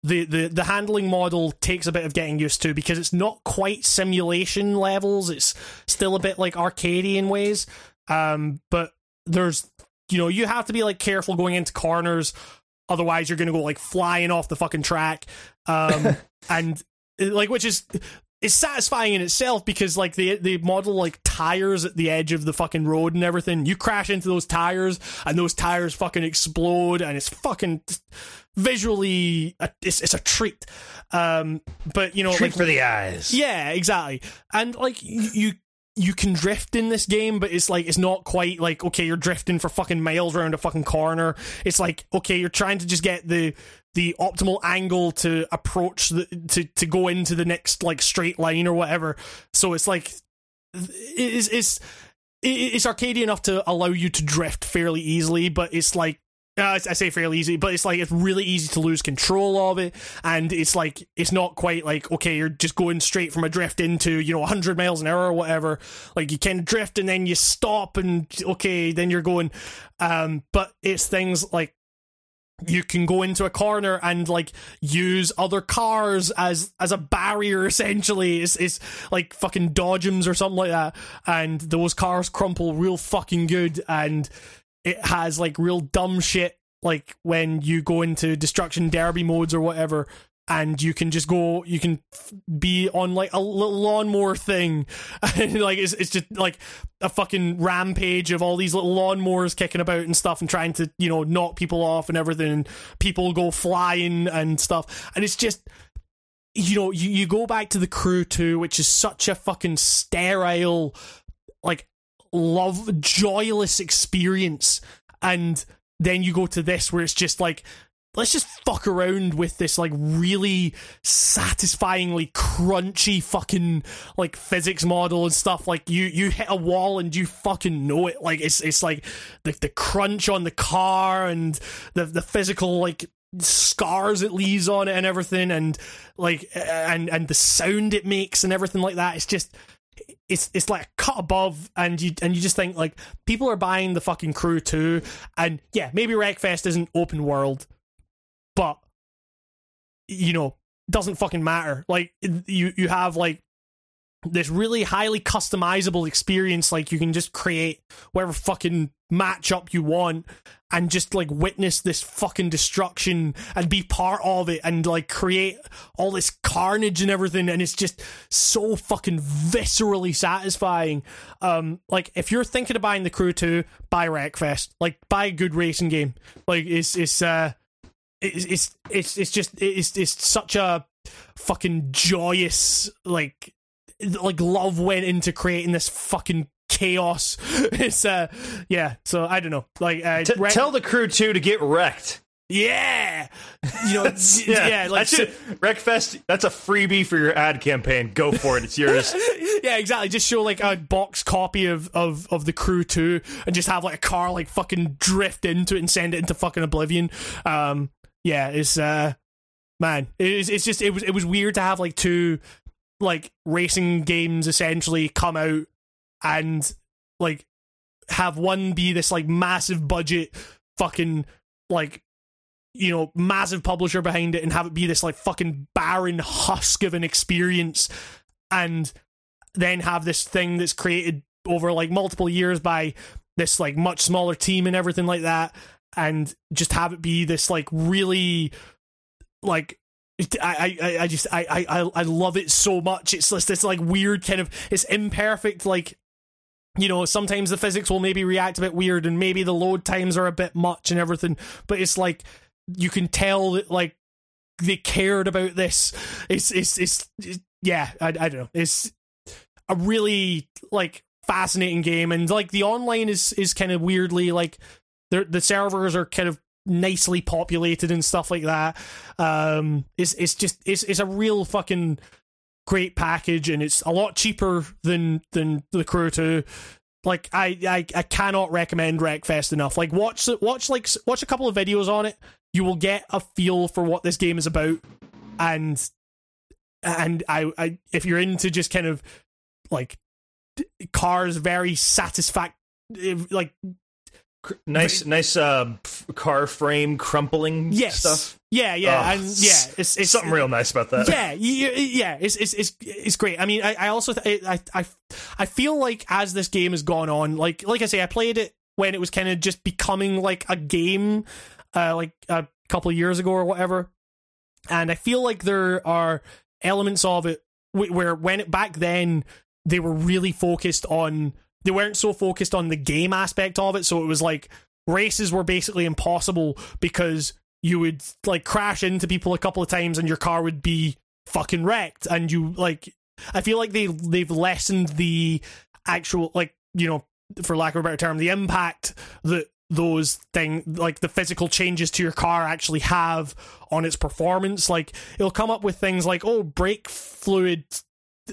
S1: the, the the handling model takes a bit of getting used to because it's not quite simulation levels. It's still a bit like arcadey in ways. Um, but there's you know you have to be like careful going into corners, otherwise you're gonna go like flying off the fucking track. Um, and like which is it's satisfying in itself because like the the model like tires at the edge of the fucking road and everything. You crash into those tires and those tires fucking explode and it's fucking visually a, it's it's a treat. Um, but you know,
S3: Treat
S1: like,
S3: for the eyes.
S1: yeah, exactly. And like you, you can drift in this game, but it's like it's not quite like okay, you're drifting for fucking miles around a fucking corner. It's like okay, you're trying to just get the the optimal angle to approach the to to go into the next like straight line or whatever. So it's like it's it's it's arcadey enough to allow you to drift fairly easily, but it's like uh, I say fairly easy, but it's like it's really easy to lose control of it, and it's like it's not quite like okay, you're just going straight from a drift into you know 100 miles an hour or whatever. Like you can drift and then you stop, and okay, then you're going. Um, but it's things like you can go into a corner and like use other cars as as a barrier essentially it's, it's like fucking dodgems or something like that and those cars crumple real fucking good and it has like real dumb shit like when you go into destruction derby modes or whatever and you can just go you can be on like a little lawnmower thing. And like it's, it's just like a fucking rampage of all these little lawnmowers kicking about and stuff and trying to you know knock people off and everything and people go flying and stuff. And it's just you know you, you go back to the crew 2 which is such a fucking sterile like love joyless experience. And then you go to this where it's just like let's just fuck around with this like really satisfyingly crunchy fucking like physics model and stuff. Like you you hit a wall and you fucking know it. Like it's it's like the the crunch on the car and the the physical like scars it leaves on it and everything. And like and and the sound it makes and everything like that. It's just it's it's like cut above and you and you just think like people are buying the fucking crew 2, and yeah maybe Wreckfest isn't open world but you know doesn't fucking matter. Like you you have like this really highly customizable experience. Like you can just create whatever fucking matchup you want and just like witness this fucking destruction and be part of it and like create all this carnage and everything. And it's just so fucking viscerally satisfying. Um, like if you're thinking of buying the crew 2, buy Wreckfest. Like buy a good racing game. Like it's, it's, uh, it's, it's, it's, it's just, it's, it's such a fucking joyous, like, like love went into creating this fucking chaos. It's uh yeah, so I don't know. Like uh
S2: T-
S1: Wreck-
S2: tell the crew 2 to get wrecked.
S1: yeah. You know yeah, like
S2: that's it. Wreckfest. That's a freebie for your ad campaign. Go for it. It's yours.
S1: yeah, exactly. Just show like a box copy of, of, of the crew two and just have like a car like fucking drift into it and send it into fucking oblivion. Um yeah, it's uh man, it's it's just it was it was weird to have like two like racing games essentially come out and like have one be this like massive budget fucking like you know massive publisher behind it and have it be this like fucking barren husk of an experience and then have this thing that's created over like multiple years by this like much smaller team and everything like that and just have it be this like really like I, I, I just I, I I love it so much. It's just this like weird kind of it's imperfect like you know, sometimes the physics will maybe react a bit weird and maybe the load times are a bit much and everything, but it's like you can tell that like they cared about this. It's it's it's, it's yeah, I, I don't know. It's a really like fascinating game and like the online is is kind of weirdly like the the servers are kind of nicely populated and stuff like that. Um it's it's just it's it's a real fucking great package and it's a lot cheaper than than the crew 2 like I, I i cannot recommend wreckfest enough. Like watch watch like watch a couple of videos on it. You will get a feel for what this game is about. And and i, I if you're into just kind of like cars very satisfact like
S2: nice, nice uh, f- car frame crumpling
S1: yes
S2: stuff.
S1: yeah yeah
S2: Oh,
S1: and yeah it's, it's
S2: something real nice about that.
S1: yeah, yeah, yeah. It's it's it's it's great. I mean, I, I also th- I I I feel like as this game has gone on, like like I say, I played it when it was kind of just becoming like a game, uh, like a couple of years ago or whatever, and I feel like there are elements of it where when it back then they were really focused on they weren't so focused on the game aspect of it, so it was like races were basically impossible because you would like crash into people a couple of times and your car would be fucking wrecked and you like I feel like they they've lessened the actual like you know for lack of a better term the impact that those thing like the physical changes to your car actually have on its performance. Like it'll come up with things like oh brake fluid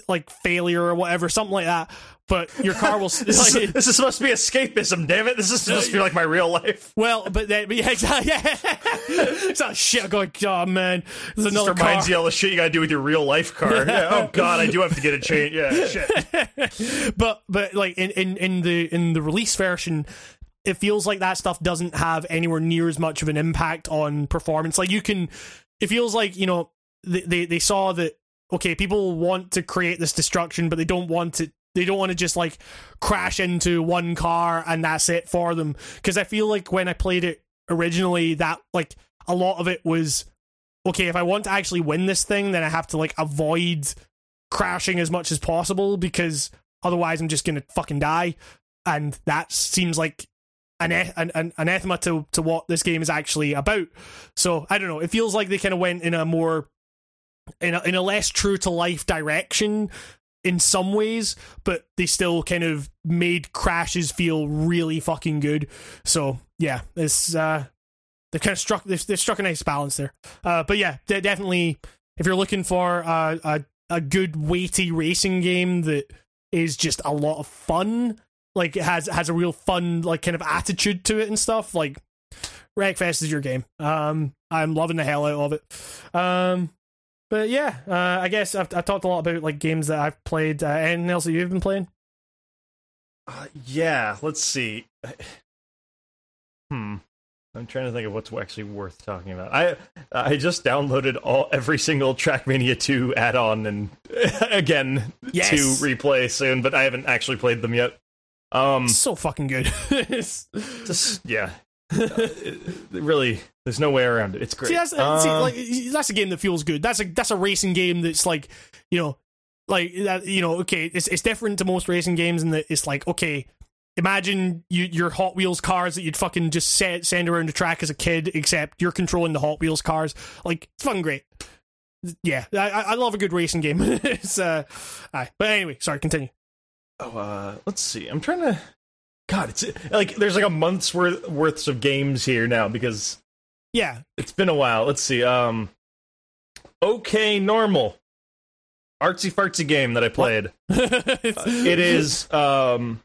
S1: like failure or whatever something like that but your car will
S2: This,
S1: like,
S2: is, this is supposed to be escapism, damn it! This is supposed to be like my real life.
S1: well, but then, but yeah, exactly. Yeah. it's not shit. I'm going, oh man, there's
S2: This
S1: another
S2: reminds
S1: car.
S2: you all the shit you gotta do with your real life car. Yeah, oh god, I do have to get a change. Yeah, shit.
S1: but but like in, in in the in the release version it feels like that stuff doesn't have anywhere near as much of an impact on performance like you can it feels like you know they they, they saw that okay people want to create this destruction but they don't want it they don't want to just like crash into one car and that's it for them because i feel like when i played it originally that like a lot of it was okay if i want to actually win this thing then i have to like avoid crashing as much as possible because otherwise I'm just gonna fucking die, and that seems like an an, an anathema to to what this game is actually about. So I don't know. It feels like they kind of went in a more in a, in a less true to life direction in some ways, but they still kind of made crashes feel really fucking good. So yeah, it's uh they kind of struck they've, they've struck a nice balance there. Uh, but yeah, de- definitely if you're looking for uh, a a good weighty racing game that is just a lot of fun, like it has has a real fun like kind of attitude to it and stuff, like Wreckfest is your game. Um, I'm loving the hell out of it. Um, but yeah, uh, I guess I've, I've talked a lot about like games that I've played. Uh, anything else that you've been playing?
S2: Uh, yeah, let's see. Hmm. I'm trying to think of what's actually worth talking about. I I just downloaded all every single Trackmania 2 add-on and again
S1: Yes.
S2: to replay soon, but I haven't actually played them yet. Um,
S1: so fucking good.
S2: Just yeah, Uh, really, there's no way around it. It's great.
S1: see, that's, see,
S2: Um,
S1: like that's a game that feels good. That's a that's a racing game that's like you know, like that. You know, okay, it's it's different to most racing games in that it's like okay. Imagine you, your Hot Wheels cars that you'd fucking just set, send around the track as a kid, except you're controlling the Hot Wheels cars. Like, it's fucking great. Yeah, I, I I love a good racing game. it's uh, aye. but anyway, sorry, continue.
S2: Oh, uh, let's see. I'm trying to. God, it's like there's like a month's worth worths of games here now because
S1: Yeah,
S2: it's been a while. Let's see. Um, okay, normal, artsy fartsy game that I played. It is um,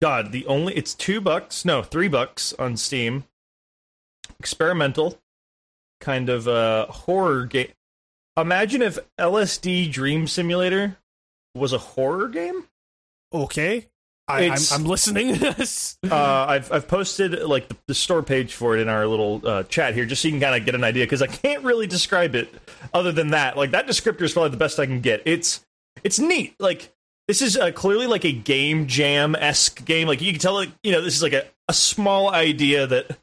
S2: God, the only it's two bucks, no, three bucks on Steam. Experimental, kind of uh horror game. Imagine if LSD Dream Simulator was a horror game.
S1: okay. I, I'm, I'm listening. To this.
S2: Uh, I've I've posted like the, the store page for it in our little uh, chat here, just so you can kind of get an idea. Because I can't really describe it other than that. Like that descriptor is probably the best I can get. It's it's neat. Like this is uh, clearly like a game jam esque game. Like you can tell, like you know, this is like a, a small idea that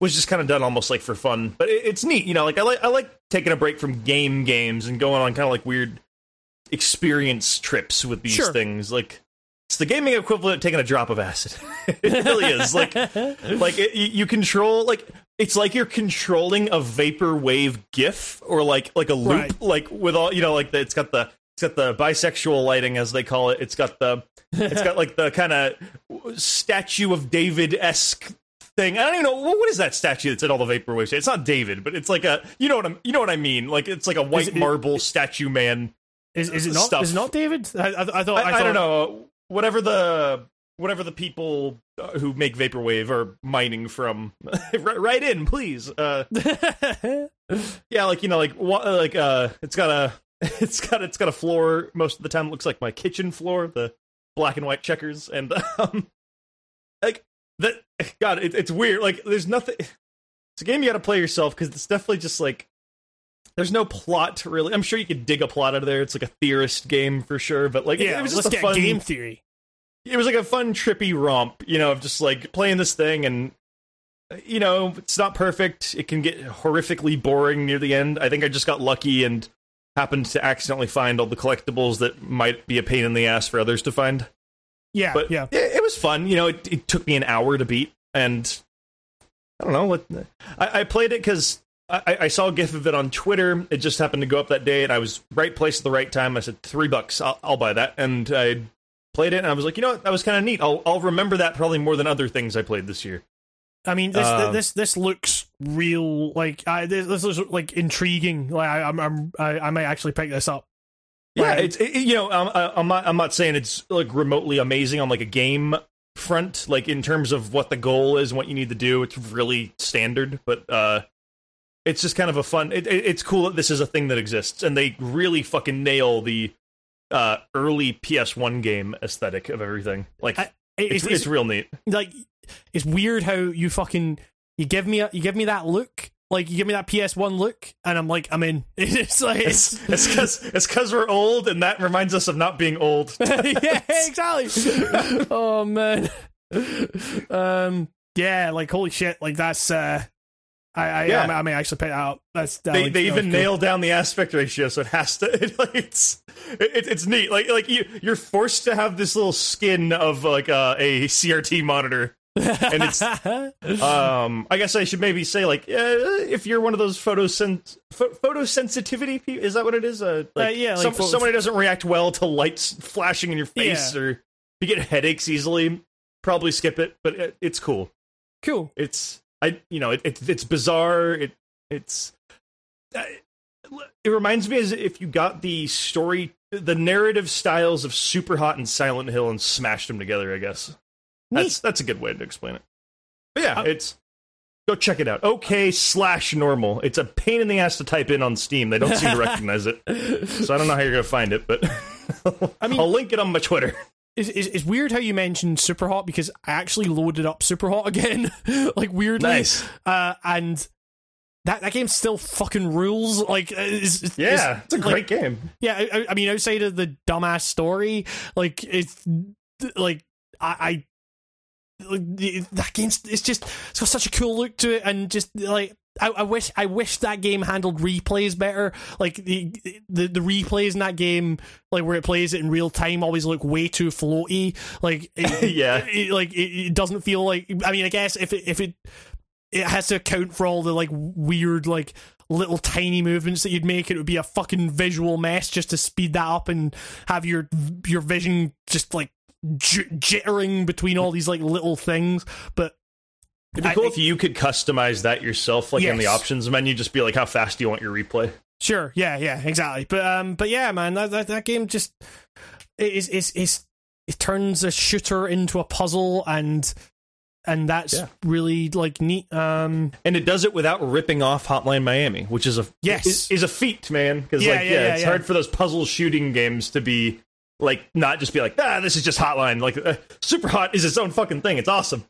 S2: was just kind of done almost like for fun. But it, it's neat. You know, like I like I like taking a break from game games and going on kind of like weird experience trips with these
S1: Sure.
S2: things. Like it's the gaming equivalent of taking a drop of acid. it really is. Like like it, you control like it's like you're controlling a vaporwave GIF or like like a loop
S1: Right.
S2: like with all you know like the, it's got the it's got the bisexual lighting as they call it. It's got the it's got like the kind of statue of David esque thing. I don't even know what, what is that statue that's in all the vaporwave. It's not David, but it's like a you know what I'm you know what I mean. Like it's like a white
S1: it-
S2: marble statue man.
S1: is, is it not?
S2: stuff.
S1: Is it not David? I, I, I thought.
S2: I,
S1: I,
S2: I,
S1: thought,
S2: don't know. Whatever the whatever the people uh, who make vaporwave are mining from, right, in, please. Uh, yeah, like you know, like like uh, it's got a it's got it's got a floor. Most of the time, it looks like my kitchen floor, the black and white checkers, and um, like that. God, it, it's weird. Like, there's nothing. It's a game you got to play yourself because it's definitely just like there's no plot to really. I'm sure you could dig a plot out of there. It's like a theorist game for sure, but like
S1: yeah,
S2: it was just a fun
S1: game theory.
S2: it was like a fun trippy romp you know of just like playing this thing and you know it's not perfect it can get horrifically boring near the end i think i just got lucky and happened to accidentally find all the collectibles that might be a pain in the ass for others to find
S1: Yeah,
S2: but
S1: yeah.
S2: it, it was fun you know it, it took me an hour to beat and i don't know what i, I played it because I, I saw a gif of it on Twitter. It just happened to go up that day, and I was right place at the right time. I said three bucks, I'll, I'll buy that, and I played it, and I was like, you know what, that was kind of neat. I'll I'll remember that probably more than other things I played this year.
S1: I mean, this
S2: Uh,
S1: this this looks real. Like, I, this, this is like intriguing. Like, I, I'm, I'm I, I might actually pick this up.
S2: Yeah,
S1: Right.
S2: it's it, you know I'm I'm not I'm not saying it's like remotely amazing on like a game front, like in terms of what the goal is, what you need to do. It's really standard, but uh, it's just kind of a fun. It, it, it's cool that this is a thing that exists, and they really fucking nail the uh early PS1 game aesthetic of everything. Like
S1: I-
S2: it's,
S1: It's,
S2: it's, real neat.
S1: like it's weird how you fucking you give me a, you give me that look. Like you give me that PS1 look, and I'm like, I'm in. It's like
S2: It's because it's because we're old, and that reminds us of not being old.
S1: yeah, exactly. oh man. Um. Yeah. Like holy shit. Like that's. uh I I,
S2: Yeah.
S1: I, may, I may actually pay out. That's that
S2: they,
S1: looks-
S2: they even nail down the aspect ratio, so it has to. It, like, it's it, it's neat. Like like you you're forced to have this little skin of like uh, a CRT monitor, and it's um. I guess I should maybe say like uh, if you're one of those photosens pho- photosensitivity people, is that what it is? Uh, like,
S1: yeah, like
S2: some, somebody doesn't react well to lights flashing in your face,
S1: Yeah.
S2: or you get headaches easily. Probably skip it, but it, it's cool.
S1: cool.
S2: It's I you know it, it it's bizarre. It it's uh, it reminds me as if you got the story the narrative styles of Super Hot and Silent Hill and smashed them together. I guess that's that's a good way to explain it. But yeah,
S1: Uh,
S2: it's go check it out. Okay slash normal. It's a pain in the ass to type in on Steam. They don't seem to recognize it, so I don't know how you're gonna find it. But
S1: I mean-
S2: I'll link it on my Twitter.
S1: It's, it's, it's weird how you mentioned Super Hot because I actually loaded up Super Hot again, like weirdly,
S2: Nice.
S1: uh, and that that game still fucking rules. Like, uh, it's, it's,
S2: Yeah, it's a
S1: like,
S2: great game.
S1: Yeah, I, I- I mean, outside of the dumbass story, like it's like I, I like, that game's it's just it's got such a cool look to it, and just like I, I wish I wish that game handled replays better. Like the the the replays in that game, like where it plays it in real time, always look way too floaty. Like it,
S2: Yeah.
S1: it, like it, it doesn't feel like. I mean, I guess if it if it it has to account for all the like weird like little tiny movements that you'd make it would be a fucking visual mess just to speed that up and have your your vision just like j- jittering between all these like little things but
S2: It'd be cool
S1: I-
S2: if you could customize that yourself, like in the options menu. Just be like, how fast do you want your replay?
S1: Sure, yeah, yeah, exactly. But um, but yeah, man, that that, that game just is is is it turns a shooter into a puzzle, and and that's
S2: Yeah.
S1: really like neat. Um,
S2: And it does it without ripping off Hotline Miami, which is a
S1: Yes.
S2: is, is a feat, man. Because
S1: Yeah,
S2: like,
S1: yeah,
S2: yeah, it's hard for those puzzle shooting games to be like not just be like, ah, this is just Hotline. Like, uh, Super Hot is its own fucking thing. It's awesome.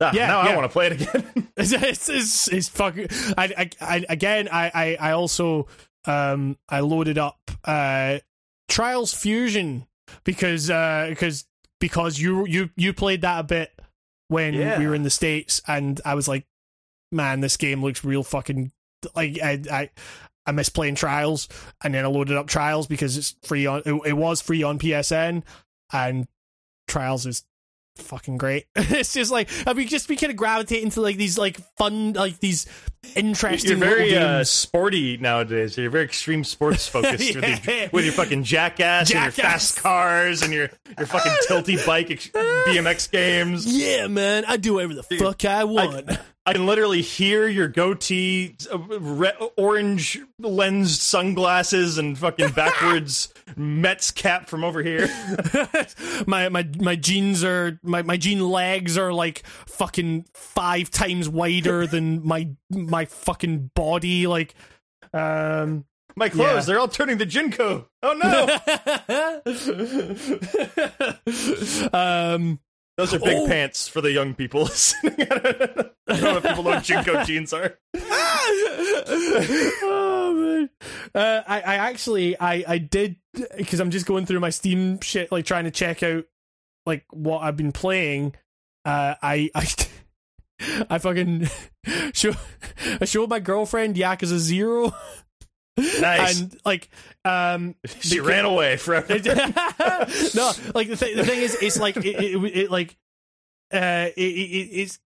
S2: Ah,
S1: Yeah,
S2: now
S1: yeah.
S2: I want to play it again.
S1: it's it's, it's, it's fucking. I, I, I again, I, I I also um I loaded up uh Trials Fusion because uh because because you you you played that a bit when
S2: Yeah.
S1: we were in the states, and I was like, man, this game looks real fucking like I I. I miss playing Trials, and then I loaded up Trials because it's free on. It, it was free on PSN, and Trials is fucking great. it's just like I mean, just we kind of gravitate into like these like fun, like these interesting.
S2: You're very uh, sporty nowadays. You're very extreme sports focused with, your, with your fucking jackass, and your fast cars and your your fucking tilty bike ex- BMX games.
S1: yeah, man, I do whatever the fuck I want.
S2: I can literally hear your goatee, uh, re- orange lensed sunglasses, and fucking backwards Mets cap from over here.
S1: my my my jeans are my my jean legs are like fucking five times wider than my my fucking body. Like, um,
S2: My clothes,
S1: Yeah.
S2: they're all turning to JNCO. Oh no!
S1: um,
S2: Those are big
S1: Oh.
S2: pants for the young people listening. I don't know if people know what JNCO jeans are.
S1: oh man, uh, I I actually I I did because I'm just going through my Steam shit, like trying to check out like what I've been playing. Uh, I I I fucking show I showed my girlfriend Yakuza Zero,
S2: Nice.
S1: and like um
S2: she ran away forever.
S1: no, like the, th- the thing is, it's like it, it, it like uh, it, it, it's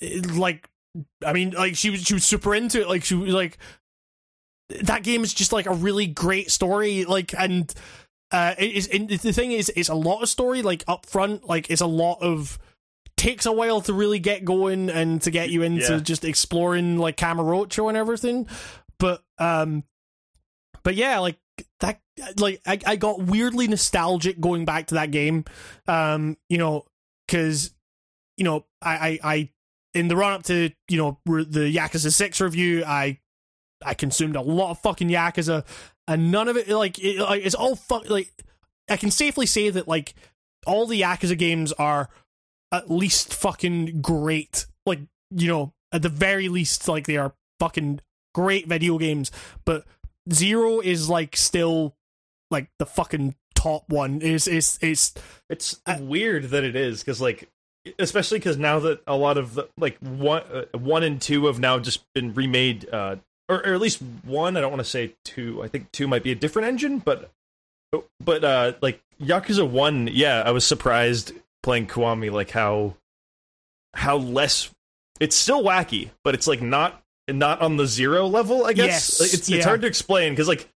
S1: it, like I mean, like she was she was super into it. Like she was like that game is just like a really great story. Like and uh, it is and the thing is, it's a lot of story like up front. Like it's a lot of takes a while to really get going and to get you into
S2: Yeah.
S1: just exploring like Kamurocho and everything. But um, but yeah, like that like I, I got weirdly nostalgic going back to that game um you know because you know I, I i in the run up to you know the yakuza 6 review i i consumed a lot of fucking yakuza and none of it like, it, like it's all fuck like i can safely say that like all the yakuza games are at least fucking great like you know at the very least like they are fucking great video games but zero is like still like the fucking top one is is is
S2: It's
S1: I-
S2: weird that it is because, like, especially because now that a lot of the, like one, uh, one and two have now just been remade, uh, or, or at least one. I don't want to say two. I think two might be a different engine, but but uh, like Yakuza one, yeah, I was surprised playing Kiwami, like how how less. It's still wacky, but it's like not not on the zero level. I guess
S1: Yes,
S2: Like, it's
S1: yeah.
S2: it's hard to explain because like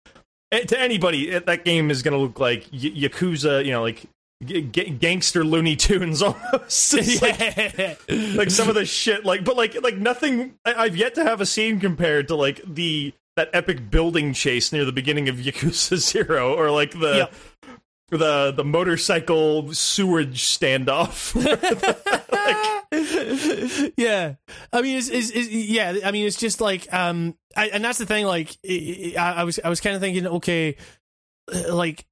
S2: eh, to anybody eh, that game is gonna look like y- Yakuza, you know, like g- g- gangster Looney Tunes almost. Like, like some of the shit, like but like like nothing. I- I've yet to have a scene compared to like the that epic building chase near the beginning of Yakuza Zero, or like the.
S1: Yep.
S2: The the motorcycle sewage standoff.
S1: yeah i mean it's, it's, it's yeah i mean it's just like um I, and that's the thing like i i I was i was kind of thinking okay uh, like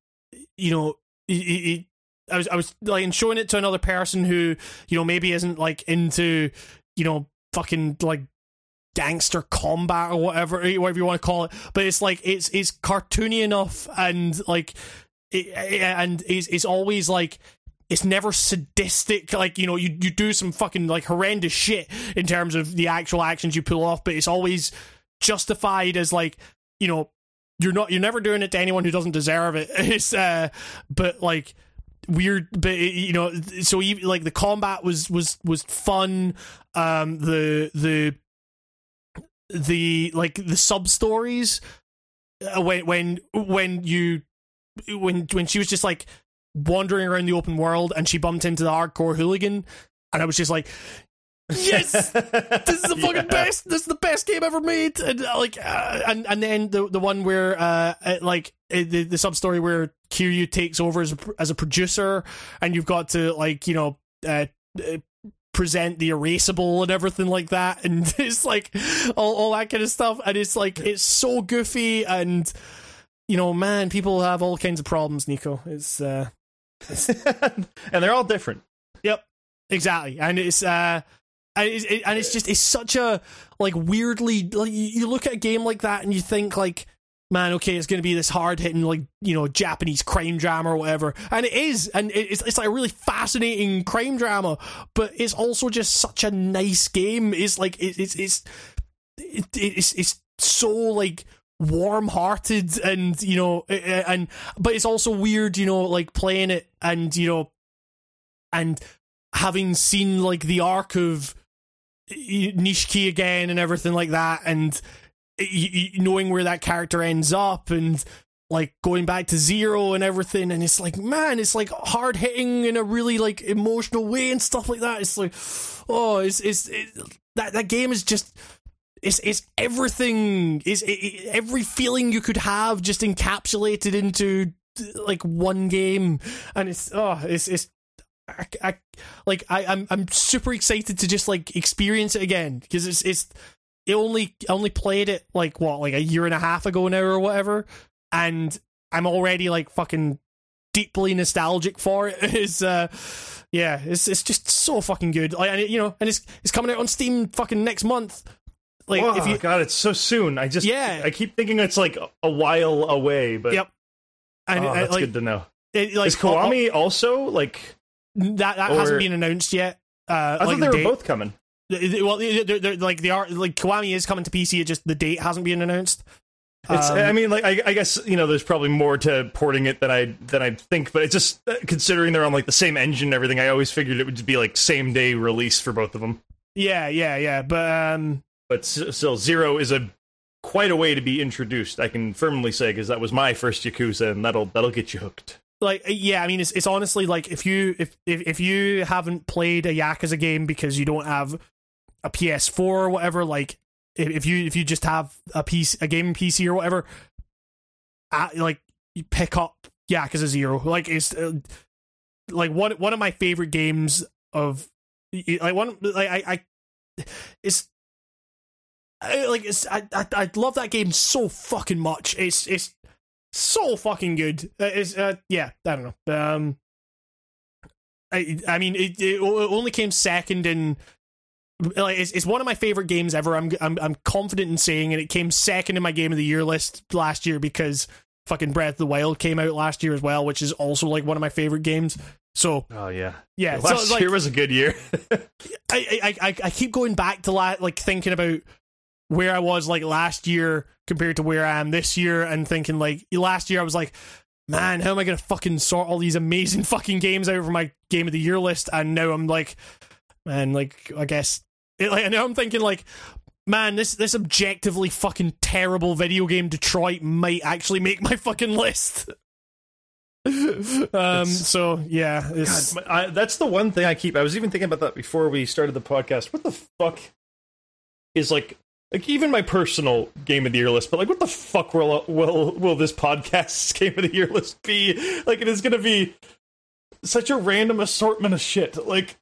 S1: you know it, it, I was I was like and showing it to another person who you know maybe isn't like into you know fucking like gangster combat or whatever whatever you want to call it but it's like it's it's cartoony enough and like and it's, it's always like it's never sadistic like you know you, you do some fucking like horrendous shit in terms of the actual actions you pull off but it's always justified as like you know you're not you're never doing it to anyone who doesn't deserve it. It's uh but like weird but you know so even like the combat was was was fun. Um the the the like the sub stories uh, when when when you when when she was just like wandering around the open world and she bumped into the hardcore hooligan and I was just like yes this is the fucking
S2: Yeah.
S1: best this is the best game ever made and uh, like uh, and and then the the one where uh uh, like uh, the the sub story where Kiryu takes over as a, as a producer and you've got to like you know uh, uh present the erasable and everything like that and it's like all, all that kind of stuff and it's like it's so goofy and you know man people have all kinds of problems nico it's uh
S2: and they're all different.
S1: Yep, exactly, and it's uh, and it's, it, and it's just it's such a like weirdly like you, you look at a game like that and you think like. Man, okay, it's going to be this hard hitting, like you know, Japanese crime drama or whatever, and it is, and it's it's like a really fascinating crime drama, but it's also just such a nice game. It's like it, it's it's it, it's it's so like warm hearted and you know and but it's also weird you know like playing it and you know and having seen like the arc of Nishiki again and everything like that and knowing where that character ends up and like going back to zero and everything and it's like man it's like hard hitting in a really like emotional way and stuff like that. It's like oh it's it's it, that that game is just it's it's everything is it, it- every feeling you could have just encapsulated into like one game. And it's oh it's it's I, I like I I'm I'm super excited to just like experience it again. Because it's it's it only only played it like what like a year and a half ago now or whatever. And I'm already like fucking deeply nostalgic for it's uh yeah it's it's just so fucking good. Like and it, you know and it's it's coming out on Steam fucking next month like
S2: oh
S1: if you
S2: god, it's so soon. I just
S1: Yeah.
S2: I keep thinking it's like a while away, but
S1: Yep. and
S2: oh,
S1: uh,
S2: that's
S1: like,
S2: good to know.
S1: it, like
S2: Is Kiwami also like?
S1: that that
S2: or-
S1: hasn't been announced yet uh
S2: I
S1: like
S2: thought
S1: the
S2: they were
S1: date.
S2: both coming.
S1: Well, they're, they're, like they are like Kiwami is coming to PC. It just the date hasn't been announced.
S2: It's,
S1: Um,
S2: I mean, like I, I guess you know, there's probably more to porting it than I than I think, but it's just uh, considering they're on like the same engine and everything. I always figured it would be like same day release for both of them.
S1: Yeah, yeah, yeah. But um,
S2: But still, Zero is a quite a way to be introduced. I can firmly say because that was my first Yakuza, and that'll that'll get you hooked.
S1: like yeah, I mean, it's it's honestly like if you if if if you haven't played a Yakuza game because you don't have a PS4 or whatever, like if, you if you just have a piece a gaming PC or whatever, uh, like you pick up Yakuza Zero. Like it's uh, like one one of my favorite games of like one like I, I it's I, like it's I, I I love that game so fucking much. It's it's so fucking good. Uh, It's uh, yeah, I don't know. Um, I I mean it, it only came second in like it's, it's one of my favorite games ever. I'm I'm I'm confident in saying, and it came second in my game of the year list last year because fucking Breath of the Wild came out last year as well, which is also like one of my favorite games. So
S2: Oh yeah,
S1: yeah,
S2: Last
S1: so like
S2: year was a good year.
S1: I, I I I keep going back to la- like thinking about where I was like last year compared to where I am this year, and thinking like last year I was like, man, how am I gonna fucking sort all these amazing fucking games out for my game of the year list? And now I'm like, man, like I guess it, like now I'm thinking like. Man, this this objectively fucking terrible video game Detroit might actually make my fucking list. um. So yeah,
S2: God, I, that's the one thing I keep. I was even thinking about that before we started the podcast. What the fuck is like, like even my personal game of the year list, but like, what the fuck will will will this podcast's game of the year list be? Like, it is going to be such a random assortment of shit. Like,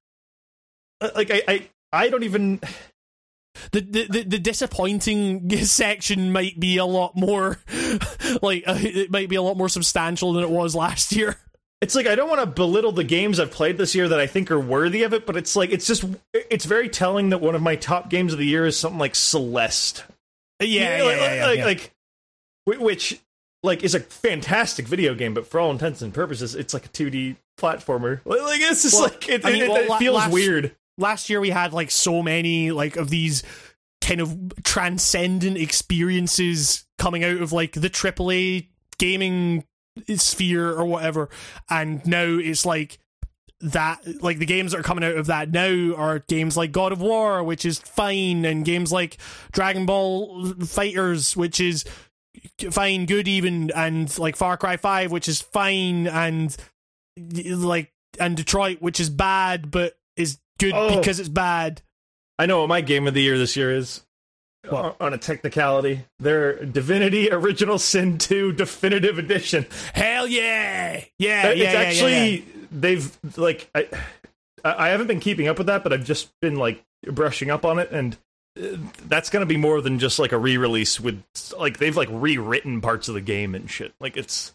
S2: uh, like I I I don't even.
S1: the, the the disappointing section might be a lot more like uh, it might be a lot more substantial than it was last year.
S2: It's like I don't want to belittle the games I've played this year that I think are worthy of it, but it's like it's just it's very telling that one of my top games of the year is something like Celeste.
S1: Yeah, yeah,
S2: like,
S1: yeah,
S2: like,
S1: yeah.
S2: like whi- which like is a fantastic video game, but for all intents and purposes, it's like a 2D platformer. Like it's just
S1: Well,
S2: like it,
S1: I mean,
S2: it,
S1: well,
S2: it feels
S1: last-
S2: weird.
S1: last year we had like so many like of these kind of transcendent experiences coming out of like the AAA gaming sphere or whatever, and now it's like that like the games that are coming out of that now are games like God of War, which is fine, and games like Dragon Ball FighterZ, which is fine, good even, and like Far Cry Five, which is fine, and like and Detroit, which is bad but is good
S2: Oh.
S1: because it's bad.
S2: I know what my game of the year this year is.
S1: What?
S2: On a technicality, their Divinity Original Sin 2 Definitive Edition.
S1: Hell yeah, yeah,
S2: it's
S1: yeah, yeah, yeah,
S2: actually
S1: yeah.
S2: they've like I, I haven't been keeping up with that, but I've just been like brushing up on it, and uh, that's gonna be more than just like a re-release with like they've like rewritten parts of the game and shit. Like it's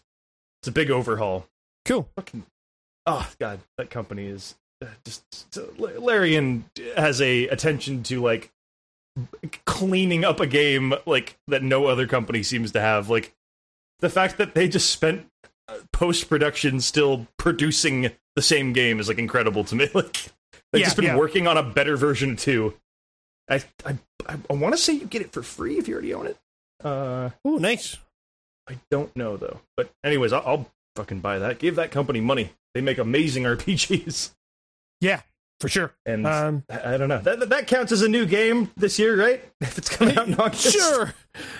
S2: it's a big overhaul.
S1: cool.
S2: Fucking oh god, that company is uh, just so- Larian has a attention to like cleaning up a game like that no other company seems to have. Like the fact that they just spent post production still producing the same game is like incredible to me. Like they've
S1: Yeah,
S2: just been
S1: yeah.
S2: working on a better version too. I I I, I want to say you get it for free if you already own it. Uh,
S1: Oh, nice.
S2: I don't know though. But anyways, I'll, I'll fucking buy that. Give that company money. They make amazing RPGs.
S1: Yeah, for sure.
S2: And
S1: Um,
S2: I don't know. That, that counts as a new game this year, right? If it's coming out in August.
S1: Sure.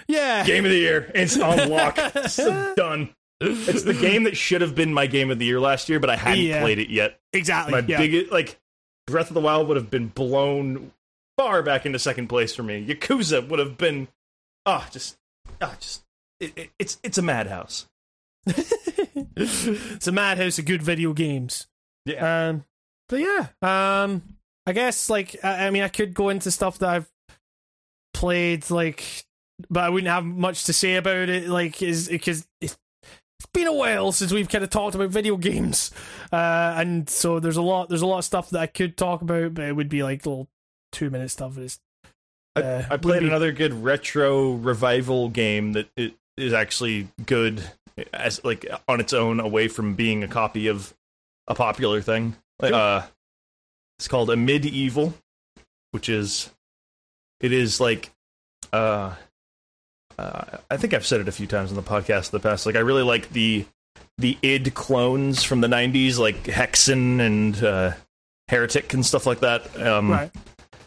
S1: Yeah.
S2: Game of the year. It's on lock. it's done. It's the game that should have been my game of the year last year, but I hadn't
S1: Yeah.
S2: played it yet.
S1: Exactly.
S2: My
S1: yeah.
S2: big like Breath of the Wild would have been blown far back into second place for me. Yakuza would have been ah just ah just it, it, it's it's a madhouse.
S1: it's a madhouse of good video games.
S2: Yeah.
S1: Um, but yeah, um, I guess like I, I mean I could go into stuff that I've played, like, but I wouldn't have much to say about it, like, is because it's been a while since we've kind of talked about video games, uh, and so there's a lot there's a lot of stuff that I could talk about, but it would be like little two minute stuff. It's,
S2: I,
S1: uh,
S2: I played
S1: be-
S2: another good retro revival game that it is actually good as like on its own, away from being a copy of a popular thing. Like, Uh, it's called Amid Evil, which is it is like uh, uh, I think I've said it a few times in the podcast in the past. Like I really like the the id clones from the '90s, like Hexen and uh, Heretic and stuff like that. Um,
S1: right.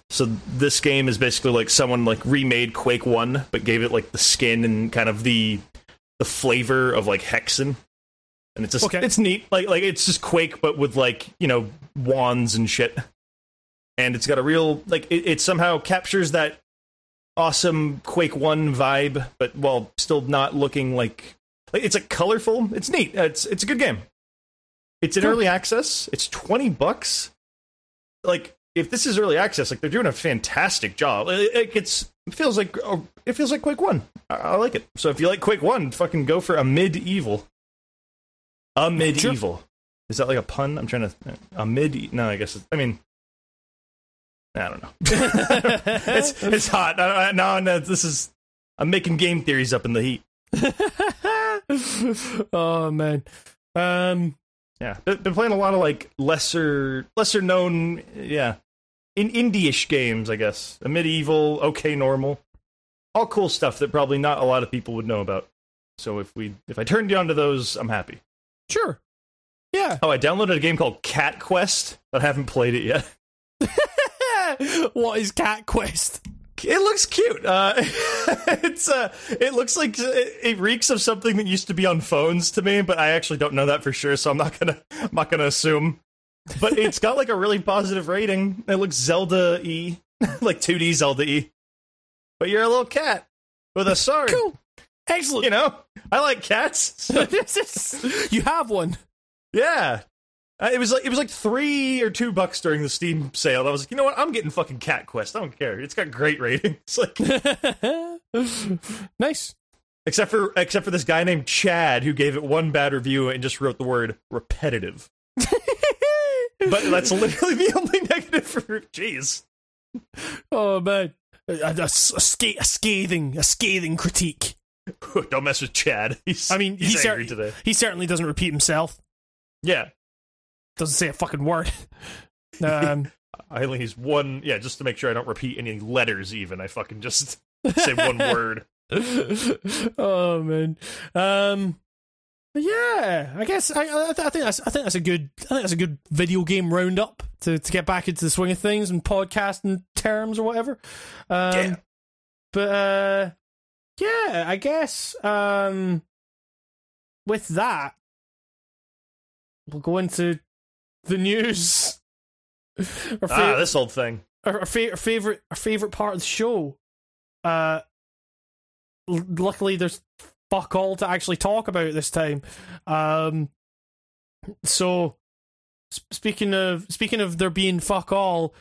S2: so this game is basically like someone like remade Quake One, but gave it like the skin and kind of the the flavor of like Hexen, and it's just
S1: Okay.
S2: it's neat. Like like it's just Quake, but with like you know wands and shit. And it's got a real like it, it somehow captures that awesome Quake One vibe, but while still not looking like, like it's like colorful. It's neat. It's it's a good game. It's in
S1: Cool.
S2: early access. It's twenty bucks. Like if this is early access, like they're doing a fantastic job. It, it gets it feels like oh, it feels like Quake One. I, I like it. So if you like Quake One, fucking go for Amid Evil. Amid Evil. Is that like a pun? I'm trying to a mid. No, I guess. It's, I mean, I don't know. it's it's hot. I, I, no, no, this is. I'm making game theories up in the heat.
S1: oh man. Um.
S2: Yeah, been been playing a lot of like lesser lesser known, yeah, in indie-ish games, I guess. Amid Evil, okay, normal, all cool stuff that probably not a lot of people would know about. So if we if I turned you onto those, I'm happy.
S1: Sure. Yeah.
S2: Oh, I downloaded a game called Cat Quest, but I haven't played it yet.
S1: what is Cat Quest?
S2: It looks cute. Uh, it's uh, it looks like it, it reeks of something that used to be on phones to me, but I actually don't know that for sure, so I'm not gonna I'm not gonna assume. But it's got like a really positive rating. It looks Zelda e, like 2D Zelda e. But you're a little cat with a sword.
S1: Cool. Excellent.
S2: You know, I like cats. So,
S1: you have one.
S2: yeah. Uh, it was like it was like three or two bucks during the Steam sale. I was like, you know what? I'm getting fucking Cat Quest. I don't care. It's got great ratings. Like
S1: nice.
S2: Except for except for this guy named Chad who gave it one bad review and just wrote the word repetitive. but that's literally the only negative for jeez.
S1: oh man, a, a, a, sca- a scathing, a scathing critique.
S2: Don't mess with Chad. He's
S1: I mean,
S2: he's
S1: he,
S2: angry
S1: cer-
S2: today.
S1: he certainly doesn't repeat himself.
S2: Yeah.
S1: Doesn't say a fucking word. Um,
S2: I only use one yeah, just to make sure I don't repeat any letters even. I fucking just say one word.
S1: oh man. Um. Yeah, I guess I, I, I think that's I think that's a good I think that's a good video game roundup to, to get back into the swing of things and podcasting terms or whatever. Um,
S2: Yeah.
S1: But uh, yeah, I guess um, with that, we'll go into the news. Our,
S2: Ah, this old thing.
S1: our, our, fa- our favorite our favorite part of the show. Uh, l- luckily, there's fuck all to actually talk about this time. Um, so speaking of speaking of there being fuck all,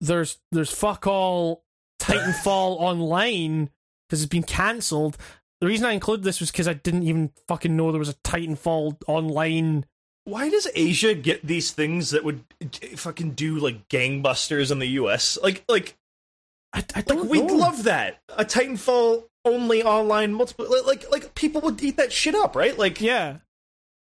S1: there's there's fuck all Titanfall online because it's been cancelled. The reason I included this was because I didn't even fucking know there was a Titanfall online.
S2: Why does Asia get these things that would eh, fucking do like gangbusters in the US? Like like
S1: I, I
S2: like
S1: don't
S2: we'd love that. A Titanfall only online multiple like like people would eat that shit up, right? Like
S1: Yeah,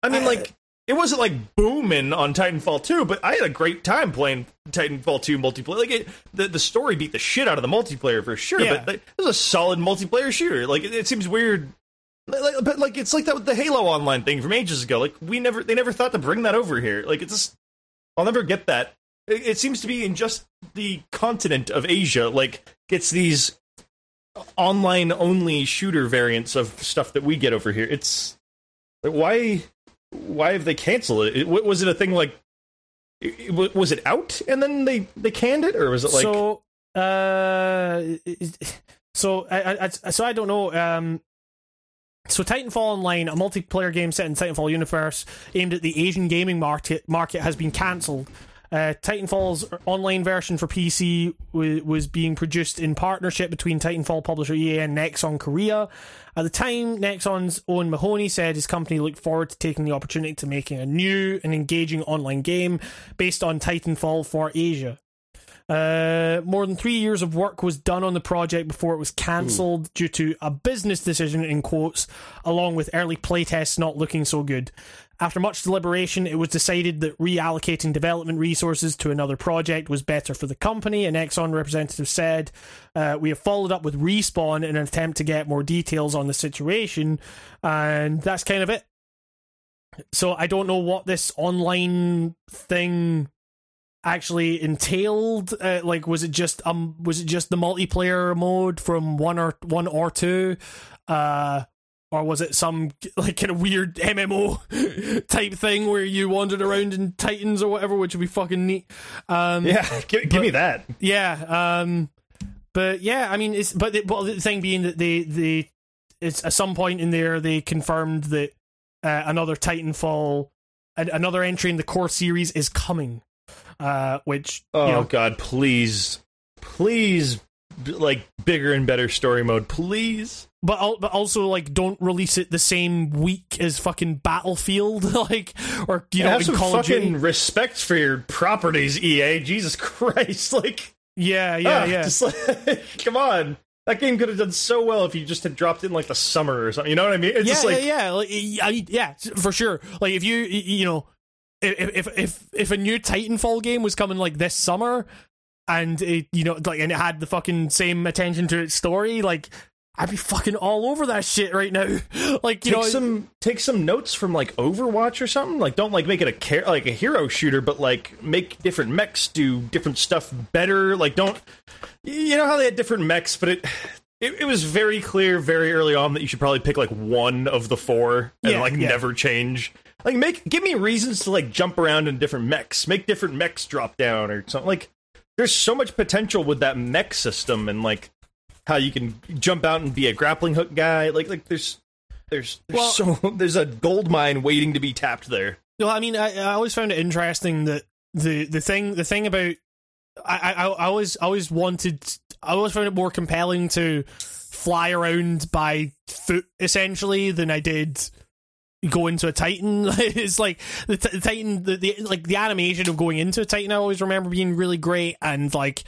S2: I mean
S1: I-
S2: like it wasn't like booming on Titanfall 2, but I had a great time playing Titanfall 2 multiplayer. Like it, the the story beat the shit out of the multiplayer for sure,
S1: Yeah.
S2: but like, it was a solid multiplayer shooter. Like it, it seems weird like, but like it's like that with the Halo Online thing from ages ago. Like we never, they never thought to bring that over here. Like it's, just, I'll never get that. It, it seems to be in just the continent of Asia. Like gets these online only shooter variants of stuff that we get over here. It's like why, why have they canceled it? it was it a thing like? it- Was it out and then they they canned it, or was it like?
S1: so uh so I, I I- so I don't know um so Titanfall Online, a multiplayer game set in Titanfall universe aimed at the Asian gaming market market has been cancelled. Uh, Titanfall's online version for PC w- was being produced in partnership between Titanfall publisher EA and Nexon Korea. At the time, Nexon's Owen Mahoney said his company looked forward to taking the opportunity to making a new and engaging online game based on Titanfall for Asia. Uh, more than three years of work was done on the project before it was cancelled due to a business decision, in quotes, along with early playtests not looking so good. After much deliberation, it was decided that reallocating development resources to another project was better for the company. A Nexon representative said, uh, We have followed up with Respawn in an attempt to get more details on the situation, and that's kind of it. So I don't know what this online thing actually entailed uh, like was it just um was it just the multiplayer mode from one or one or two uh or was it some like kind of weird MMO type thing where you wandered around in Titans or whatever, which would be fucking neat. Um,
S2: yeah, give, give me that.
S1: yeah. Um, but yeah, I mean, it's but the, well, the thing being that they they it's at some point in there they confirmed that uh, another Titanfall, an- another entry in the core series is coming. Uh, which
S2: Oh
S1: you know,
S2: God, please, please, like bigger and better story mode, please.
S1: But but also like don't release it the same week as fucking Battlefield, like or you know
S2: have some
S1: Call
S2: fucking respect for your properties, EA. Jesus Christ, like,
S1: Yeah, yeah,
S2: ah,
S1: yeah.
S2: just like, come on. That game could have done so well if you just had dropped it in like the summer or something. You know what I mean? It's
S1: yeah,
S2: just like,
S1: yeah, yeah, like, I, yeah, for sure. Like if you, you know, if if if if a new Titanfall game was coming like this summer, and it, you know, like, and it had the fucking same attention to its story, like I'd be fucking all over that shit right now. like you
S2: take
S1: know,
S2: some take some notes from like Overwatch or something. Like, don't like make it a care like a hero shooter, but like make different mechs do different stuff better. Like, don't you know how they had different mechs, but it. It, it was very clear very early on that you should probably pick like one of the four and
S1: Yeah,
S2: like
S1: yeah.
S2: never change. Like make give me reasons to like jump around in different mechs, make different mechs drop down or something. Like there's so much potential with that mech system and like how you can jump out and be a grappling hook guy. Like like there's there's there's
S1: Well-
S2: so there's a gold mine waiting to be tapped there.
S1: Well, I mean, I, I always found it interesting that the the thing the thing about I I, I always always wanted I always found it more compelling to fly around by foot essentially than I did go into a Titan. it's like the, t- the Titan, the, the like the animation of going into a Titan. I always remember being really great, and like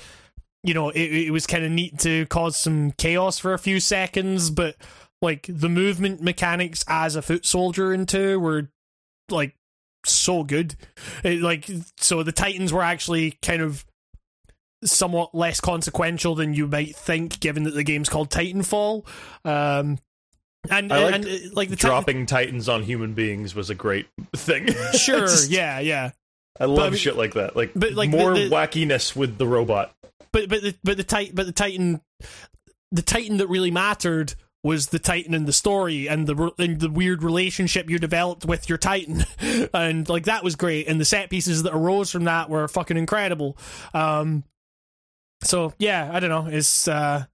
S1: you know, it, it was kind of neat to cause some chaos for a few seconds, but like the movement mechanics as a foot soldier in two were like so good. It, like so, the Titans were actually kind of somewhat less consequential than you might think, given that the game's called Titanfall. Um, and and, and, uh, like the
S2: Dropping titans on human beings was a great thing.
S1: sure,
S2: Just-
S1: yeah, yeah.
S2: I love
S1: mean-
S2: shit like that. Like,
S1: but, like,
S2: more
S1: the- the-
S2: wackiness with the robot.
S1: But but the but the tit- but the Titan, the Titan that really mattered was the Titan in the story and the and the weird relationship you developed with your Titan, and like that was great. And the set pieces that arose from that were fucking incredible. Um, so yeah, I don't know. It's uh,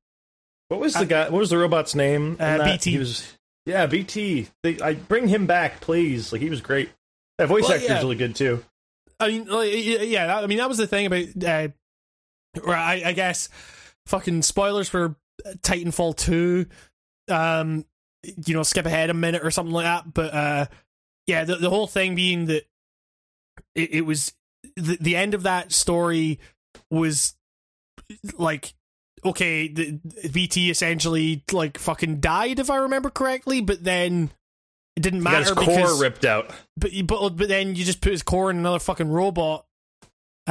S2: What was the guy? What was the robot's name?
S1: Uh. BT.
S2: Was, yeah, BT. They, I bring him back, please. Like he was great. That voice
S1: Well,
S2: actor's
S1: yeah.
S2: really good too.
S1: I mean, like, yeah, that, I mean that was the thing about. Uh, right, I, guess fucking spoilers for Titanfall two. Um, you know, skip ahead a minute or something like that. But uh, yeah, the the whole thing being that it, it was the the end of that story was like okay, the BT essentially like fucking died if I remember correctly, but then it didn't
S2: He got
S1: matter
S2: his core
S1: because
S2: ripped out.
S1: but but but then you just put his core in another fucking robot,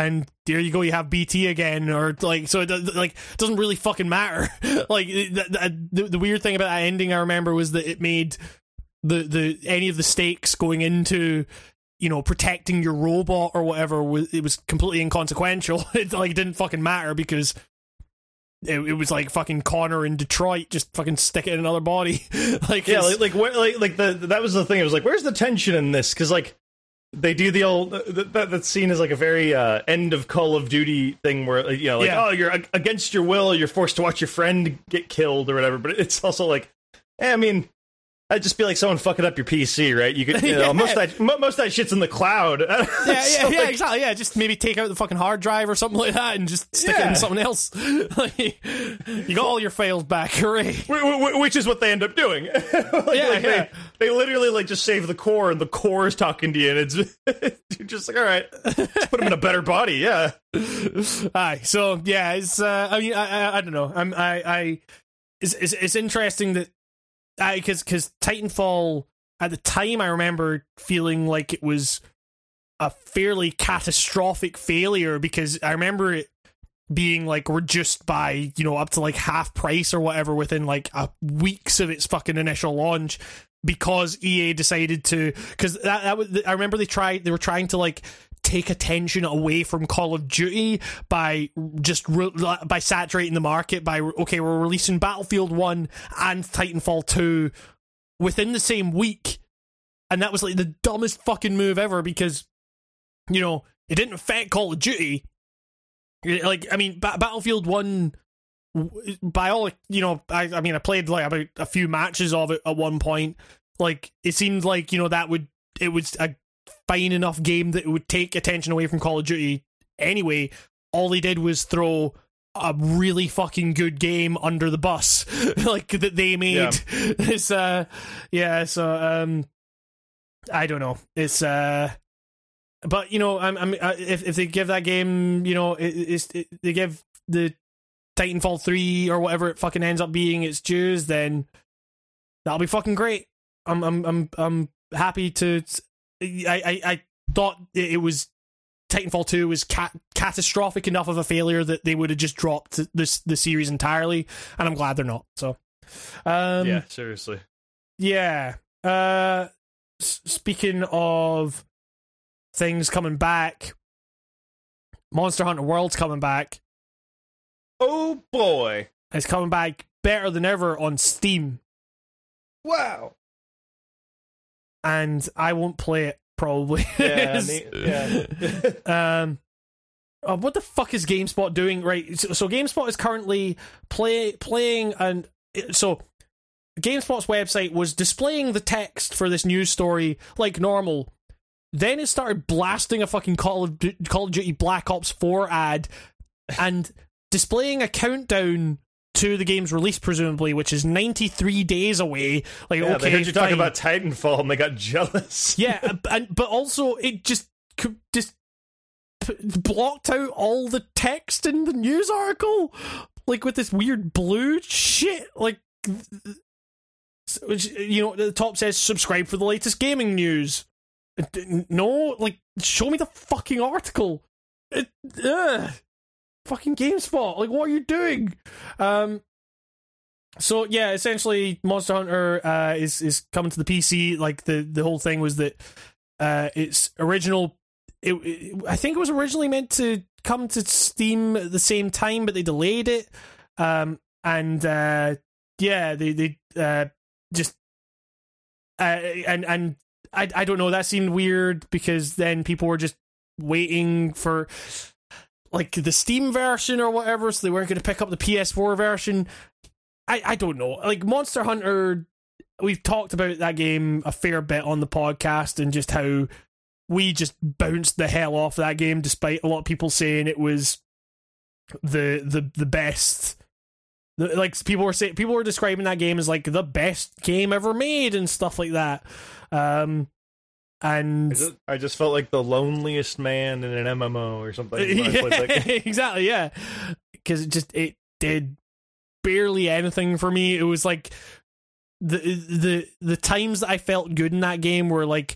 S1: and there you go. You have BT again, or like so. It does- like doesn't really fucking matter. like the, the, the, weird thing about that ending, I remember, was that it made the the any of the stakes going into you know protecting your robot or whatever was it was completely inconsequential. it like didn't fucking matter because. It, it was like fucking Connor in Detroit, just fucking stick it in another body. like
S2: Yeah, like like where, like like the that was the thing. It was like, where's the tension in this? Because like they do the old that that, scene is like a very uh, end of Call of Duty thing where like, you know like
S1: Yeah.
S2: oh you're against your will, you're forced to watch your friend get killed or whatever. But it's also like, eh, I mean. I'd just be like someone fucking up your PC, right? You could, you know,
S1: Yeah.
S2: most of that, most of that shit's in the cloud.
S1: yeah, yeah,
S2: So,
S1: yeah,
S2: like,
S1: exactly. Yeah, just maybe take out the fucking hard drive or something like that, and just stick it in something else. Like, you got all your files back, hooray!
S2: Wh- wh- which is what they end up doing. Like,
S1: Yeah,
S2: like,
S1: yeah.
S2: They, they literally like just save the core, and the core is talking to you, and it's you're just like, all right, let's put him in a better body. Yeah,
S1: Aye, so yeah, it's. Uh, I mean, I, I, I don't know. I'm, I, I, it's, it's, it's interesting that, because because Titanfall at the time, I remember feeling like it was a fairly catastrophic failure because I remember it being like reduced by you know up to like half price or whatever within like a weeks of its fucking initial launch because EA decided to because that, that was I remember they tried they were trying to like take attention away from Call of Duty by just re- by saturating the market by okay we're releasing Battlefield 1 and Titanfall 2 within the same week. And that was like the dumbest fucking move ever because you know it didn't affect Call of Duty. Like I mean ba- Battlefield 1 by all you know I, I mean I played like about a few matches of it at one point. Like it seemed like you know that would it was a fine enough game that it would take attention away from Call of Duty. Anyway all they did was throw a really fucking good game under the bus like that they made.
S2: Yeah.
S1: it's uh yeah so um I don't know. It's uh but you know I'm, I'm uh, if if they give that game you know it, it's it, they give the Titanfall 3 or whatever it fucking ends up being its dues then that'll be fucking great. I'm I'm I'm I'm happy to I I, I thought it was Titanfall 2 was cat- catastrophic enough of a failure that they would have just dropped this the series entirely and I'm glad they're not so um
S2: yeah, seriously.
S1: yeah. Uh, s- speaking of things coming back, Monster Hunter World's coming back.
S2: Oh boy!
S1: It's coming back better than ever on Steam,
S2: Wow.
S1: And I won't play it probably.
S2: Yeah,
S1: um. oh, what the fuck is GameSpot doing? Right, so, so GameSpot is currently play playing, and so GameSpot's website was displaying the text for this news story like normal. Then it started blasting a fucking Call of Du- Call of Duty Black Ops Four ad, and displaying a countdown to the game's release, presumably, which is 93 days away. Like,
S2: Yeah,
S1: okay,
S2: they heard you talking
S1: fine.
S2: about Titanfall and they got jealous.
S1: yeah, uh, and but also it just just p- blocked out all the text in the news article, like with this weird blue shit. Like, which you know, the top says subscribe for the latest gaming news. Uh, No, like show me the fucking article. It, ugh. Fucking GameSpot, like what are you doing? Um, so yeah, essentially, Monster Hunter uh, is is coming to the PC. Like the the whole thing was that uh, its original. It, it- I think it was originally meant to come to Steam at the same time, but they delayed it. Um, and uh, yeah, they they uh, just uh, and and I I don't know. That seemed weird because then people were just waiting for like the Steam version or whatever, so they weren't going to pick up the PS4 version. I, I don't know. Like Monster Hunter, we've talked about that game a fair bit on the podcast and just how we just bounced the hell off that game, despite a lot of people saying it was the the the best. Like people were saying, people were describing that game as like the best game ever made and stuff like that. Um, and
S2: I just, I just felt like the loneliest man in an MMO or something. when I played that game.
S1: exactly, yeah. Because it just it did barely anything for me. It was like the the the times that I felt good in that game were like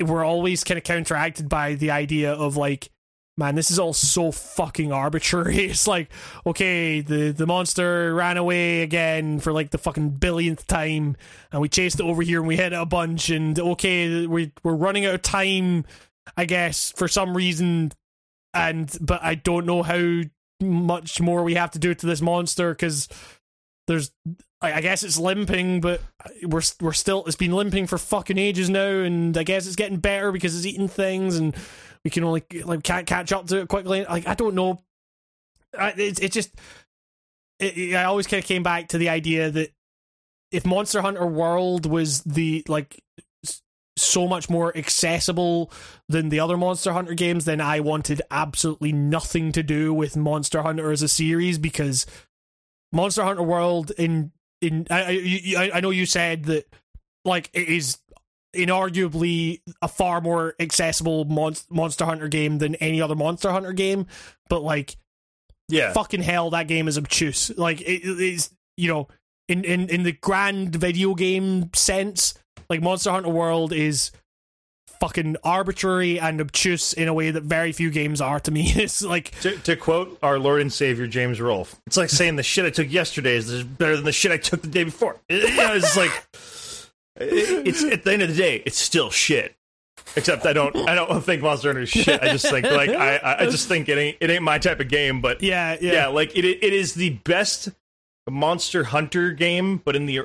S1: were always kind of counteracted by the idea of like man this is all so fucking arbitrary. It's like okay the the monster ran away again for like the fucking billionth time and we chased it over here and we hit it a bunch and okay we we're running out of time i guess for some reason and but i don't know how much more we have to do to this monster because there's I guess it's limping, but we're we're still it's been limping for fucking ages now, and I guess it's getting better because it's eating things, and we can only like can't catch up to it quickly. Like I don't know, it's it just it, it- I always kind of came back to the idea that if Monster Hunter World was the like so much more accessible than the other Monster Hunter games, then I wanted absolutely nothing to do with Monster Hunter as a series because Monster Hunter World in in I I I know you said that like it is inarguably a far more accessible Mon- Monster Hunter game than any other Monster Hunter game, but like
S2: Yeah,
S1: fucking hell, that game is obtuse. Like it is, you know, in in in the grand video game sense, like Monster Hunter World is fucking arbitrary and obtuse in a way that very few games are to me. It's like
S2: to, to quote our Lord and Savior James Rolfe, it's like saying the shit I took yesterday is better than the shit I took the day before. It- you know, it's like it- it's at the end of the day, it's still shit. Except I don't, I don't think Monster Hunter is shit. I just think like I, I- I just think it ain't, it ain't my type of game. But
S1: yeah, yeah.
S2: yeah, like it, it is the best Monster Hunter game, but in the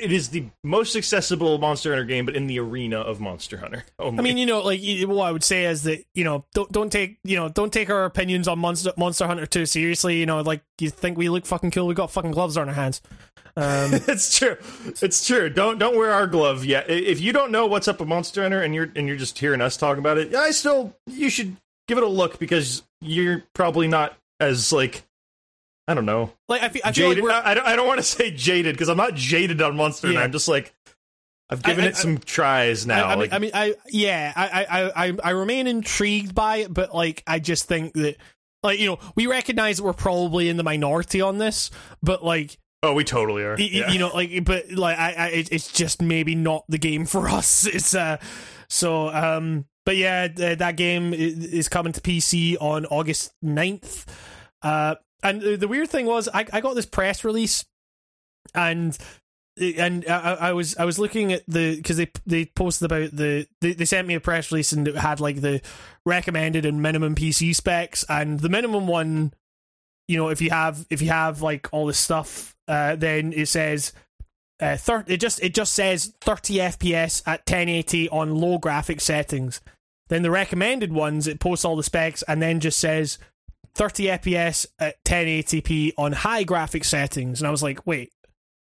S2: it is the most accessible Monster Hunter game, but in the arena of Monster Hunter. Only.
S1: I mean, you know, like what I would say is that you know, don't don't take you know, don't take our opinions on Monster Monster Hunter too seriously. You know, like you think we look fucking cool, we got fucking gloves on our hands. Um,
S2: it's true. It's true. Don't don't wear our glove yet. If you don't know what's up with Monster Hunter and you're and you're just hearing us talk about it, I still you should give it a look because you're probably not as like I don't know
S1: like I feel, I feel like
S2: jaded.
S1: we're
S2: I, don't I don't want to say jaded because I'm not jaded on Monster.
S1: Yeah.
S2: I'm just like I've given
S1: I-
S2: it
S1: I-
S2: some tries now.
S1: I, mean,
S2: like,
S1: I mean, I yeah, I, I, I, I remain intrigued by it, but like, I just think that, like, you know, we recognize that we're probably in the minority on this, but like,
S2: oh, we totally are.
S1: y- y-
S2: Yeah.
S1: you know, like, but like, I, I, it's just maybe not the game for us. It's uh, so um, but yeah, th- that game is coming to PC on August 9th. Uh, and the the weird thing was, I, I got this press release, and and I, I was I was looking at the because they they posted about the they, they sent me a press release and it had like the recommended and minimum PC specs and the minimum one, you know, if you have if you have like all this stuff, uh, then it says. Uh, thir- it just it just says 30 FPS at 1080 on low graphic settings. Then the recommended ones it posts all the specs and then just says 30 FPS at 1080p on high graphic settings. And I was like, wait,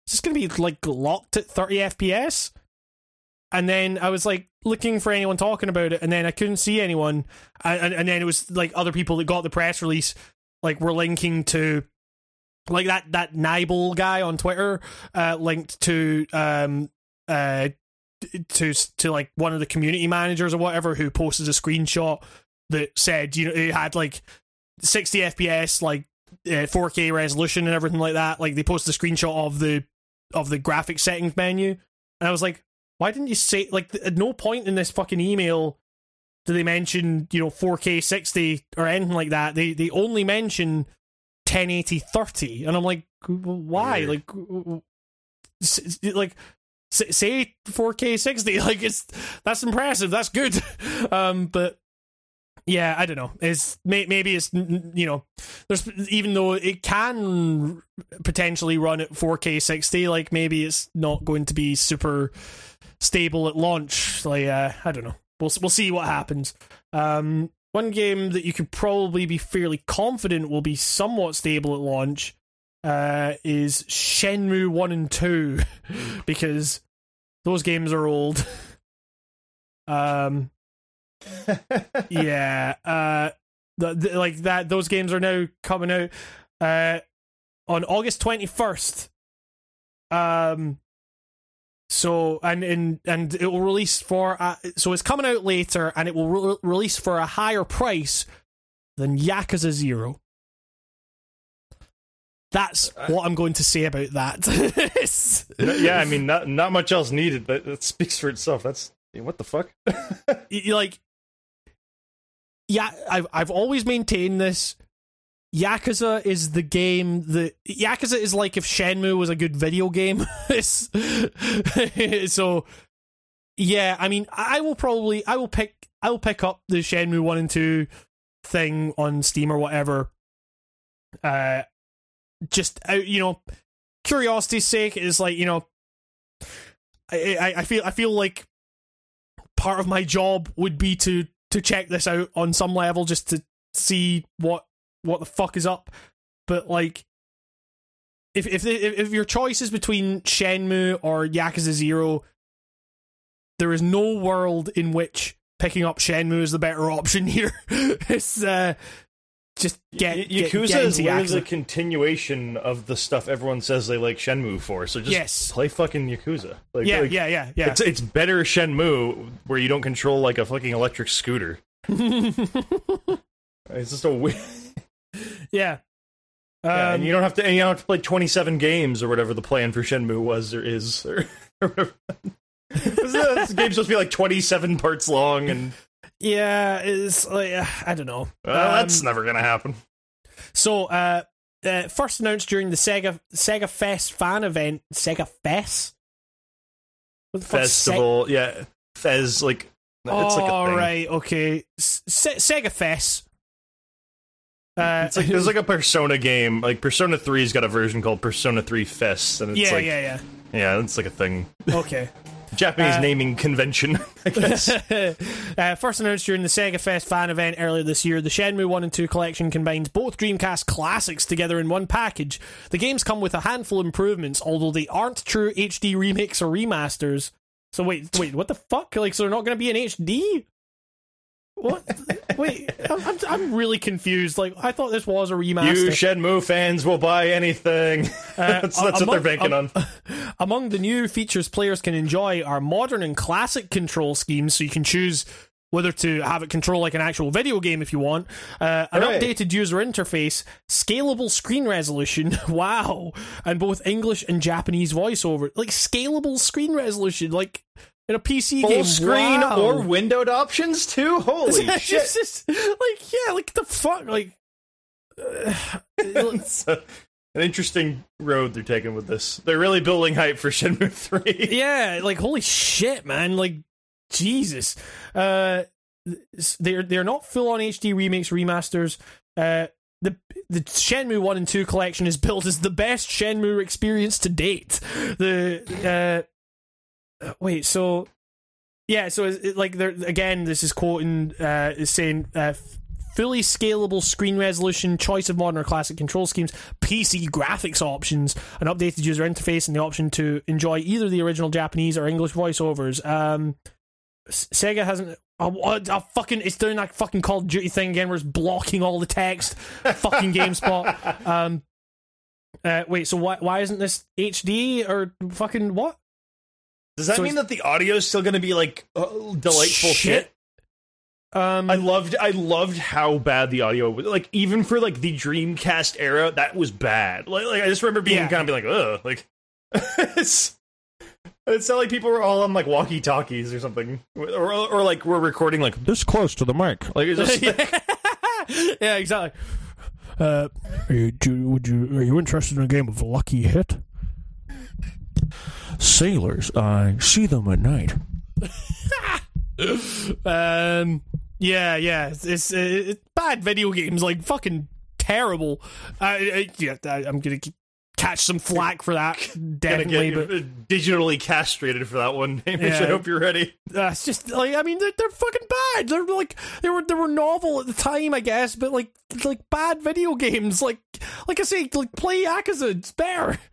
S1: is this going to be like locked at 30 FPS? And then I was like looking for anyone talking about it, and then I couldn't see anyone. And, and, then it was like other people that got the press release, like were linking to like that that Nibel guy on Twitter uh, linked to um uh to to like one of the community managers or whatever who posted a screenshot that said you know it had like 60 FPS like uh, 4K resolution and everything like that. Like they posted a screenshot of the of the graphic settings menu, and I was like, why didn't you say like at no point in this fucking email do they mention you know 4K 60 or anything like that? They they only mention 1080 30, and I'm like, why?
S2: Weird.
S1: Like, s- like say 4K 60. Like it's that's impressive. That's good. Um, but yeah, I don't know. It's may, maybe it's you know, there's even though it can potentially run at 4K 60, like maybe it's not going to be super stable at launch. Like uh, I don't know. We'll we'll see what happens. Um, one game that you could probably be fairly confident will be somewhat stable at launch uh, is Shenmue One and Two, because those games are old. um, yeah, uh, the, the, like that. Those games are now coming out uh, on August twenty first. Um, so and and and it will release for uh, so it's coming out later, and it will re- release for a higher price than Yakuza Zero. That's what I'm going to say about that.
S2: Yeah, I mean, not not much else needed. That, that speaks for itself. That's what the fuck.
S1: y- like yeah i've i've always maintained this. Yakuza is the game that yakuza is like if shenmue was a good video game. So yeah i mean i will probably i will pick i will pick up the shenmue 1 and 2 thing on steam or whatever. Uh just out you know curiosity's sake is like you know I i feel i feel like part of my job would be to to check this out on some level just to see what what the fuck is up. But like if if if, your choice is between Shenmue or Yakuza 0 there is no world in which picking up Shenmue is the better option here. It's uh just get,
S2: Y- Yakuza
S1: get
S2: is
S1: into
S2: literally
S1: Yakuza.
S2: the continuation of the stuff everyone says they like Shenmue for. So just
S1: Yes.
S2: play fucking Yakuza. Like,
S1: yeah,
S2: like,
S1: yeah yeah yeah
S2: It's it's better Shenmue where you don't control like a fucking electric scooter. It's just a weird.
S1: yeah
S2: Yeah,
S1: Um,
S2: and you don't have to. And you don't have to play twenty seven games or whatever the plan for Shenmue was or is. Or, or whatever. this game's supposed to be like twenty seven parts long, and
S1: yeah it's like uh, I don't know
S2: well,
S1: Um,
S2: that's never gonna happen.
S1: So, uh, uh, first announced during the Sega Sega Fest fan event, Sega Fest. What the fuck's
S2: Festival, yeah, Fez like it's
S1: Se-
S2: like a
S1: oh,
S2: thing.
S1: right, okay. Se- Sega Fest. Uh,
S2: It's like there's like a Persona game. Like Persona 3's got a version called Persona 3 Fest, and it's
S1: yeah,
S2: like
S1: yeah,
S2: yeah, yeah, it's like a thing.
S1: Okay.
S2: Japanese
S1: Uh,
S2: naming convention, I guess.
S1: uh, first announced during the Sega Fest fan event earlier this year, the Shenmue 1 and 2 collection combines both Dreamcast classics together in one package. The games come with a handful of improvements, although they aren't true HD remakes or remasters. So wait, wait, what the fuck? Like, so they're not going to be in HD? What? wait, I'm, I'm, I'm really confused. Like, I thought this was a remaster.
S2: you Shenmue fans will buy anything.
S1: Uh,
S2: that's that's what they're banking on.
S1: Among the new features players can enjoy are modern and classic control schemes, so you can choose whether to have it control like an actual video game if you want, uh, an
S2: Hooray.
S1: updated user interface, scalable screen resolution, wow, and both English and Japanese voiceover. Like scalable screen resolution, like in a PC
S2: Full
S1: game.
S2: screen
S1: wow.
S2: or windowed options too. Holy shit!
S1: just- like yeah, like the fuck, like. uh,
S2: It's an interesting road they're taking with this. They're really building hype for Shenmue 3.
S1: yeah, like holy shit, man! Like Jesus, uh, they're they're not full on HD remakes remasters. Uh, the the Shenmue one and two collection is built as the best Shenmue experience to date. The uh, wait, so yeah, so it, like they're again, this is quoting uh, is saying. Uh, Fully scalable screen resolution, choice of modern or classic control schemes, PC graphics options, an updated user interface, and the option to enjoy either the original Japanese or English voiceovers. Um, Sega hasn't. Oh, fucking! It's doing that fucking Call of Duty thing again, where it's blocking all the text. fucking GameSpot. Um, Uh, wait, so why why isn't this HD or fucking what?
S2: Does that
S1: So
S2: mean that the audio is still going to be like uh, delightful shit?
S1: Um,
S2: I loved I loved how bad the audio was. Like even for like the Dreamcast era, that was bad. Like, like I just remember being
S1: Yeah.
S2: kind of like, ugh, like it's it's not like people were all on like walkie talkies or something, or, or or like we're recording like this close to the mic. Like it's just
S1: yeah, exactly. Uh, are you, do, would you are you interested in a game of Lucky Hit?
S2: Sailors. I see them at night.
S1: Um, yeah, yeah, it's, it's, uh, it's bad video games, like fucking terrible. Uh, uh, yeah, I, I'm gonna catch some flack for that, definitely. But
S2: digitally castrated for that one. Hamish,
S1: Yeah.
S2: I hope you're ready.
S1: uh, it's just like I mean, they're, they're fucking bad. They're like they were they were novel at the time, I guess, but like like bad video games. Like like I say, like play Yakuza. It's better.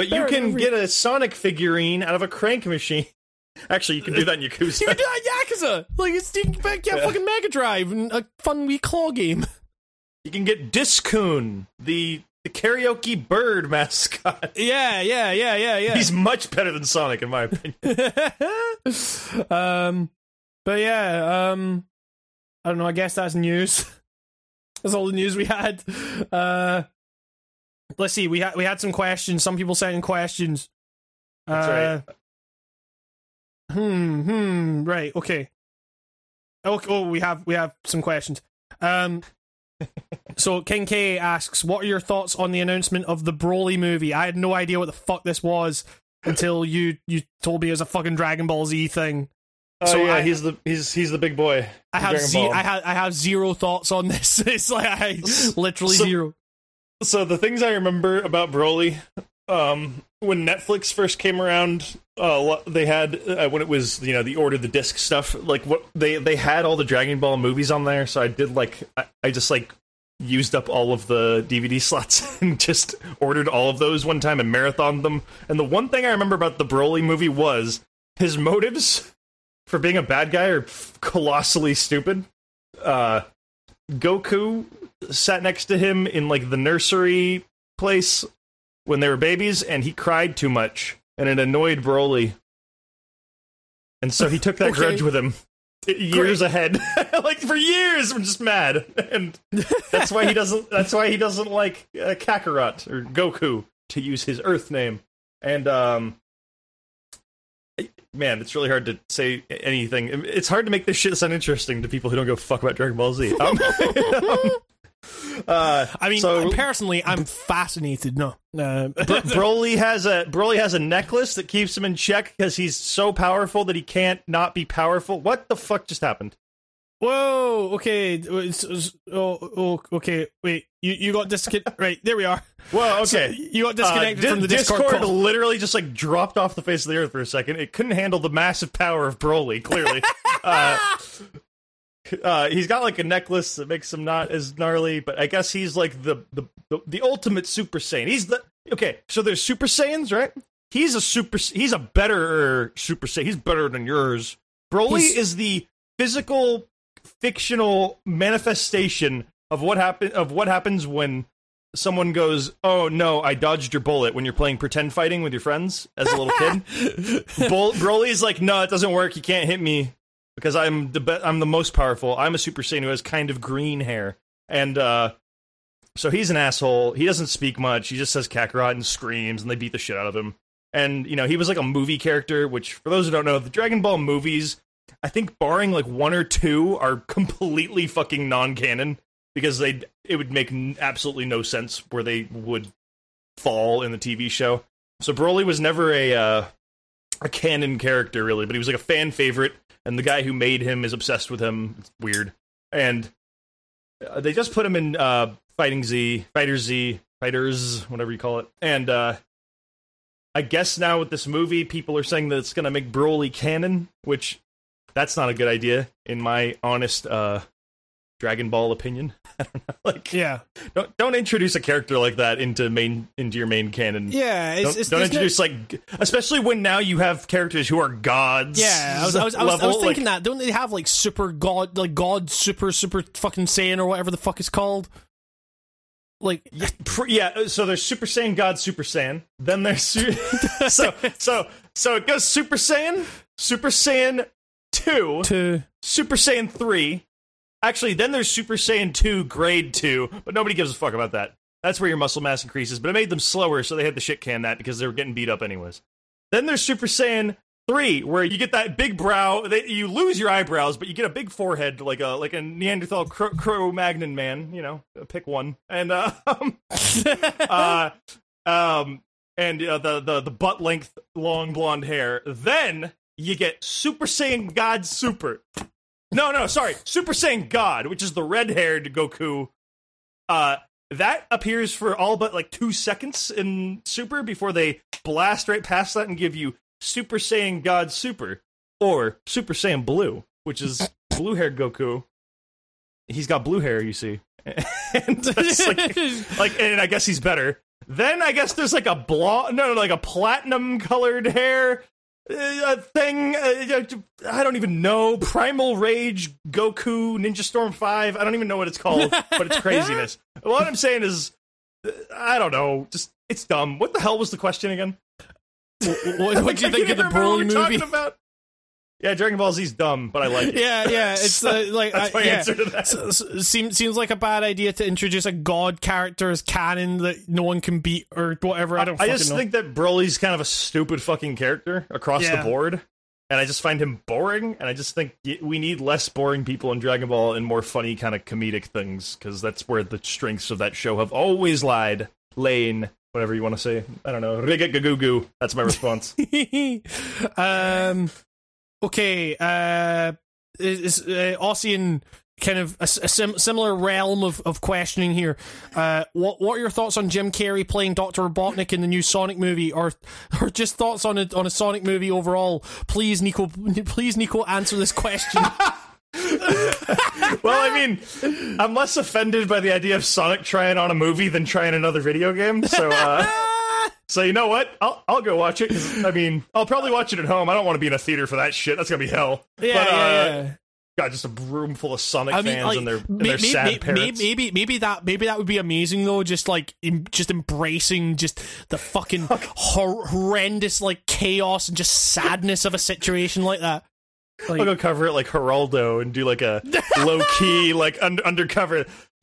S2: But you can
S1: enough.
S2: get a Sonic figurine out of a crank machine. Actually, you can do that in Yakuza.
S1: You can do that in Yakuza. Like it's you can get
S2: Yeah.
S1: fucking Mega Drive and a fun wee claw game.
S2: You can get Discoon, the the karaoke bird mascot.
S1: Yeah, yeah, yeah, yeah, yeah.
S2: He's much better than Sonic, in my opinion.
S1: um, but yeah, um, I don't know. I guess that's news. that's all the news we had. Uh, let's see. We had we had some questions. Some people sent in questions.
S2: That's
S1: uh, Hmm. Hmm. Right. Okay. Oh, oh, we have we have some questions. Um. so King K asks, "What are your thoughts on the announcement of the Broly movie?" I had no idea what the fuck this was until you you told me it was a fucking Dragon Ball Z thing.
S2: Oh
S1: So
S2: yeah,
S1: I-
S2: he's the he's he's the big boy.
S1: I have ze- I have I have zero thoughts on this. It's like I literally
S2: So-
S1: zero.
S2: So the things I remember about Broly, um, when Netflix first came around, uh, they had uh, when it was you know the order the disc stuff. Like what they they had all the Dragon Ball movies on there. So I did like I, I just like used up all of the DVD slots and just ordered all of those one time and marathoned them. And the one thing I remember about the Broly movie was his motives for being a bad guy are colossally stupid. Uh, Goku sat next to him in like the nursery place when they were babies, and he cried too much, and it annoyed Broly. And so he took that
S1: Okay.
S2: grudge with him years ahead, like for years. I'm just mad, and that's why he doesn't. That's why he doesn't like uh, Kakarot or Goku to use his Earth name. And um, man, it's really hard to say anything. It's hard to make this shit sound interesting to people who don't go fuck about Dragon Ball Z. Um, uh,
S1: I mean,
S2: so
S1: personally, I'm fascinated. No, uh,
S2: Broly has a Broly has a necklace that keeps him in check because he's so powerful that he can't not be powerful. What the fuck just happened?
S1: Whoa. Okay. Oh, oh. Okay. Wait. You you got disconnected. right there. We are.
S2: Well,
S1: So
S2: okay.
S1: you got disconnected
S2: Uh,
S1: from the
S2: Di-
S1: Discord, call.
S2: literally just like dropped off the face of the earth for a second. It couldn't handle the massive power of Broly. Clearly, uh, uh, he's got like a necklace that makes him not as gnarly, but I guess he's like the the the, the ultimate Super Saiyan. He's the okay. So there's Super Saiyans, right? He's a super. He's a better Super Saiyan. He's better than yours. Broly
S1: He's-
S2: is the physical, fictional manifestation of what happen of what happens when someone goes, "Oh no, I dodged your bullet" when you're playing pretend fighting with your friends as a little kid. Bull- Broly's like, "No, it doesn't work. You can't hit me because I'm the be- I'm the most powerful. I'm a Super Saiyan who has kind of green hair." And uh so he's an asshole. He doesn't speak much. He just says Kakarot and screams and they beat the shit out of him. And you know, he was like a movie character, which for those who don't know, the Dragon Ball movies, I think barring like one or two are completely fucking non-canon because they it would make absolutely no sense where they would fall in the TV show. So Broly was never a uh, a canon character really, but he was like a fan favorite, and the guy who made him is obsessed with him. It's weird, and uh, they just put him in uh, Fighting Z, Fighter Z, Fighters, whatever you call it, and uh, I guess now with this movie, people are saying that it's going to make Broly canon, which that's not a good idea in my honest uh, Dragon Ball opinion. I don't know, like
S1: Yeah.
S2: don't don't introduce a character like that into main into your main canon.
S1: Yeah. It's,
S2: Don't,
S1: it's,
S2: don't
S1: there's no-
S2: introduce like, especially when now you have characters who are gods.
S1: Yeah, I was, I was, I was, I was thinking
S2: like-
S1: that. Don't they have like super god, like god, super, super fucking Saiyan or whatever the fuck it's called? Like,
S2: Pr- yeah, uh, so there's Super Saiyan God, Super Saiyan. Then there's su- so so so it goes Super Saiyan, Super Saiyan two,
S1: two.
S2: Super Saiyan three. Actually, then there's Super Saiyan two, Grade two, but nobody gives a fuck about that. That's where your muscle mass increases. But it made them slower, so they had to shit can that because they were getting beat up anyways. Then there's Super Saiyan three, where you get that big brow. They, you lose your eyebrows, but you get a big forehead, like a like a Neanderthal Cro- Cro-Magnon man. You know, pick one. And uh, um, uh, um, and uh, the the the butt length, long blonde hair. Then you get Super Saiyan God Super. No, no, sorry, Super Saiyan God, which is the red haired Goku. Uh, that appears for all but like two seconds in Super before they blast right past that and give you Super Saiyan God Super or Super Saiyan Blue, which is blue haired Goku. He's got blue hair, you see. and like, like, and I guess he's better. Then I guess there's like a blonde, no, like a platinum colored hair uh, thing. Uh, I don't even know. Primal Rage Goku Ninja Storm 5. I don't even know what it's called, but it's craziness. what I'm saying is, uh, I don't know. Just, it's dumb. What the hell was the question again?
S1: what, what do you think of the Broly movie?
S2: About. Yeah, Dragon Ball Z's dumb, but I like it.
S1: Yeah, yeah, it's uh, like
S2: That's my
S1: yeah.
S2: answer to that.
S1: S- s- seems seems like a bad idea to introduce a god character as canon that no one can beat or whatever. I don't.
S2: I
S1: fucking
S2: just
S1: know.
S2: think that Broly's kind of a stupid fucking character across
S1: Yeah.
S2: the board. And I just find him boring, and I just think we need less boring people in Dragon Ball and more funny kind of comedic things, because that's where the strengths of that show have always lied. Lane, whatever you want to say. I don't know. Rigagugu. That's my response.
S1: um, okay. Uh, is uh, Ossian kind of a sim- similar realm of, of questioning here? Uh, what what are your thoughts on Jim Carrey playing Doctor Robotnik in the new Sonic movie, or or just thoughts on a on a Sonic movie overall? Please, Nico. Please, Nico, answer this question.
S2: well, I mean, I'm less offended by the idea of Sonic trying on a movie than trying another video game. So, uh, so you know what? I'll I'll go watch it. I mean, I'll probably watch it at home. I don't want to be in a theater for that shit. That's gonna be hell.
S1: yeah,
S2: but, uh,
S1: yeah, yeah.
S2: got just a room full of Sonic
S1: I mean,
S2: fans
S1: like,
S2: and their, and
S1: may-
S2: their sad parents.
S1: Maybe, maybe that, maybe that would be amazing though. Just like, em- just embracing just the fucking hor- horrendous like chaos and just sadness of a situation like that.
S2: I'll go cover it like Geraldo and do like a low key like un- undercover.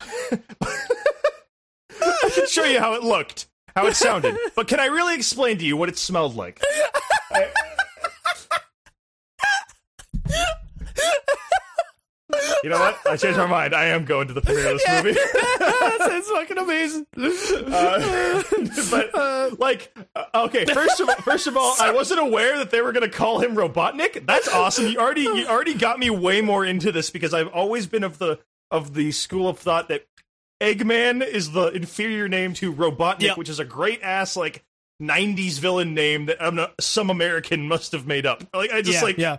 S2: I can show you how it looked, how it sounded, but can I really explain to you what it smelled like? I- You know what? I changed my mind. I am going to the premiere of this movie.
S1: That's fucking amazing.
S2: Uh, but like, uh, okay, first of all, first of all, I wasn't aware that they were going to call him Robotnik. That's awesome. You already you already got me way more into this because I've always been of the of the school of thought that Eggman is the inferior name to Robotnik,
S1: Yep.
S2: which is a great ass like. 90s villain name that um, some American must have made up. Like I just
S1: yeah,
S2: like
S1: yeah.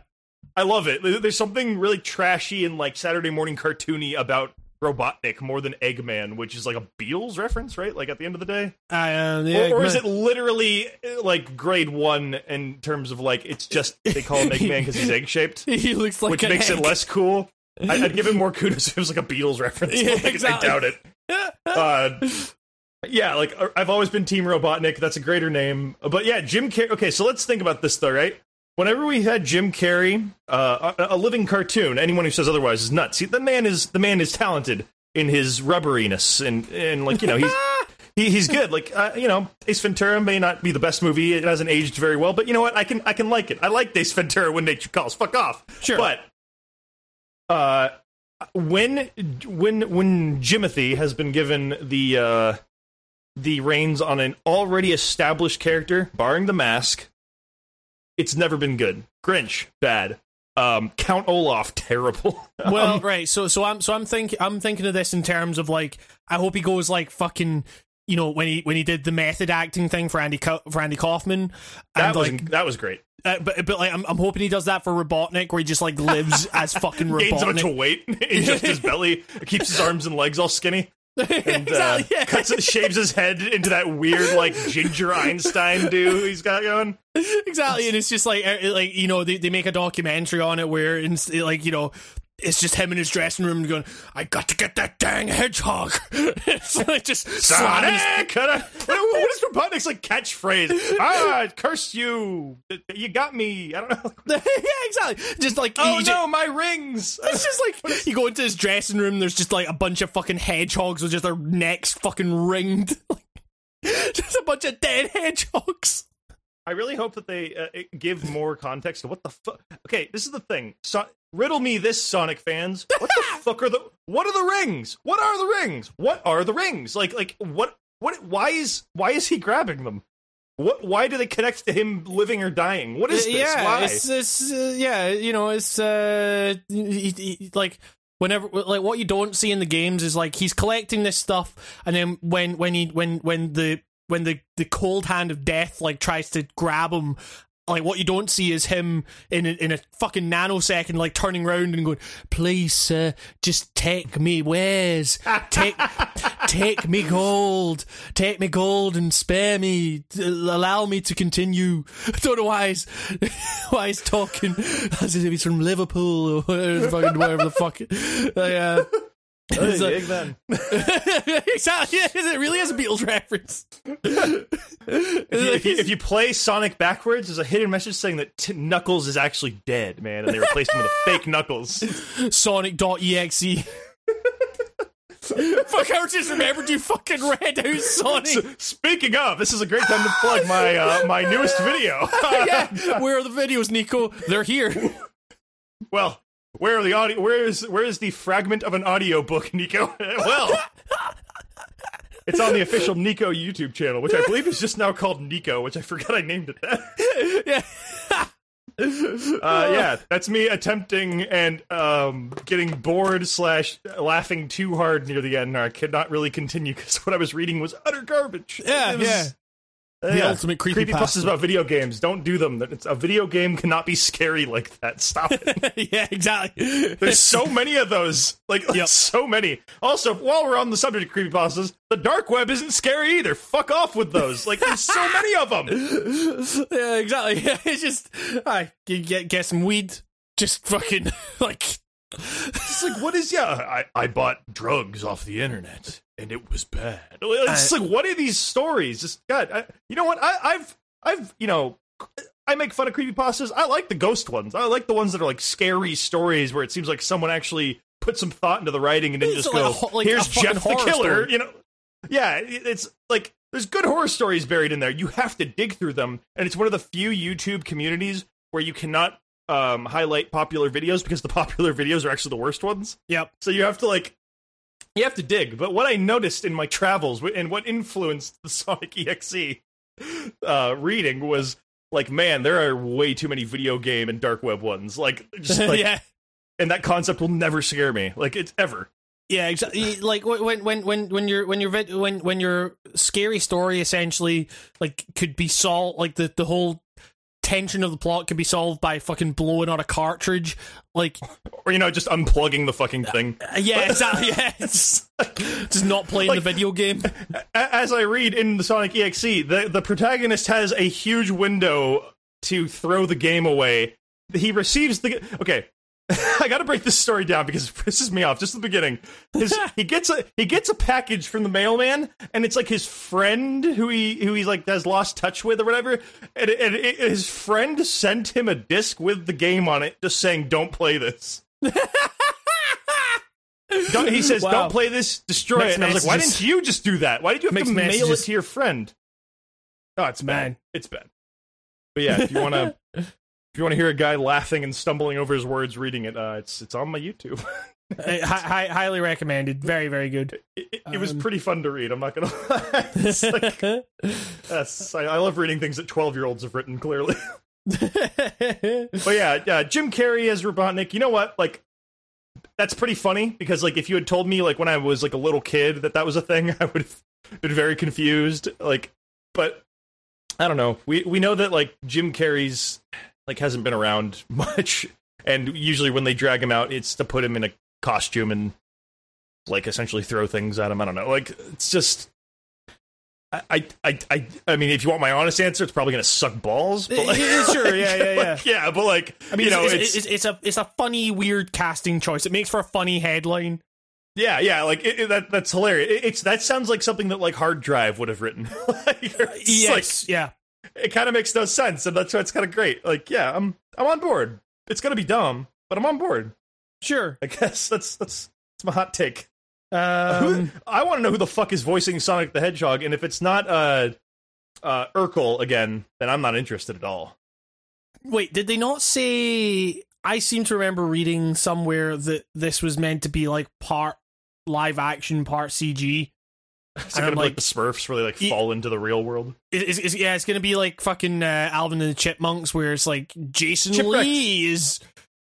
S2: I love it. There's something really trashy and like Saturday morning cartoony about Robotnik more than Eggman, which is like a Beatles reference, right? Like at the end of the day,
S1: Uh, yeah,
S2: or, or is it literally uh, like grade one in terms of like it's just they call him Eggman because he's egg shaped,
S1: He looks like
S2: which makes
S1: egg.
S2: it less cool. I- I'd give him more kudos if it was like a Beatles reference.
S1: Yeah,
S2: like,
S1: exactly.
S2: I doubt it. Uh, yeah, like uh, I've always been Team Robotnik. That's a greater name. But yeah, Jim Carrey. Okay, so let's think about this though, right? Whenever we had Jim Carrey, uh, a, a living cartoon, anyone who says otherwise is nuts. See, the man is the man is talented in his rubberiness, and and like you know he's. He, he's good. Like uh, you know, Ace Ventura may not be the best movie. It hasn't aged very well, but you know what? I can I can like it. I like Ace Ventura when nature calls. Fuck off.
S1: Sure.
S2: But uh, when when when Jimothy has been given the uh, the reins on an already established character, barring the mask, it's never been good. Grinch, bad. Um, Count Olaf, terrible.
S1: Well,
S2: Um,
S1: right. So, so I'm, so I'm thinking, I'm thinking of this in terms of like, I hope he goes like fucking, you know, when he when he did the method acting thing for Andy Co- for Andy Kaufman,
S2: that
S1: and
S2: was
S1: like,
S2: that was great.
S1: uh, but but like, I'm, I'm hoping he does that for Robotnik, where he just like lives as fucking
S2: Gains a bunch of weight in just his belly, keeps his arms and legs all skinny. And, uh.
S1: Yeah.
S2: cuts it, shaves his head into that weird like ginger Einstein dude he's got going.
S1: exactly and it's just like uh, like you know they, they make a documentary on it where it's like you know it's just him in his dressing room going, "I got to get that dang hedgehog." it's like just his-
S2: Sonic! What, is Robotnik's like catchphrase? ah, curse you! You got me! I don't know.
S1: yeah, exactly. Just like
S2: Oh no, my rings!
S1: It's just like you go into his dressing room. There's just like a bunch of fucking hedgehogs with just their necks fucking ringed. just a bunch of dead hedgehogs.
S2: I really hope that they uh, give more context to what the fuck. Okay, this is the thing. So- riddle me this, Sonic fans. What the fuck are the? What are the rings? What are the rings? What are the rings? Like, like what? What? Why is why is he grabbing them? What? Why do they connect to him living or dying? What is this?
S1: Yeah,
S2: why?
S1: it's, it's uh, yeah, you know, it's uh, he- he- like whenever like what you don't see in the games is like he's collecting this stuff, and then when when he when when the when the the cold hand of death like tries to grab him. Like what you don't see is him in a, in a fucking nanosecond, like turning around and going, "Please, sir, just take me where's take take me gold, take me gold and spare me, allow me to continue." I don't know why he's why he's talking as if he's from Liverpool or whatever, wherever the fuck. Like, uh,
S2: Big then.
S1: exactly. It really is a Beatles reference.
S2: If you, if, you, if you play Sonic backwards, there's a hidden message saying that t- Knuckles is actually dead, man, and they replaced him with a fake Knuckles.
S1: Sonic.exe. Fuck, I just remembered you fucking read out Sonic.
S2: Speaking of, this is a great time to plug my uh, my newest video.
S1: yeah, where are the videos, Nico? They're here.
S2: well, where are the audio? Where is where is the fragment of an audio book, Nico? well, it's on the official Nico YouTube channel, which I believe is just now called Nico, which I forgot I named it that.
S1: Yeah.
S2: Uh, yeah, that's me attempting and um, getting bored slash laughing too hard near the end. I could not really continue because what I was reading was utter garbage.
S1: Yeah,
S2: was-
S1: yeah. The ultimate creepypasta.
S2: creepypastas about video games. Don't do them. It's, a video game cannot be scary like that. Stop it.
S1: yeah, exactly.
S2: There's so many of those. Like, like,
S1: Yep.
S2: so many. Also, while we're on the subject of creepypastas, the dark web isn't scary either. Fuck off with those. Like, there's so many of them.
S1: yeah, exactly. It's just, I you get get some weed. Just fucking like.
S2: It's like, what is, yeah, I, I bought drugs off the internet and it was bad. It's like, what are these stories? Just, God, I, you know what? I, I've, I've, you know, I make fun of creepypastas. I like the ghost ones. I like the ones that are like scary stories where it seems like someone actually put some thought into the writing and didn't just
S1: like
S2: go,
S1: a like
S2: here's Jeff the killer.
S1: story.
S2: You know, yeah, it's like there's good horror stories buried in there. You have to dig through them, and it's one of the few YouTube communities where you cannot um, highlight popular videos because the popular videos are actually the worst ones.
S1: Yep.
S2: So you have to like you have to dig. But what I noticed in my travels and what influenced the Sonic EXE uh, reading was like, man, there are way too many video game and dark web ones. Like, just like,
S1: yeah.
S2: and that concept will never scare me. Like, it's ever.
S1: Yeah, exactly. Like when when when when your when your when when your scary story essentially like could be solved, like the the whole tension of the plot could be solved by fucking blowing on a cartridge. Like,
S2: Or you know, just unplugging the fucking uh, thing.
S1: Uh, yeah, exactly. Yeah, it's just not playing the video game.
S2: As I read in the Sonic EXE, the the protagonist has a huge window to throw the game away. He receives the okay. I got to break this story down because it pisses me off. Just the beginning, his, he gets a he gets a package from the mailman, and it's like his friend who he who he's like has lost touch with or whatever. And, and it, his friend sent him a disc with the game on it, just saying, "Don't play this." Don't, he says,
S1: Wow.
S2: "Don't play this, destroy
S1: Mixed
S2: it." And I was like, "Why didn't you just do that? Why did you have
S1: Mixed
S2: to mail
S1: messages.
S2: it to your friend?" Oh, it's
S1: Man.
S2: bad. It's bad. But yeah, if you want to, if you want to hear a guy laughing and stumbling over his words reading it, uh, it's it's on my YouTube.
S1: Hi- hi- highly recommended. Very very good.
S2: It, it, it was
S1: Um,
S2: pretty fun to read. I'm not gonna lie. Like, that's, I, I love reading things that 12 year olds have written. Clearly, but yeah, yeah, Jim Carrey as Robotnik. You know what? Like, that's pretty funny because like if you had told me like when I was like a little kid that that was a thing, I would have been very confused. Like, but I don't know. We we know that like Jim Carrey's like hasn't been around much, and usually when they drag him out, it's to put him in a costume and like essentially throw things at him. I don't know. Like it's just I, I, I, I mean, if you want my honest answer, it's probably gonna suck balls. But like,
S1: sure, yeah, yeah, yeah.
S2: like, yeah, but like,
S1: I mean,
S2: you know,
S1: it's,
S2: it's,
S1: it's, it's, it's a it's a funny, weird casting choice. It makes for a funny headline.
S2: yeah, yeah, like it, it- that. That's hilarious. It, it's that sounds like something that like Hard Drive would have written. like,
S1: Yes, yeah.
S2: It kind of makes no sense, and that's why it's kind of great. Like, yeah, I'm, I'm on board. It's gonna be dumb, but I'm on board.
S1: Sure.
S2: I guess that's that's that's my hot take.
S1: Um,
S2: Who, I want to know who the fuck is voicing Sonic the Hedgehog, and if it's not uh, uh, Urkel again, then I'm not interested at all.
S1: wait, did they not say? I seem to remember reading somewhere that this was meant to be like part live action, part CG.
S2: It's
S1: And
S2: gonna be
S1: like-
S2: like the Smurfs, where they like
S1: Ye-
S2: fall into the real world.
S1: It- It's, it's, yeah, it's gonna be like fucking uh, Alvin and the Chipmunks, where it's like Jason. Lee is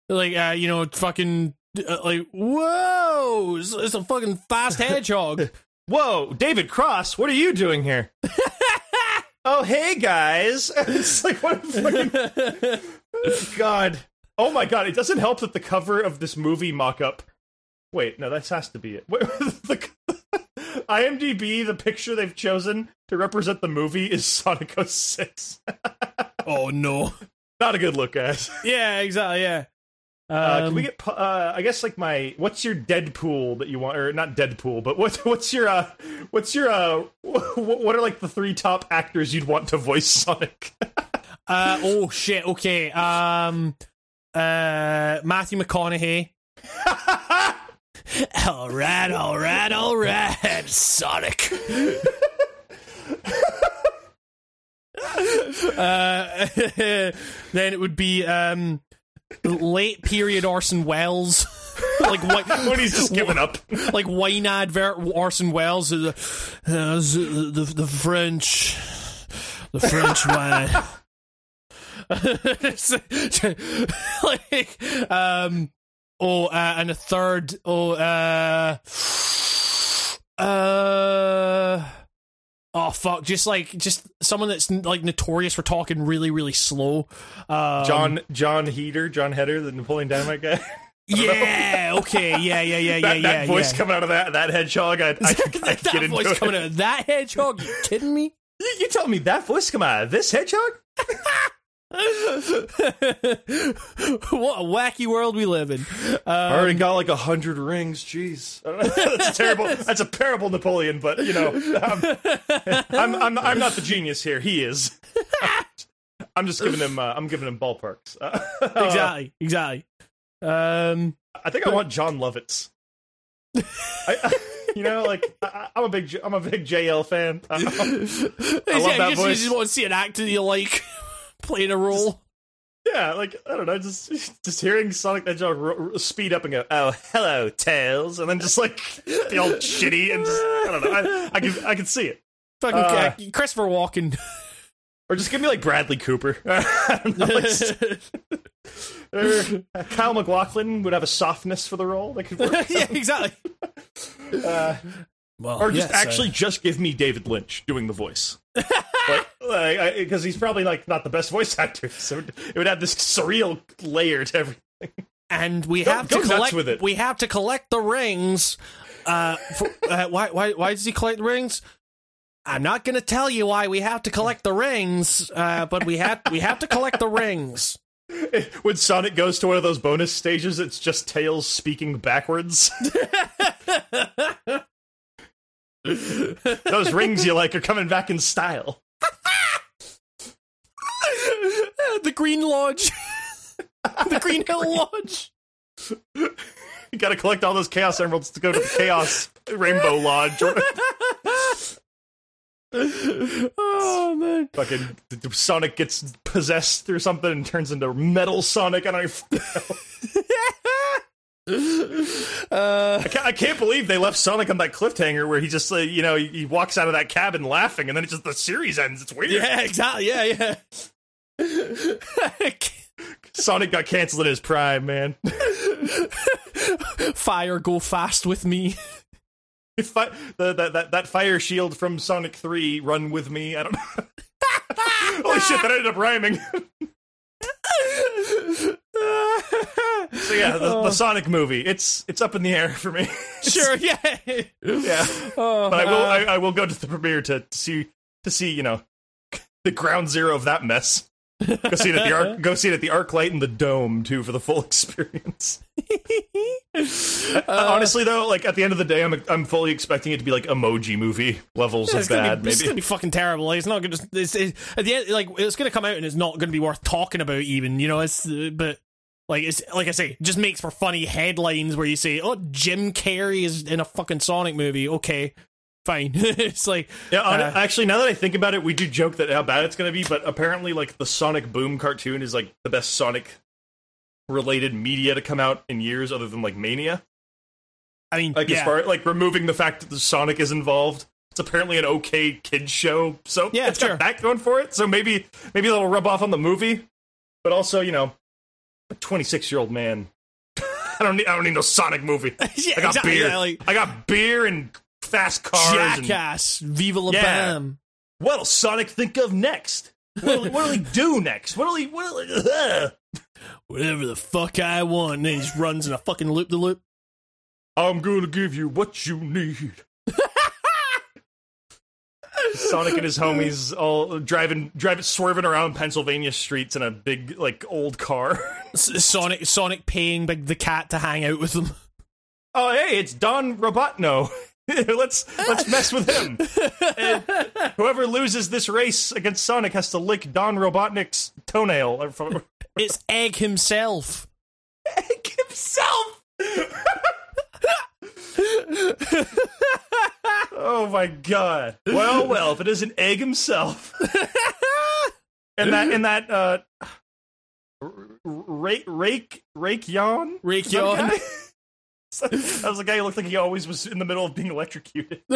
S1: like, uh, you know, fucking uh, like, whoa, it's, it's a fucking fast hedgehog.
S2: Whoa, David Cross, what are you doing here? oh, hey guys! it's like what a fucking god. Oh my god! It doesn't help that the cover of this movie mock-up. Wait, no, that has to be it. Wait, the, IMDb, the picture they've chosen to represent the movie is Sonic 06.
S1: oh no.
S2: Not a good look, guys.
S1: Yeah, exactly. Yeah.
S2: Uh, can we
S1: Um,
S2: get? Uh, I guess like my. What's your Deadpool that you want, or not Deadpool, but what? What's your? Uh, what's your? Uh, wh- what are like the three top actors you'd want to voice Sonic?
S1: Uh, oh shit. Okay. Um. Uh. Matthew McConaughey. all right. All right. All right. Sonic. uh, then it would be um late period Orson Welles. like what?
S2: when he's just giving up.
S1: like wine advert Orson Welles, uh, uh, the, the the French, the French wine. like, um, oh, uh, and a third, oh, uh, uh, oh fuck, just like just someone that's like notorious for talking really really slow. Um,
S2: John John Heater, John Heder, the Napoleon Dynamite guy.
S1: yeah, okay, yeah, yeah, yeah, yeah,
S2: that,
S1: yeah,
S2: that voice
S1: yeah.
S2: coming out of that that hedgehog, I, I, I,
S1: that
S2: get into
S1: voice
S2: it.
S1: coming out of that hedgehog? You kidding me?
S2: You, you tell me that voice come out of this hedgehog?
S1: what a wacky world we live in.
S2: I
S1: Um,
S2: already got like a hundred rings. Jeez, I that's terrible. That's a terrible Napoleon, but you know, I'm, I'm I'm I'm not the genius here. He is. I'm just giving him. Uh, I'm giving him ballparks. Uh,
S1: exactly, exactly. Um,
S2: I think I want Jon Lovitz. I, I, you know, like I, I'm a big I'm a big JL fan. I, I love
S1: yeah,
S2: that
S1: you just,
S2: voice.
S1: you just want to see an actor you like playing a role.
S2: Yeah, like I don't know, just just hearing Sonic the Hedgehog ro- ro- speed up and go, "Oh, hello, Tails," and then just like be all shitty and just I don't know. I, I can I can see it.
S1: Fucking
S2: Uh,
S1: uh, Christopher Walken.
S2: Or just give me like Bradley Cooper. I don't know, like, or, uh, Kyle MacLachlan would have a softness for the role. That could work.
S1: yeah, exactly.
S2: Uh,
S1: Well,
S2: or just
S1: yes, uh,
S2: actually just give me David Lynch doing the voice. like, because he's probably like not the best voice actor, so it would have this surreal layer to everything.
S1: and we
S2: Go-
S1: have
S2: go
S1: to collect.
S2: with it.
S1: We have to collect the rings. Uh, for, uh, why? Why? Why does he collect the rings? I'm not going to tell you why we have to collect the rings, uh, but we have we have to collect the rings.
S2: when Sonic goes to one of those bonus stages, it's just Tails speaking backwards. Those rings you like are coming back in style.
S1: the Green Lodge, the Green Hill Lodge.
S2: You gotta collect all those Chaos Emeralds to go to the Chaos Rainbow Lodge.
S1: Oh man!
S2: fucking Sonic gets possessed or something and turns into Metal Sonic, and I,
S1: Uh,
S2: I, can't, I can't believe they left Sonic on that cliffhanger where he just, uh, you know, he, he walks out of that cabin laughing, and then it just the series ends. It's weird.
S1: yeah, exactly. Yeah, yeah.
S2: Sonic got canceled in his prime, man.
S1: Fire, go fast with me.
S2: Fi- the, that, that that fire shield from Sonic Three, run with me. I don't know. Holy shit, that ended up rhyming. So yeah, the, the Sonic movie. It's it's up in the air for me.
S1: sure, yeah.
S2: yeah,
S1: Oh,
S2: but I will
S1: uh,
S2: I, I will go to the premiere to see to see you know the ground zero of that mess. Go see it at the arc. Go see it at the ArcLight and the Dome too for the full experience. Uh, Honestly, though, like at the end of the day, I'm I'm fully expecting it to be like emoji movie levels
S1: it's
S2: of bad.
S1: be, it's gonna be fucking terrible. Like, it's not gonna. It's, at the end, like it's gonna come out and it's not gonna be worth talking about. Even you know, it's but like it's like I say, just makes for funny headlines where you say, "Oh, Jim Carrey is in a fucking Sonic movie." Okay, fine. it's like
S2: Yeah,
S1: uh,
S2: actually, now that I think about it, we do joke that how bad it's going to be, but apparently, like the Sonic Boom cartoon is like the best Sonic related media to come out in years, other than like Mania.
S1: I mean,
S2: Like
S1: yeah.
S2: as far like removing the fact that the Sonic is involved, it's apparently an okay kids show, so
S1: Yeah,
S2: it's got
S1: sure.
S2: that going for it. So maybe maybe that'll rub off on the movie, but also you know, a 26 year old man. I don't need I don't need no Sonic movie.
S1: Yeah,
S2: I got
S1: exactly,
S2: beer.
S1: yeah, like-
S2: I got beer and fast cars. and-
S1: Jackass, Viva la
S2: Yeah.
S1: Bam.
S2: What'll Sonic think of next? What'll, what'll he do next? What'll he? What'll he uh,
S1: Whatever the fuck I want. And then he just runs in a fucking loop the loop.
S2: I'm gonna give you what you need. Sonic and his homies all driving, driving, swerving around Pennsylvania streets in a big, like, old car.
S1: Sonic, Sonic paying Big the cat to hang out with them.
S2: Oh, hey, it's Don Robotno. let's let's mess with him. And whoever loses this race against Sonic has to lick Don Robotnik's toenail.
S1: It's Egg himself.
S2: Egg himself. oh my god. Well, well, if it isn't Egg himself. and that and that uh Rake Rake Rake Yohn?
S1: Rake
S2: Is that a
S1: Yohn.
S2: Guy? that was the guy who looked like he always was in the middle of being electrocuted.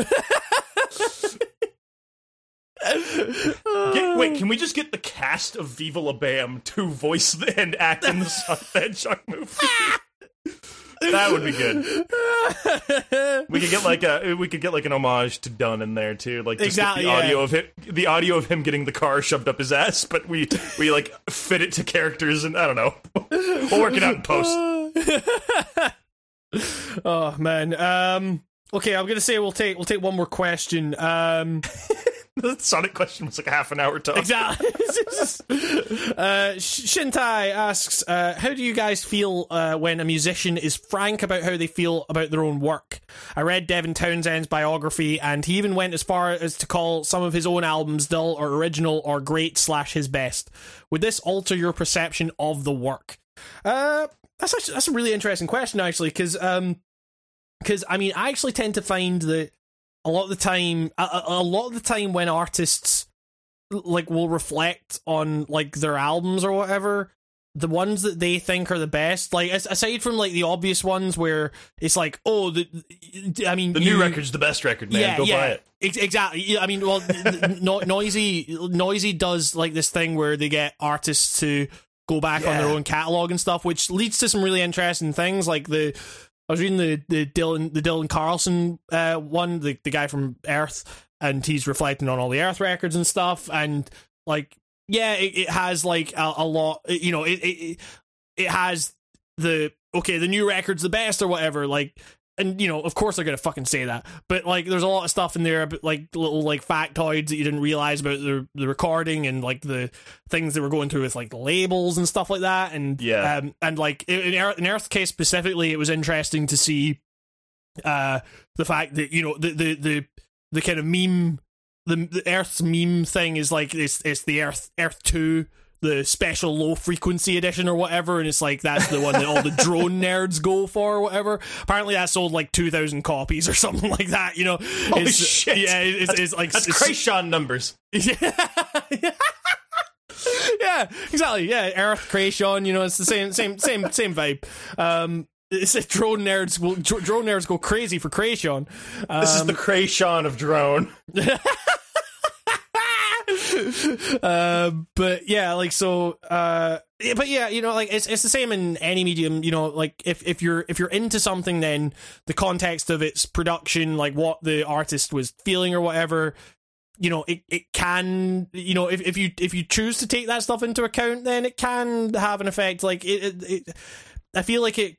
S2: Get- wait, can we just get the cast of Viva La Bam to voice the- and act in the Sonic the Hedgehog movie? that would be good. We could get like a we could get like an homage to Dunn in there too, like just
S1: Exactly,
S2: the
S1: yeah.
S2: audio of him, the audio of him getting the car shoved up his ass, but we we like fit it to characters and I don't know. We'll work it out in post.
S1: oh man. Um. Okay, I'm gonna say we'll take we'll take one more question. Um.
S2: The Sonic question was like a half an hour talk.
S1: Exactly. uh, Shintai asks, uh, "How do you guys feel uh, when a musician is frank about how they feel about their own work?" I read Devin Townsend's biography, and he even went as far as to call some of his own albums dull or original or great slash his best. Would this alter your perception of the work? Uh, that's actually, that's a really interesting question, actually, because um, because I mean, I actually tend to find that a lot of the time, a, a lot of the time when artists like will reflect on like their albums or whatever the ones that they think are the best like aside from like the obvious ones where it's like oh the i mean
S2: The
S1: you-
S2: new record's the best record, man. Go buy it.
S1: Ex- exactly. Yeah, I mean, well, no- Noisey, Noisey does like this thing where they get artists to go back on their own catalog and stuff, which leads to some really interesting things. Like the, I was reading the the Dylan the Dylan Carlson uh, one, the the guy from Earth, and he's reflecting on all the Earth records and stuff, and like, yeah, it, it has like a, a lot, you know, it, it it has the okay, the new record's the best or whatever, like and you know, of course they're gonna fucking say that. But like, there's a lot of stuff in there, about, like little like factoids that you didn't realize about the the recording and like the things that were going through with like labels and stuff like that. And
S2: Yeah.
S1: um, and like in in Earth, in Earth's case specifically, it was interesting to see uh the fact that you know the the the the kind of meme the the Earth's meme thing is like it's it's the Earth Earth two. The special low frequency edition or whatever, and it's like that's the one that all the drone nerds go for or whatever. Apparently, that sold like two thousand copies or something like that. You know,
S2: Holy
S1: It's-
S2: shit!
S1: Yeah, it's,
S2: that's,
S1: it's like
S2: that's Kreayshawn numbers.
S1: yeah. yeah, exactly. Yeah, Earth Kreayshawn, you know, it's the same, same, same, same vibe. Um, it's like drone nerds will dr- drone nerds go crazy for Kreayshawn. Um,
S2: This is the Kreayshawn of drone.
S1: uh, but yeah, like so. Uh, but yeah, you know, like it's it's the same in any medium. You know, like if if you're if you're into something, then the context of its production, like what the artist was feeling or whatever, you know it, it can you know if, if you if you choose to take that stuff into account then it can have an effect like it, it, it i feel like it,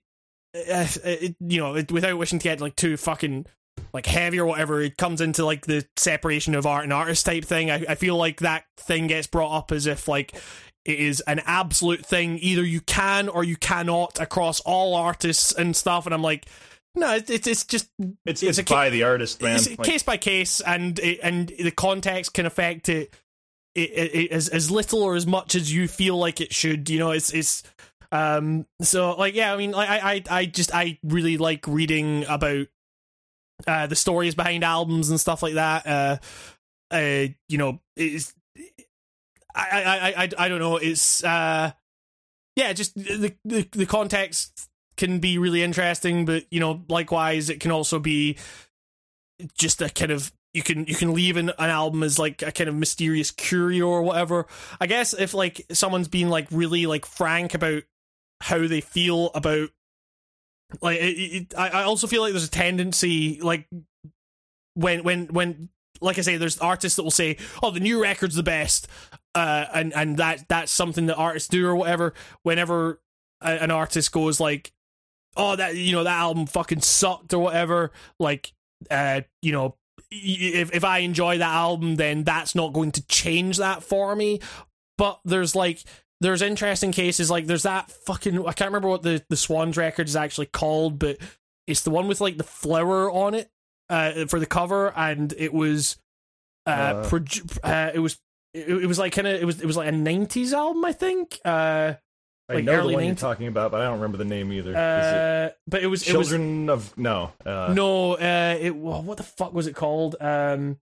S1: uh, it you know it, without wishing to get like too fucking like heavy or whatever it comes into like the separation of art and artist type thing I, I feel like that thing gets brought up as if like it is an absolute thing either you can or you cannot across all artists and stuff and i'm like no it's it's, it's just
S2: It's
S1: It's
S2: it's,
S1: a ca-
S2: by the artist, man.
S1: it's
S2: Like,
S1: case by case, and it, and the context can affect it, it, it, it as as little or as much as you feel like it should. You know, it's it's um. So like, yeah, I mean, like, I I I just I really like reading about uh the stories behind albums and stuff like that. Uh, uh, you know, it's I I I I, don't know. It's uh, yeah, just the the the context can be really interesting, but you know, likewise, it can also be just a kind of you can you can leave an, an album as like a kind of mysterious curio or whatever. I guess if like someone's being like really like frank about how they feel about like it, it, I also feel like there's a tendency like when when when like I say, there's artists that will say, "Oh, the new record's the best," uh, and and that that's something that artists do or whatever. Whenever a, an artist goes like, "Oh, that you know that album fucking sucked" or whatever, like, uh, you know, if if I enjoy that album, then that's not going to change that for me. But there's like there's interesting cases like there's that fucking I can't remember what the the Swans record is actually called, but it's the one with like the flower on it uh, for the cover, and it was uh,
S2: Uh.
S1: produ- uh it was it, it was like kind of it was it was like a '90s album, I think. Uh,
S2: I
S1: like
S2: know the one you're talking about, but I don't remember the name either. Is it
S1: uh, but it was it was
S2: Children of no? Uh,
S1: no, uh, it well, what the fuck was it called? Um,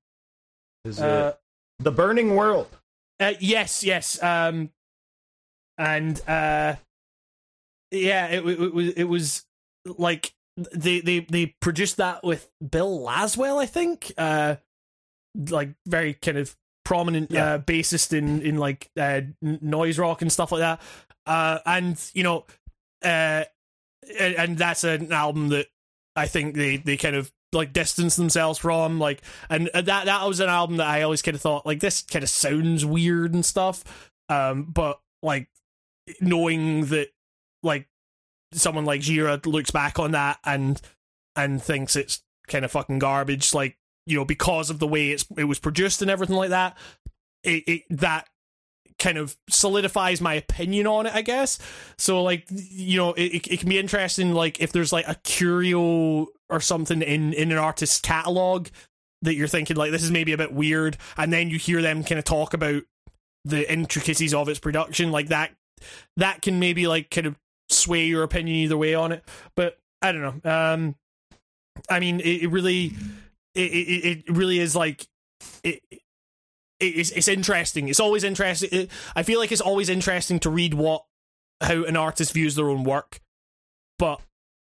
S2: Is
S1: uh,
S2: it the Burning World?
S1: Uh, yes, yes. Um, and uh, yeah, it, it, it was it was like they they they produced that with Bill Laswell, I think. Uh, like very kind of prominent
S2: Yeah.
S1: uh, bassist in in like uh, noise rock and stuff like that. Uh, and you know, uh, and, and that's an album that I think they they kind of like distance themselves from like and that that was an album that I always kind of thought like this kind of sounds weird and stuff um but like knowing that like someone like Gira looks back on that and and thinks it's kind of fucking garbage like you know because of the way it's it was produced and everything like that it, it that kind of solidifies my opinion on it i guess. So like you know it, it, can be interesting like if there's like a curio or something in in an artist's catalog that you're thinking like this is maybe a bit weird and then you hear them kind of talk about the intricacies of its production like that that can maybe like kind of sway your opinion either way on it. But i don't know. Um i mean it, it really it, it, really is like it, it it's, it's interesting. It's always interesting. I feel like it's always interesting to read what how an artist views their own work. But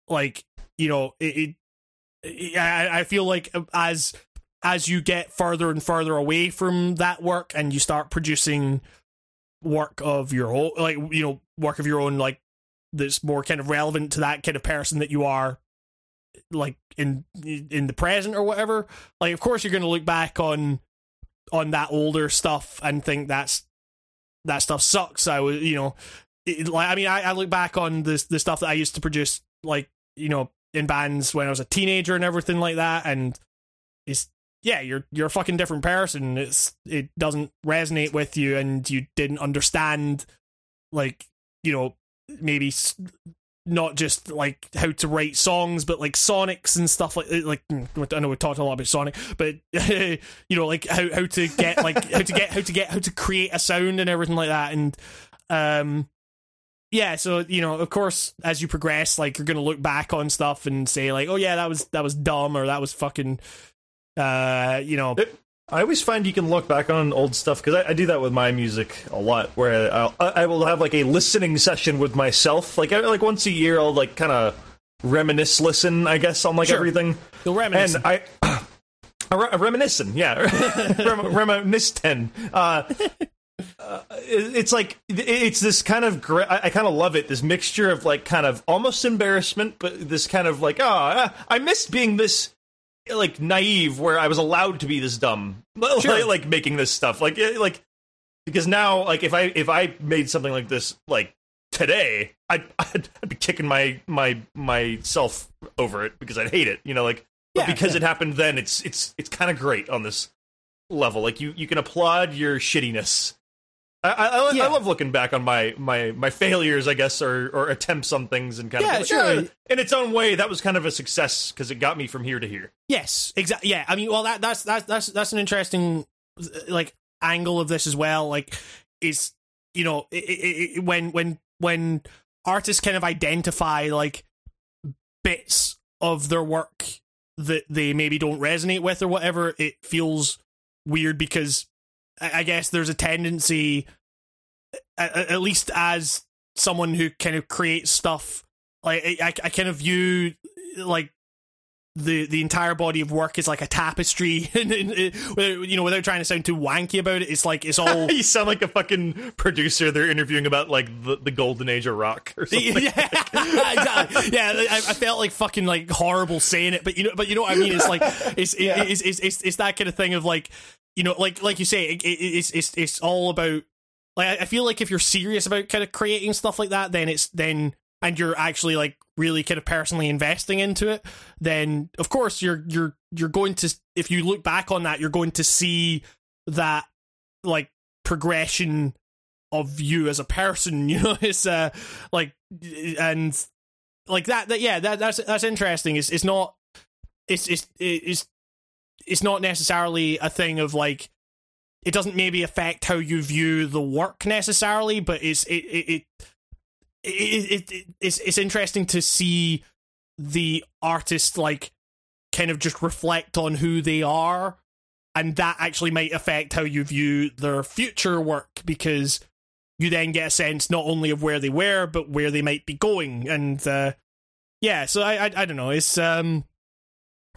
S1: like you know it, it I, I feel like as as you get further and further away from that work and you start producing work of your own like you know work of your own like that's more kind of relevant to that kind of person that you are like in in the present or whatever like of course you're going to look back on on that older stuff and think that's that stuff sucks. I was you know it, like i mean I, I look back on this the stuff that i used to produce like you know in bands when i was a teenager and everything like that and it's yeah you're you're a fucking different person. It's it doesn't resonate with you and you didn't understand like you know maybe not just like how to write songs but like sonics and stuff like like mm, I know we talked a lot about sonic but you know like how how to get like how to get how to get how to create a sound and everything like that. And um yeah so you know of course as you progress like you're gonna look back on stuff and say like oh yeah that was that was dumb or that was fucking uh you know
S2: I always find you can look back on old stuff because I, I do that with my music a lot. Where I'll, I will have like a listening session with myself, like I- like once a year. I'll like kind of reminisce, listen, I guess, on like
S1: Sure.
S2: everything.
S1: you'll reminisce
S2: And I, a re- a reminiscent, yeah, Rem- reminiscent. Uh, uh, it's like it's this kind of gra- I, I kind of love it. This mixture of like kind of almost embarrassment, but this kind of like oh, I- I missed being this like naive where I was allowed to be this dumb,
S1: Sure.
S2: like, like making this stuff, like it- like because now like if I if I made something like this like today, I'd I'd, I'd be kicking my my myself over it because I'd hate it, you know, like but
S1: Yeah,
S2: because
S1: yeah.
S2: it happened then, it's it's it's kind of great on this level. Like you you can applaud your shittiness. I, I, I,
S1: Yeah.
S2: I love looking back on my, my, my failures, I guess, or, or attempts on things and kind
S1: Yeah,
S2: of like,
S1: sure.
S2: "Yeah, in its own way, that was kind of a success because it got me from here to here.
S1: Yes, exactly. Yeah, I mean, well, that that's that's that's that's an interesting uh, like angle of this as well. Like, is you know, i i i when when when artists kind of identify like bits of their work that they maybe don't resonate with or whatever, it feels weird because I, guess there's a tendency, at, at least as someone who kind of creates stuff, like I, I, kind of view like the the entire body of work is like a tapestry, and, and, you know, without trying to sound too wanky about it, it's like it's all
S2: you sound like a fucking producer they're interviewing about like the, the golden age of rock or something.
S1: yeah, exactly. Yeah, I, I felt like fucking like horrible saying it, but you know, but you know what I mean. It's like it's
S2: Yeah.
S1: it's, it's it's it's that kind of thing of like you know, like like you say, it, it, it's it's it's all about like I- feel like if you're serious about kind of creating stuff like that, then it's then and you're actually like really kind of personally investing into it, then of course you're you're you're going to if you look back on that, you're going to see that like progression of you as a person you know it's uh like and like that that yeah that that's that's interesting. It's it's not it's it's it's it's not necessarily a thing of like it doesn't maybe affect how you view the work necessarily but it's it it, it it, it, it it's it's interesting to see the artist like kind of just reflect on who they are and that actually might affect how you view their future work because you then get a sense not only of where they were but where they might be going and uh yeah so i i, I don't know it's um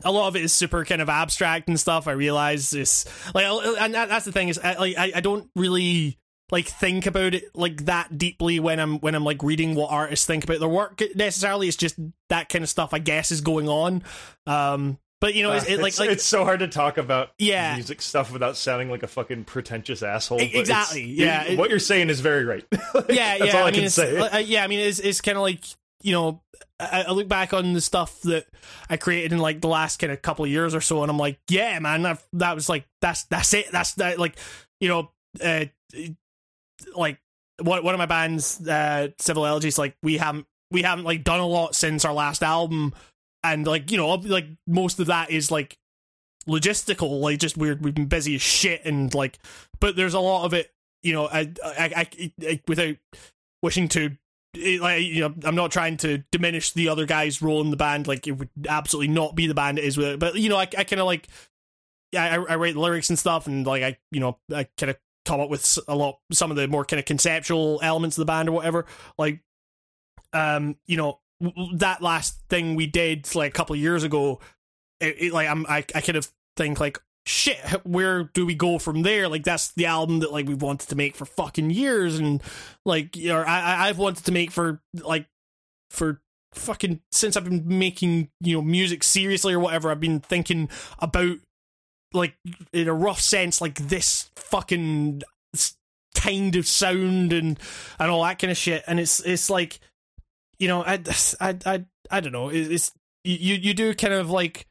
S1: a lot of it is super kind of abstract and stuff i realize this, like and that, that's the thing is I, like I, I don't really like think about it like that deeply when i'm when i'm like reading what artists think about their work necessarily it's just that kind of stuff i guess is going on um but you know it's,
S2: Uh,
S1: it, like
S2: it's,
S1: like
S2: it's so hard to talk about
S1: Yeah.
S2: music stuff without sounding like a fucking pretentious asshole.
S1: Exactly, yeah, it-
S2: what you're saying is very right. Like,
S1: yeah,
S2: that's
S1: yeah.
S2: all I,
S1: mean,
S2: can say.
S1: uh, yeah, I mean, it's it's kind of like you know, I, I look back on the stuff that I created in like the last kind of couple of years or so, and I'm like, yeah, man, that that was like that's that's it. That's that like you know, uh, like one one of my bands, uh, Civil Elegies, like we haven't we haven't like done a lot since our last album, and like you know, like most of that is like logistical, like just we're we've been busy as shit, and like, but there's a lot of it, you know, I I, I, I without wishing to. It, Like you know, I'm not trying to diminish the other guy's role in the band. Like it would absolutely not be the band it is with it. But you know, I, I kind of like, I, I write lyrics and stuff, and like I, you know, I kind of come up with a lot, some of the more kind of conceptual elements of the band or whatever. Like, um, you know, that last thing we did like a couple of years ago, it, it, like I'm, I, I kind of think like, shit, where do we go from there? Like that's the album that like we've wanted to make for fucking years, and like, you know, I, I've wanted to make for like for fucking since I've been making you know music seriously or whatever. I've been thinking about like in a rough sense like this fucking kind of sound and and all that kind of shit and it's it's like you know i i i, I don't know it's you you do kind of like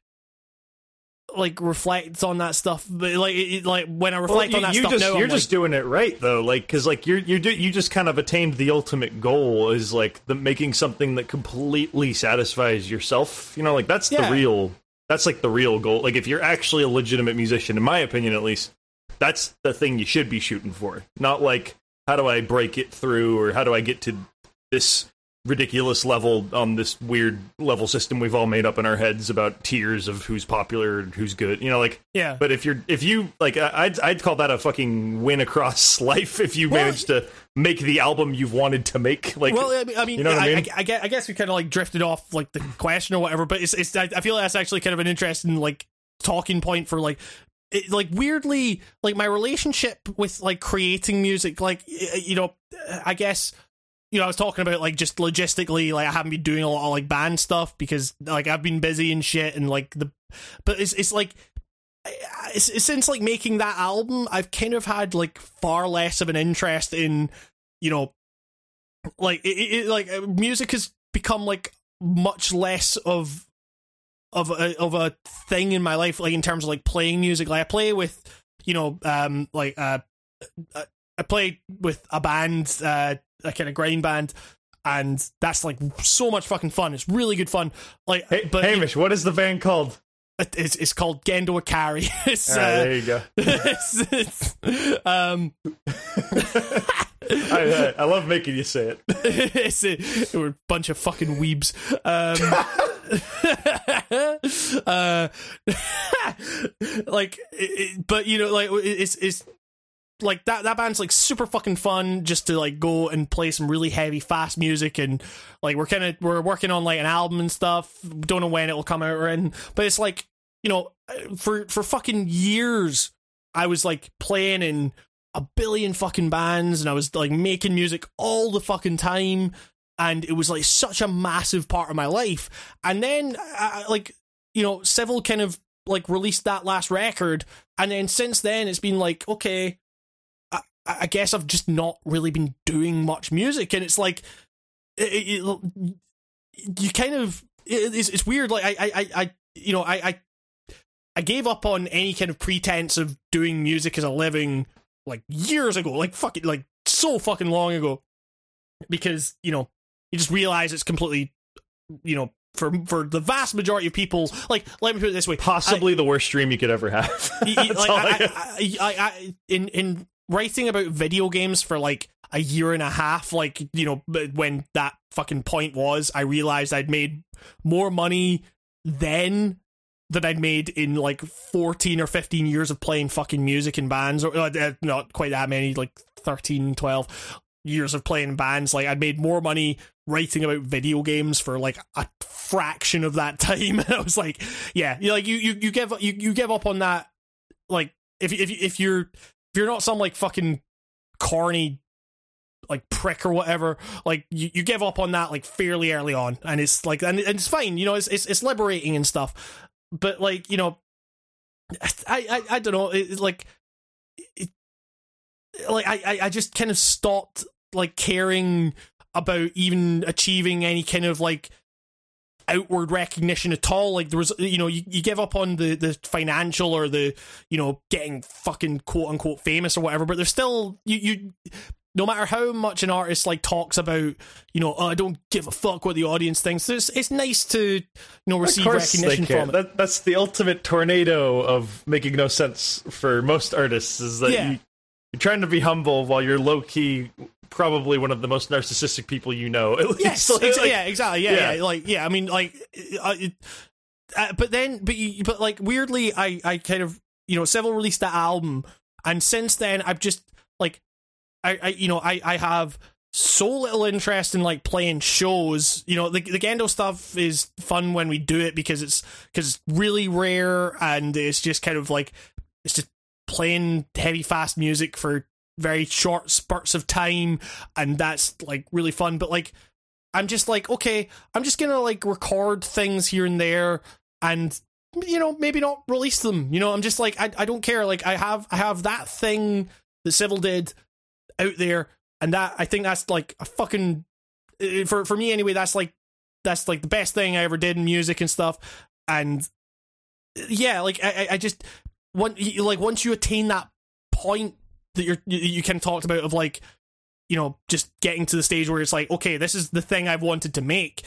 S1: like reflects on that stuff but like it, like when i
S2: Well,
S1: reflect
S2: you,
S1: on that
S2: you
S1: stuff
S2: just
S1: now
S2: you're
S1: I'm
S2: just
S1: like,
S2: doing it right though, like because like you're you do you just kind of attained the ultimate goal is like the making something that completely satisfies yourself. You know, like that's
S1: Yeah.
S2: the real that's like the real goal. Like if you're actually a legitimate musician, in my opinion at least, that's the thing you should be shooting for. Not like how do I break it through or how do I get to this ridiculous level on this weird level system we've all made up in our heads about tiers of who's popular and who's good. You know, like
S1: yeah
S2: but if you're if you like, I'd I'd call that a fucking win across life if you
S1: Well,
S2: manage to make the album you've wanted to make. Like,
S1: well, I mean, I, mean,
S2: you know what I
S1: I,
S2: mean?
S1: I, I guess, we kind of like drifted off like the question or whatever, but it's, it's I, I feel like that's actually kind of an interesting like talking point for like it, like weirdly like my relationship with like creating music like you know i guess you know, I was talking about like just logistically, like I haven't been doing a lot of like band stuff because like I've been busy and shit, and like the, but it's it's like. Since like making that album, I've kind of had like far less of an interest in, you know, like it, it like uh, music has become like much less of of a of a thing in my life, like in terms of like playing music. Like I play with, you know, um, like uh, uh, I play with a band, uh, a kind of grind band, and that's like so much fucking fun. It's really good fun. Like,
S2: Hey,
S1: but
S2: Hamish, what is the band called?
S1: it- it's it's called Gendo Akari. it's,
S2: Ah,
S1: uh,
S2: there you go.
S1: it's, it's, um,
S2: I, I, love making you say it.
S1: it's a, we're a bunch of fucking weebs. Um, uh, like, it, it- but you know, like it's it's like that that band's like super fucking fun just to like go and play some really heavy fast music and like we're kind of we're working on like an album and stuff. Don't know when it will come out or in but it's like you know for for fucking years i was like playing in a billion fucking bands and i was like making music all the fucking time and it was like such a massive part of my life. And then I, like you know civil kind of like released that last record and then since then it's been like okay I, I guess I've just not really been doing much music, and it's like it, it, you kind of it, it's, it's weird. Like I, I, I, I you know, I, I, I gave up on any kind of pretense of doing music as a living like years ago, like fucking like so fucking long ago, because you know you just realize it's completely, you know. For for the vast majority of people, like let me put it this way:
S2: Possibly the worst dream you could ever have.
S1: Y- y-
S2: That's
S1: like, I,
S2: I.
S1: I, I, I, in in writing about video games for like a year and a half, like you know, when that fucking point was, I realized I'd made more money then than I'd made in like fourteen or fifteen years of playing fucking music in bands, or uh, not quite that many, like 13, 12 years of playing bands. Like I'd made more money writing about video games for like a fraction of that time. I was like, yeah, you like you you you give you you give up on that. Like if if if you're if you're not some like fucking corny like prick or whatever, like you, you give up on that like fairly early on, and it's like and, and it's fine, you know, it's, it's it's liberating and stuff. But like you know, I I, I don't know, it, like. It, like I I just kind of stopped like caring about even achieving any kind of like outward recognition at all like there was you know you, you give up on the the financial or the you know getting fucking quote unquote famous or whatever but there's still you you no matter how much an artist like talks about you know oh, i don't give a fuck what the audience thinks it's, it's nice to you know receive
S2: of course they
S1: recognition from it
S2: That, that's the ultimate tornado of making no sense for most artists. Is that
S1: Yeah.
S2: you, you're trying to be humble while you're low key, probably one of the most narcissistic people you know. At least,
S1: Yes,
S2: Like-
S1: exa-
S2: like-
S1: yeah, exactly. Yeah,
S2: yeah.
S1: yeah, like yeah. I mean, like, uh, it, uh, but then, but you, but like weirdly, I I kind of you know, Civil released that album, and since then, I've just like, I I you know, I I have so little interest in like playing shows. You know, the the Gendo stuff is fun when we do it because it's because it's really rare and it's just kind of like it's just playing heavy fast music for very short spurts of time and that's like really fun but like i'm just like okay i'm just gonna like record things here and there and you know maybe not release them you know i'm just like i, I don't care like i have i have that thing that civil did out there and that i think that's like a fucking eh, for for me anyway that's like that's like the best thing i ever did in music and stuff and yeah like i I- just one like once you attain that point that you're you, you kind of talked about of like you know just getting to the stage where it's like okay this is the thing i've wanted to make.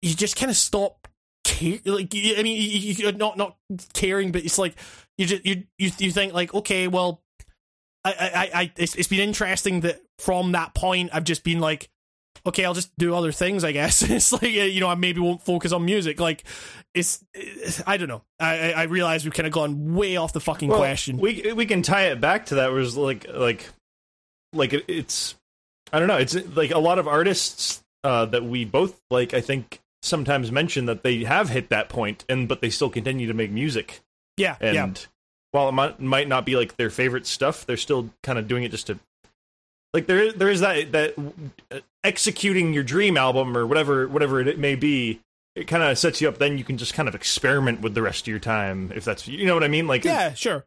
S1: You just kind of stop care like i mean you, you're not not caring but it's like you just you you, you think like okay well i i I- it's, it's been interesting that from that point i've just been like okay i'll just do other things i guess it's like uh, you know i maybe won't focus on music like it's, it's i don't know i i I realize we've kind of gone way off the fucking
S2: Well,
S1: question
S2: We we can tie it back to that. Was like like like it- it's I don't know. It's like a lot of artists uh, that we both like. I think sometimes mention that they have hit that point, and but they still continue to make music.
S1: yeah
S2: And
S1: yeah
S2: while it might, might not be like their favorite stuff, they're still kind of doing it just to like there is there is that that executing your dream album or whatever whatever it may be, it kind of sets you up. Then you can just kind of experiment with the rest of your time if that's you know what I mean. Like
S1: Yeah, sure.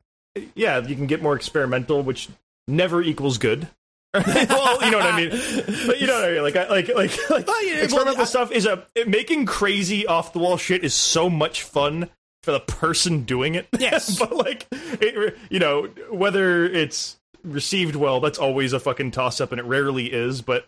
S2: yeah, you can get more experimental, which never equals good. well, you know what I mean. But you know what I mean. Like, I, like, like, like
S1: Well, yeah, well,
S2: experimental
S1: I-
S2: stuff is a it- making crazy off the wall shit is so much fun for the person doing it.
S1: Yes.
S2: but like, it, you know, whether it's received well, that's always a fucking toss up, and it rarely is. But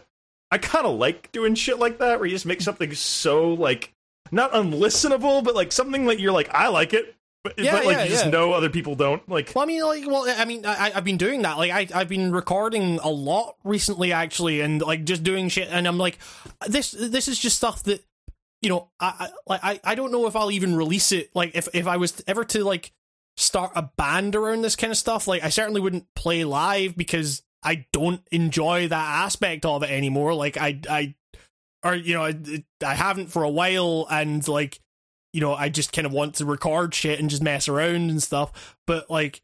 S2: I kind of like doing shit like that, where you just make something so like not unlistenable, but like something that you're like, I like it. But,
S1: Yeah,
S2: but like
S1: yeah,
S2: you just
S1: yeah.
S2: know other people don't like
S1: Well, I mean, like, well, I mean, I, I've been doing that. Like, I, I've been recording a lot recently, actually, and like just doing shit. And I'm like, this, this is just stuff that, you know, I, I like, I, I don't know if I'll even release it. Like, if, if I was ever to like start a band around this kind of stuff, like, I certainly wouldn't play live because I don't enjoy that aspect of it anymore. Like, I, I, or you know, I, I haven't for a while, and like, you know, I just kind of want to record shit and just mess around and stuff. But like,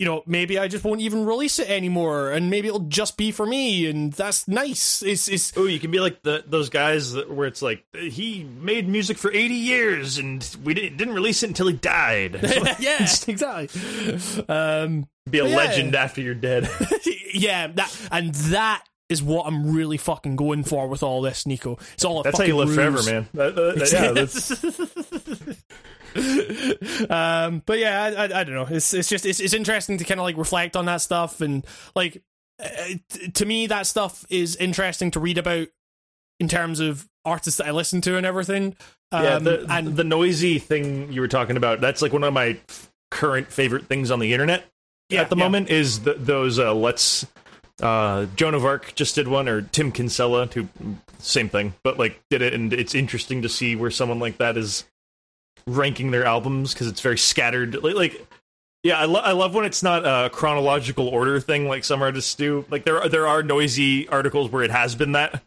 S1: you know, maybe I just won't even release it anymore, and maybe it'll just be for me, and that's nice. It's it's
S2: Oh, you can be like the those guys that, where it's like he made music for eighty years and we didn't, didn't release it until he died.
S1: yeah, exactly. Um,
S2: be a
S1: Yeah.
S2: legend after you're dead.
S1: yeah, that and that is what I'm really fucking going for with all this, Nico. It's all a
S2: That's how
S1: fucking
S2: you live
S1: ruse.
S2: forever, man. That- that- that- yeah, that's,
S1: um, but yeah, I, I, I don't know. It's it's just it's, it's interesting to kind of like reflect on that stuff and like uh, t- to me that stuff is interesting to read about in terms of artists that I listen to and everything. Um,
S2: yeah. The,
S1: and
S2: the Noisey thing you were talking about. That's like one of my current favorite things on the internet
S1: Yeah,
S2: at the
S1: yeah.
S2: moment. Is th those uh, let's. Uh, Joan of Arc just did one, or Tim Kinsella, who same thing, but like did it, and it's interesting to see where someone like that is ranking their albums because it's very scattered. Like, like yeah, I, lo- I love when it's not a chronological order thing like some artists do. Like there are, there are Noisey articles where it has been that.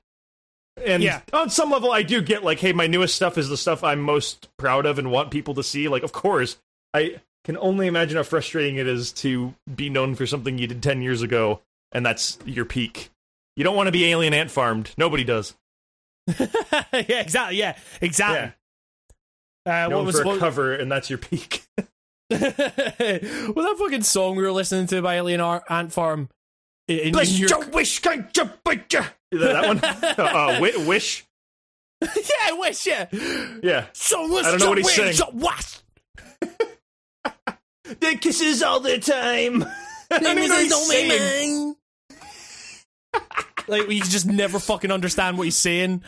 S2: And
S1: Yeah.
S2: on some level, I do get like, hey, my newest stuff is the stuff I'm most proud of and want people to see. Like, of course, I can only imagine how frustrating it is to be known for something you did 10 years ago, and that's your peak. You don't want to be alien ant farmed. Nobody does.
S1: yeah, exactly. Yeah, exactly.
S2: Yeah.
S1: Uh,
S2: Known
S1: what was
S2: for a cover, and that's your peak.
S1: well, that fucking song we were listening to by Alien Ant Farm. In,
S2: Bless
S1: your-
S2: your wish, kind you butcher. That one? uh, wi- wish?
S1: yeah, wish. Yeah.
S2: Yeah.
S1: So
S2: I don't know what he's saying.
S1: What?
S2: They kisses all the time. I don't even he's saying.
S1: like you just never fucking understand what he's saying.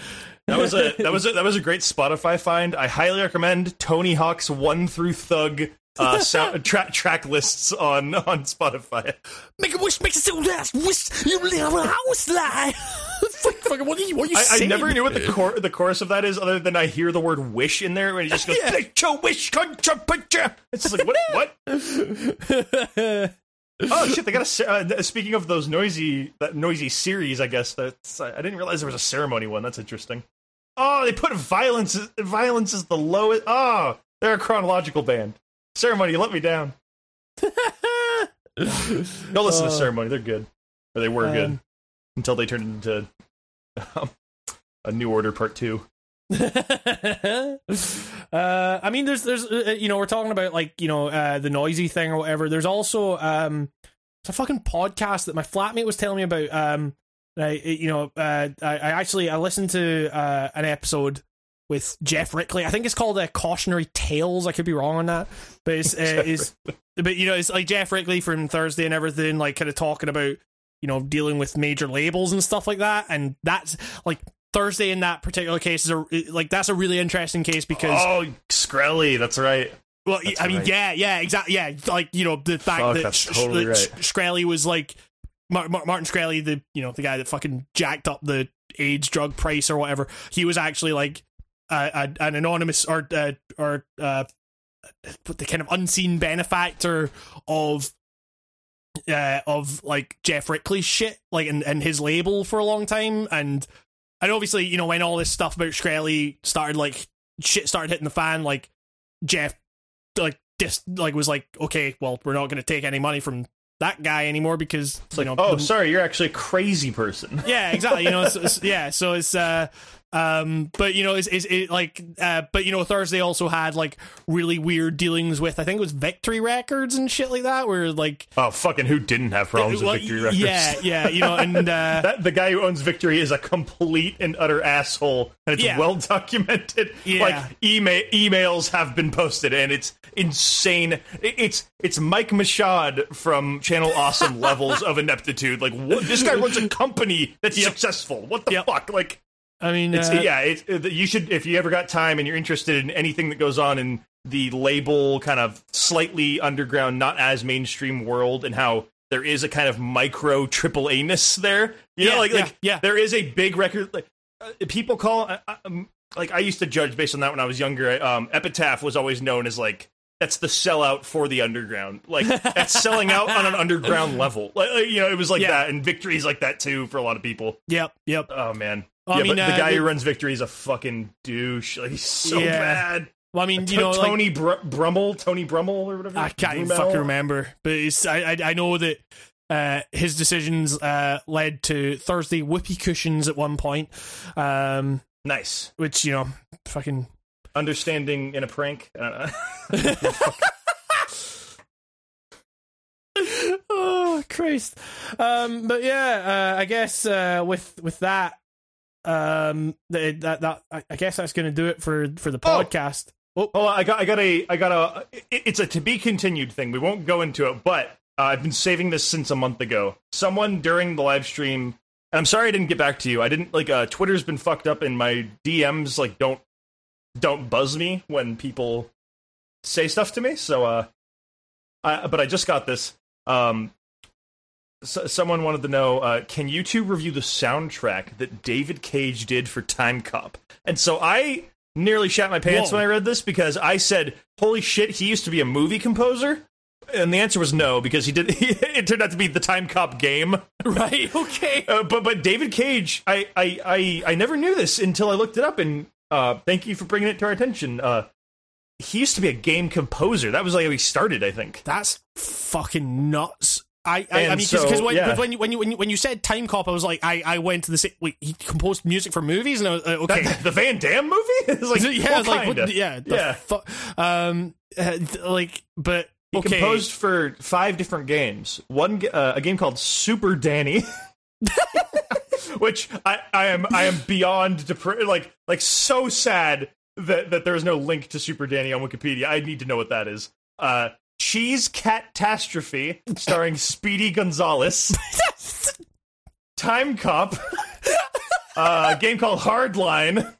S2: That was a that was a, that was a great Spotify find. I highly recommend Tony Hawk's One Through Thug uh, sound, track track lists on on Spotify.
S1: Make a wish, make a so last wish. You live a house lie. Fuck, fucking, what are you? What are you
S2: I, I never knew what the cor- the chorus of that is, other than I hear the word "wish" in there, and he just goes
S1: Yeah.
S2: "Make your wish, country picture." It's just like what? What? Oh shit! They got a. Uh, speaking of those Noisey that Noisey series, I guess that's. I didn't realize there was a ceremony one. That's interesting. Oh, they put violence. Violence is the lowest. Oh, they're a chronological band. Ceremony, you let me down. Don't listen to ceremony. They're good, or they were good
S1: Um,
S2: until they turned into um, a New Order Part Two.
S1: uh, I mean, there's, there's, uh, you know, we're talking about like, you know, uh, the Noisey thing or whatever. There's also, um, it's a fucking podcast that my flatmate was telling me about. Um, I, you know, uh, I, I actually I listened to uh, an episode with Jeff Rickley. I think it's called uh, Cautionary Tales. I could be wrong on that, but it's uh, is, but you know, it's like Jeff Rickley from Thursday and everything, like kind of talking about you know dealing with major labels and stuff like that, and that's like Thursday in that particular case is a like that's a really interesting case because
S2: Oh, Shkreli, that's right.
S1: well,
S2: That's
S1: I mean,
S2: right.
S1: yeah, yeah, exactly, yeah. Like you know, the fact
S2: Fuck,
S1: that
S2: that's
S1: Sh-
S2: totally
S1: that
S2: right.
S1: Was like Mar- Mar- Martin Shkreli, the you know the guy that fucking jacked up the AIDS drug price or whatever. He was actually like uh, an anonymous or uh, or uh, the kind of unseen benefactor of uh, of like Jeff Rickley's shit, like and, and his label for a long time, and and obviously you know when all this stuff about Shkreli started like shit started hitting the fan, like Jeff like just like was like okay, well we're not going to take any money from that guy anymore because
S2: It's like,
S1: you know,
S2: oh,
S1: the-
S2: sorry, you're actually a crazy person.
S1: yeah, exactly. You know, it's, it's- yeah. So it's uh, um, but you know, it's, it's it, like uh, but you know, Thursday also had like really weird dealings with I think it was Victory Records and shit like that, where like
S2: Oh, fucking who didn't have problems
S1: well,
S2: with Victory Records?
S1: yeah, yeah, you know, and uh,
S2: That, the guy who owns Victory is a complete and utter asshole, and it's
S1: Yeah.
S2: well documented.
S1: Yeah.
S2: Like email emails have been posted, and it's insane. It- It's it's Mike Michaud from Channel Awesome levels of ineptitude. Like what, this guy runs a company that's
S1: Yep.
S2: successful. What the
S1: Yep.
S2: fuck? Like
S1: I mean,
S2: it's
S1: uh,
S2: yeah. It's you should if you ever got time and you're interested in anything that goes on in the label kind of slightly underground, not as mainstream world, and how there is a kind of micro triple A ness there. You
S1: Yeah,
S2: know, like
S1: yeah,
S2: like
S1: yeah.
S2: there is a big record. Like uh, people call uh, um, like I used to judge based on that when I was younger. Um, Epitaph was always known as like. That's the sellout for the underground. Like that's selling out on an underground level. Like, you know, it was like
S1: Yeah.
S2: that, and Victory's like that too for a lot of people.
S1: Yep, yep.
S2: Oh man.
S1: Well, I
S2: yeah,
S1: mean,
S2: but the
S1: uh,
S2: guy
S1: the-
S2: who runs Victory is a fucking douche. Like he's so
S1: Yeah.
S2: bad.
S1: Well, I mean, you know, like,
S2: Tony Br- Brummel, Tony Brummel or whatever.
S1: I can't even fucking remember, but it's I I, I know that uh, his decisions uh, led to Thursday whoopee cushions at one point, um,
S2: Nice.
S1: which you know, fucking
S2: Understanding in a prank. I don't know.
S1: oh Christ. Um, but yeah, uh, I guess uh, with with that, um, that that, that I guess that's going to do it for for the
S2: Oh.
S1: podcast. Oh,
S2: Hold on, I got, I got a, I got a. It's a to be continued thing. We won't go into it, but uh, I've been saving this since a month ago. Someone during the live stream, and I'm sorry I didn't get back to you. I didn't like. Uh, Twitter's been fucked up, and my DMs like don't don't buzz me when people say stuff to me. So, uh, I, but I just got this. Um, so, someone wanted to know, uh, can you two review the soundtrack that David Cage did for Time Cop? And so I nearly shat my pants
S1: Whoa.
S2: when I read this because I said, "Holy shit, he used to be a movie composer." And the answer was no because he did. it turned out to be the Time Cop game.
S1: right, okay.
S2: Uh, but but David Cage, I, I I I never knew this until I looked it up, and uh, thank you for bringing it to our attention. Uh, he used to be a game composer. That was like how he started, I think.
S1: That's fucking nuts. I, I, I mean, because
S2: so,
S1: when,
S2: yeah.
S1: when, you, when you when you when you said Time Cop, I was like, I, I went to the sa- wait, he composed music for movies, and I was uh, okay,
S2: That- the Van Damme movie? It's like,
S1: yeah,
S2: what
S1: like, what, yeah,
S2: Yeah.
S1: fu- um, uh, like, but
S2: He
S1: okay,
S2: composed for five different games. One, uh, a game called Super Danny, which I, I am, I am beyond depre- like, like so sad that that there is no link to Super Danny on Wikipedia. I need to know what that is. Uh, Cheese Catastrophe, starring Speedy Gonzales. Time Cop. Uh, a game called Hardline.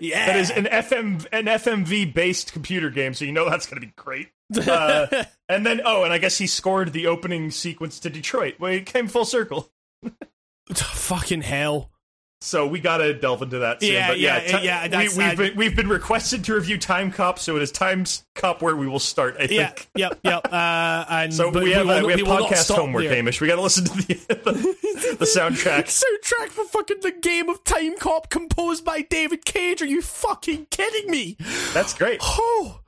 S1: yeah,
S2: That is an FM an FMV based computer game, so you know that's going to be great. Uh, and then oh, and I guess he scored the opening sequence to Detroit. Well, it came full circle.
S1: fucking hell.
S2: So we got to delve into that soon.
S1: Yeah,
S2: but yeah,
S1: yeah,
S2: ti-
S1: yeah,
S2: we, we've
S1: I-
S2: been we've been requested to review Time Cop, so it is Time Cop where we will start. I
S1: Yeah,
S2: think.
S1: yep, yep. Uh, and
S2: So we have
S1: will,
S2: uh, we have
S1: not
S2: podcast homework,
S1: there.
S2: Hamish. We got to listen to the the, the soundtrack.
S1: Soundtrack for fucking the game of Time Cop composed by David Cage. Are you fucking kidding me?
S2: That's great.
S1: Oh,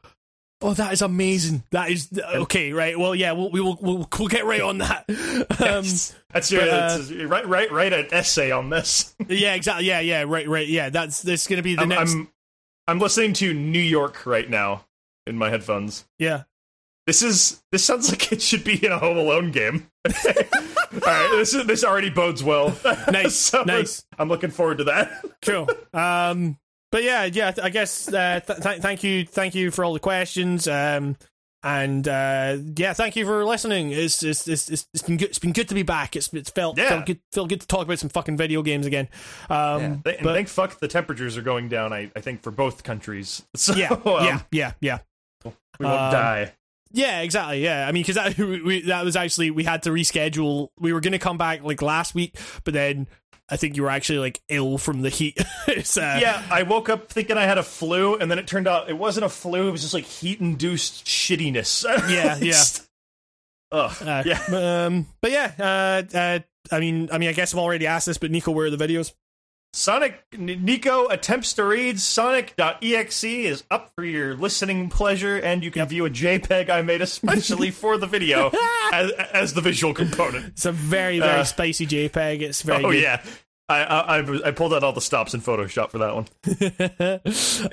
S1: oh, that is amazing. That is okay. Right. Well, yeah. We'll we will we'll, we'll get right on that. Um,
S2: That's your
S1: but, uh,
S2: that's- write write write an essay on this.
S1: yeah. Exactly. Yeah. Yeah. Right. Right. Yeah. That's that's gonna be the
S2: I'm,
S1: next.
S2: I'm I'm listening to New York right now in my headphones.
S1: yeah.
S2: This is this sounds like it should be in a Home Alone game. All right, this is, this already bodes well.
S1: Nice,
S2: So,
S1: nice.
S2: I'm looking forward to that.
S1: Cool. Um. But yeah. Yeah. I guess. Uh, th- th- thank you. Thank you for all the questions. Um. And uh, yeah, thank you for listening. It's it's, it's it's been good. It's been good to be back. It's it's felt
S2: Yeah.
S1: felt good felt good to talk about some fucking video games again. Um,
S2: and
S1: but-
S2: thank fuck the temperatures are going down. I, I think for both countries. So,
S1: yeah,
S2: um,
S1: yeah, yeah, yeah.
S2: we won't
S1: Um,
S2: die.
S1: Yeah, exactly. Yeah, I mean, because that we, that was actually we had to reschedule. We were going to come back like last week, but then I think you were actually like ill from the heat. uh,
S2: Yeah, I woke up thinking I had a flu, and then it turned out it wasn't a flu. It was just like heat-induced shittiness.
S1: Yeah, yeah.
S2: Ugh.
S1: uh,
S2: yeah.
S1: Um, but yeah, uh, uh, I mean, I mean, I guess I've already asked this, but Nico, where are the videos?
S2: Sonic Nico attempts to read Sonic.exe is up for your listening pleasure, and you can view a JPEG I made especially for the video as, as the visual component.
S1: It's a very very
S2: Uh,
S1: spicy JPEG. It's very
S2: Oh
S1: good.
S2: yeah, I, I I pulled out all the stops in Photoshop for that one.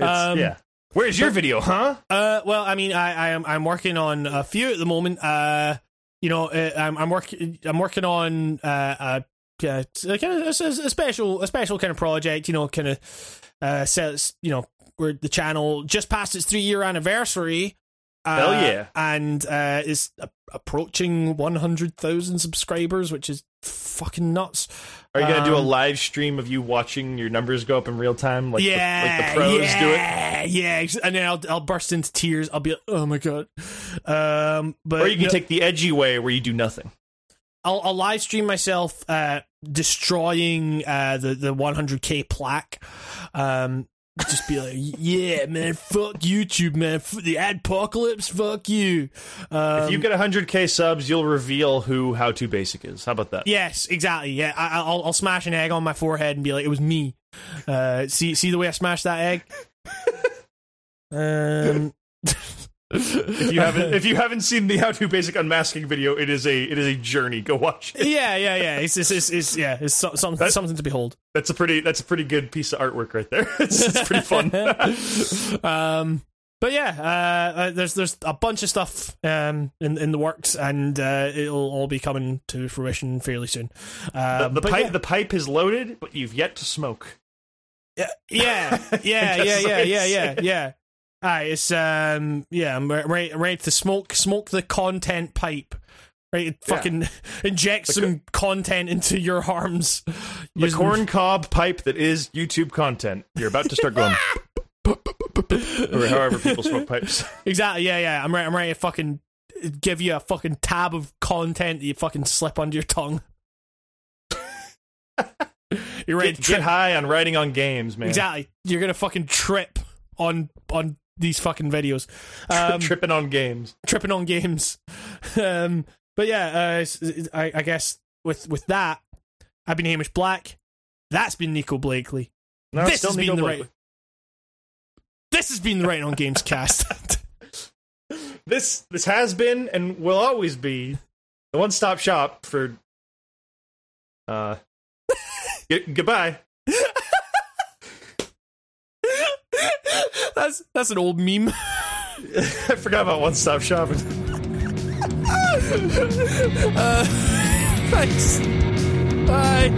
S1: Um,
S2: yeah. Where's your video, huh?
S1: Uh, well, I mean, I, I am I'm working on a few at the moment. Uh, you know, uh, I'm I'm working I'm working on uh, a, uh, kind of a, a special a special kind of project. You know, kind of uh, sets you know where the channel just passed its three year anniversary. Uh,
S2: Hell yeah.
S1: And uh, is a- approaching 100,000 subscribers, which is fucking nuts.
S2: Are you gonna do a
S1: Um,
S2: live stream of you watching your numbers go up in real time, like
S1: yeah,
S2: the, like the pros
S1: yeah,
S2: do it?
S1: Yeah, and then I'll I'll burst into tears. I'll be like, oh my god. Um, but
S2: Or you can
S1: no,
S2: take the edgy way where you do nothing.
S1: I'll, I'll live stream myself uh, destroying uh, the the 100k plaque. Um, just be like, yeah, man, fuck YouTube, man, F- the adpocalypse, fuck you. Um,
S2: If you get 100k subs, you'll reveal who How to Basic is. How about that?
S1: Yes, exactly. Yeah, I, I'll I'll smash an egg on my forehead and be like, it was me. Uh, see see the way I smashed that egg. um.
S2: If you haven't, if you haven't seen the How to Basic unmasking video, it is a it is a journey. Go watch it.
S1: yeah, yeah, yeah. It's it's, it's, it's yeah, it's so, some,
S2: That-
S1: something to behold.
S2: That's a pretty that's a pretty good piece of artwork right there. It's, it's pretty fun.
S1: um, but yeah, uh, uh, there's there's a bunch of stuff um in in the works, and uh, it'll all be coming to fruition fairly soon. Uh,
S2: the, the pipe
S1: yeah.
S2: the pipe is loaded, but you've yet to smoke.
S1: Yeah, yeah, yeah,
S2: That's
S1: yeah, yeah, yeah, yeah, yeah. Aye, it's um, yeah, I'm ready, ready to smoke, smoke the content pipe. Right, it fucking inject some content into your arms.
S2: The
S1: Using-
S2: corn cob pipe that is YouTube content. You're about to start going, or however people smoke pipes.
S1: Exactly. Yeah, yeah. I'm ready. I'm ready to fucking give you a fucking tab of content that you fucking slip under your tongue. You're ready
S2: Get,
S1: to trip.
S2: get high on writing on games, man.
S1: Exactly. You're gonna fucking trip on on these fucking videos. Um,
S2: Tripping on games.
S1: tripping on games. Um, but yeah, uh, I, I guess with with that, I've been Hamish Black. That's been Nico Blakely.
S2: No,
S1: this has
S2: Nico
S1: been the
S2: Blakely.
S1: right. This has been the Right On Games cast.
S2: This this has been and will always be the one stop shop for. Uh, g- goodbye.
S1: That's that's an old meme.
S2: I forgot about one stop shopping.
S1: Uh, thanks. Bye.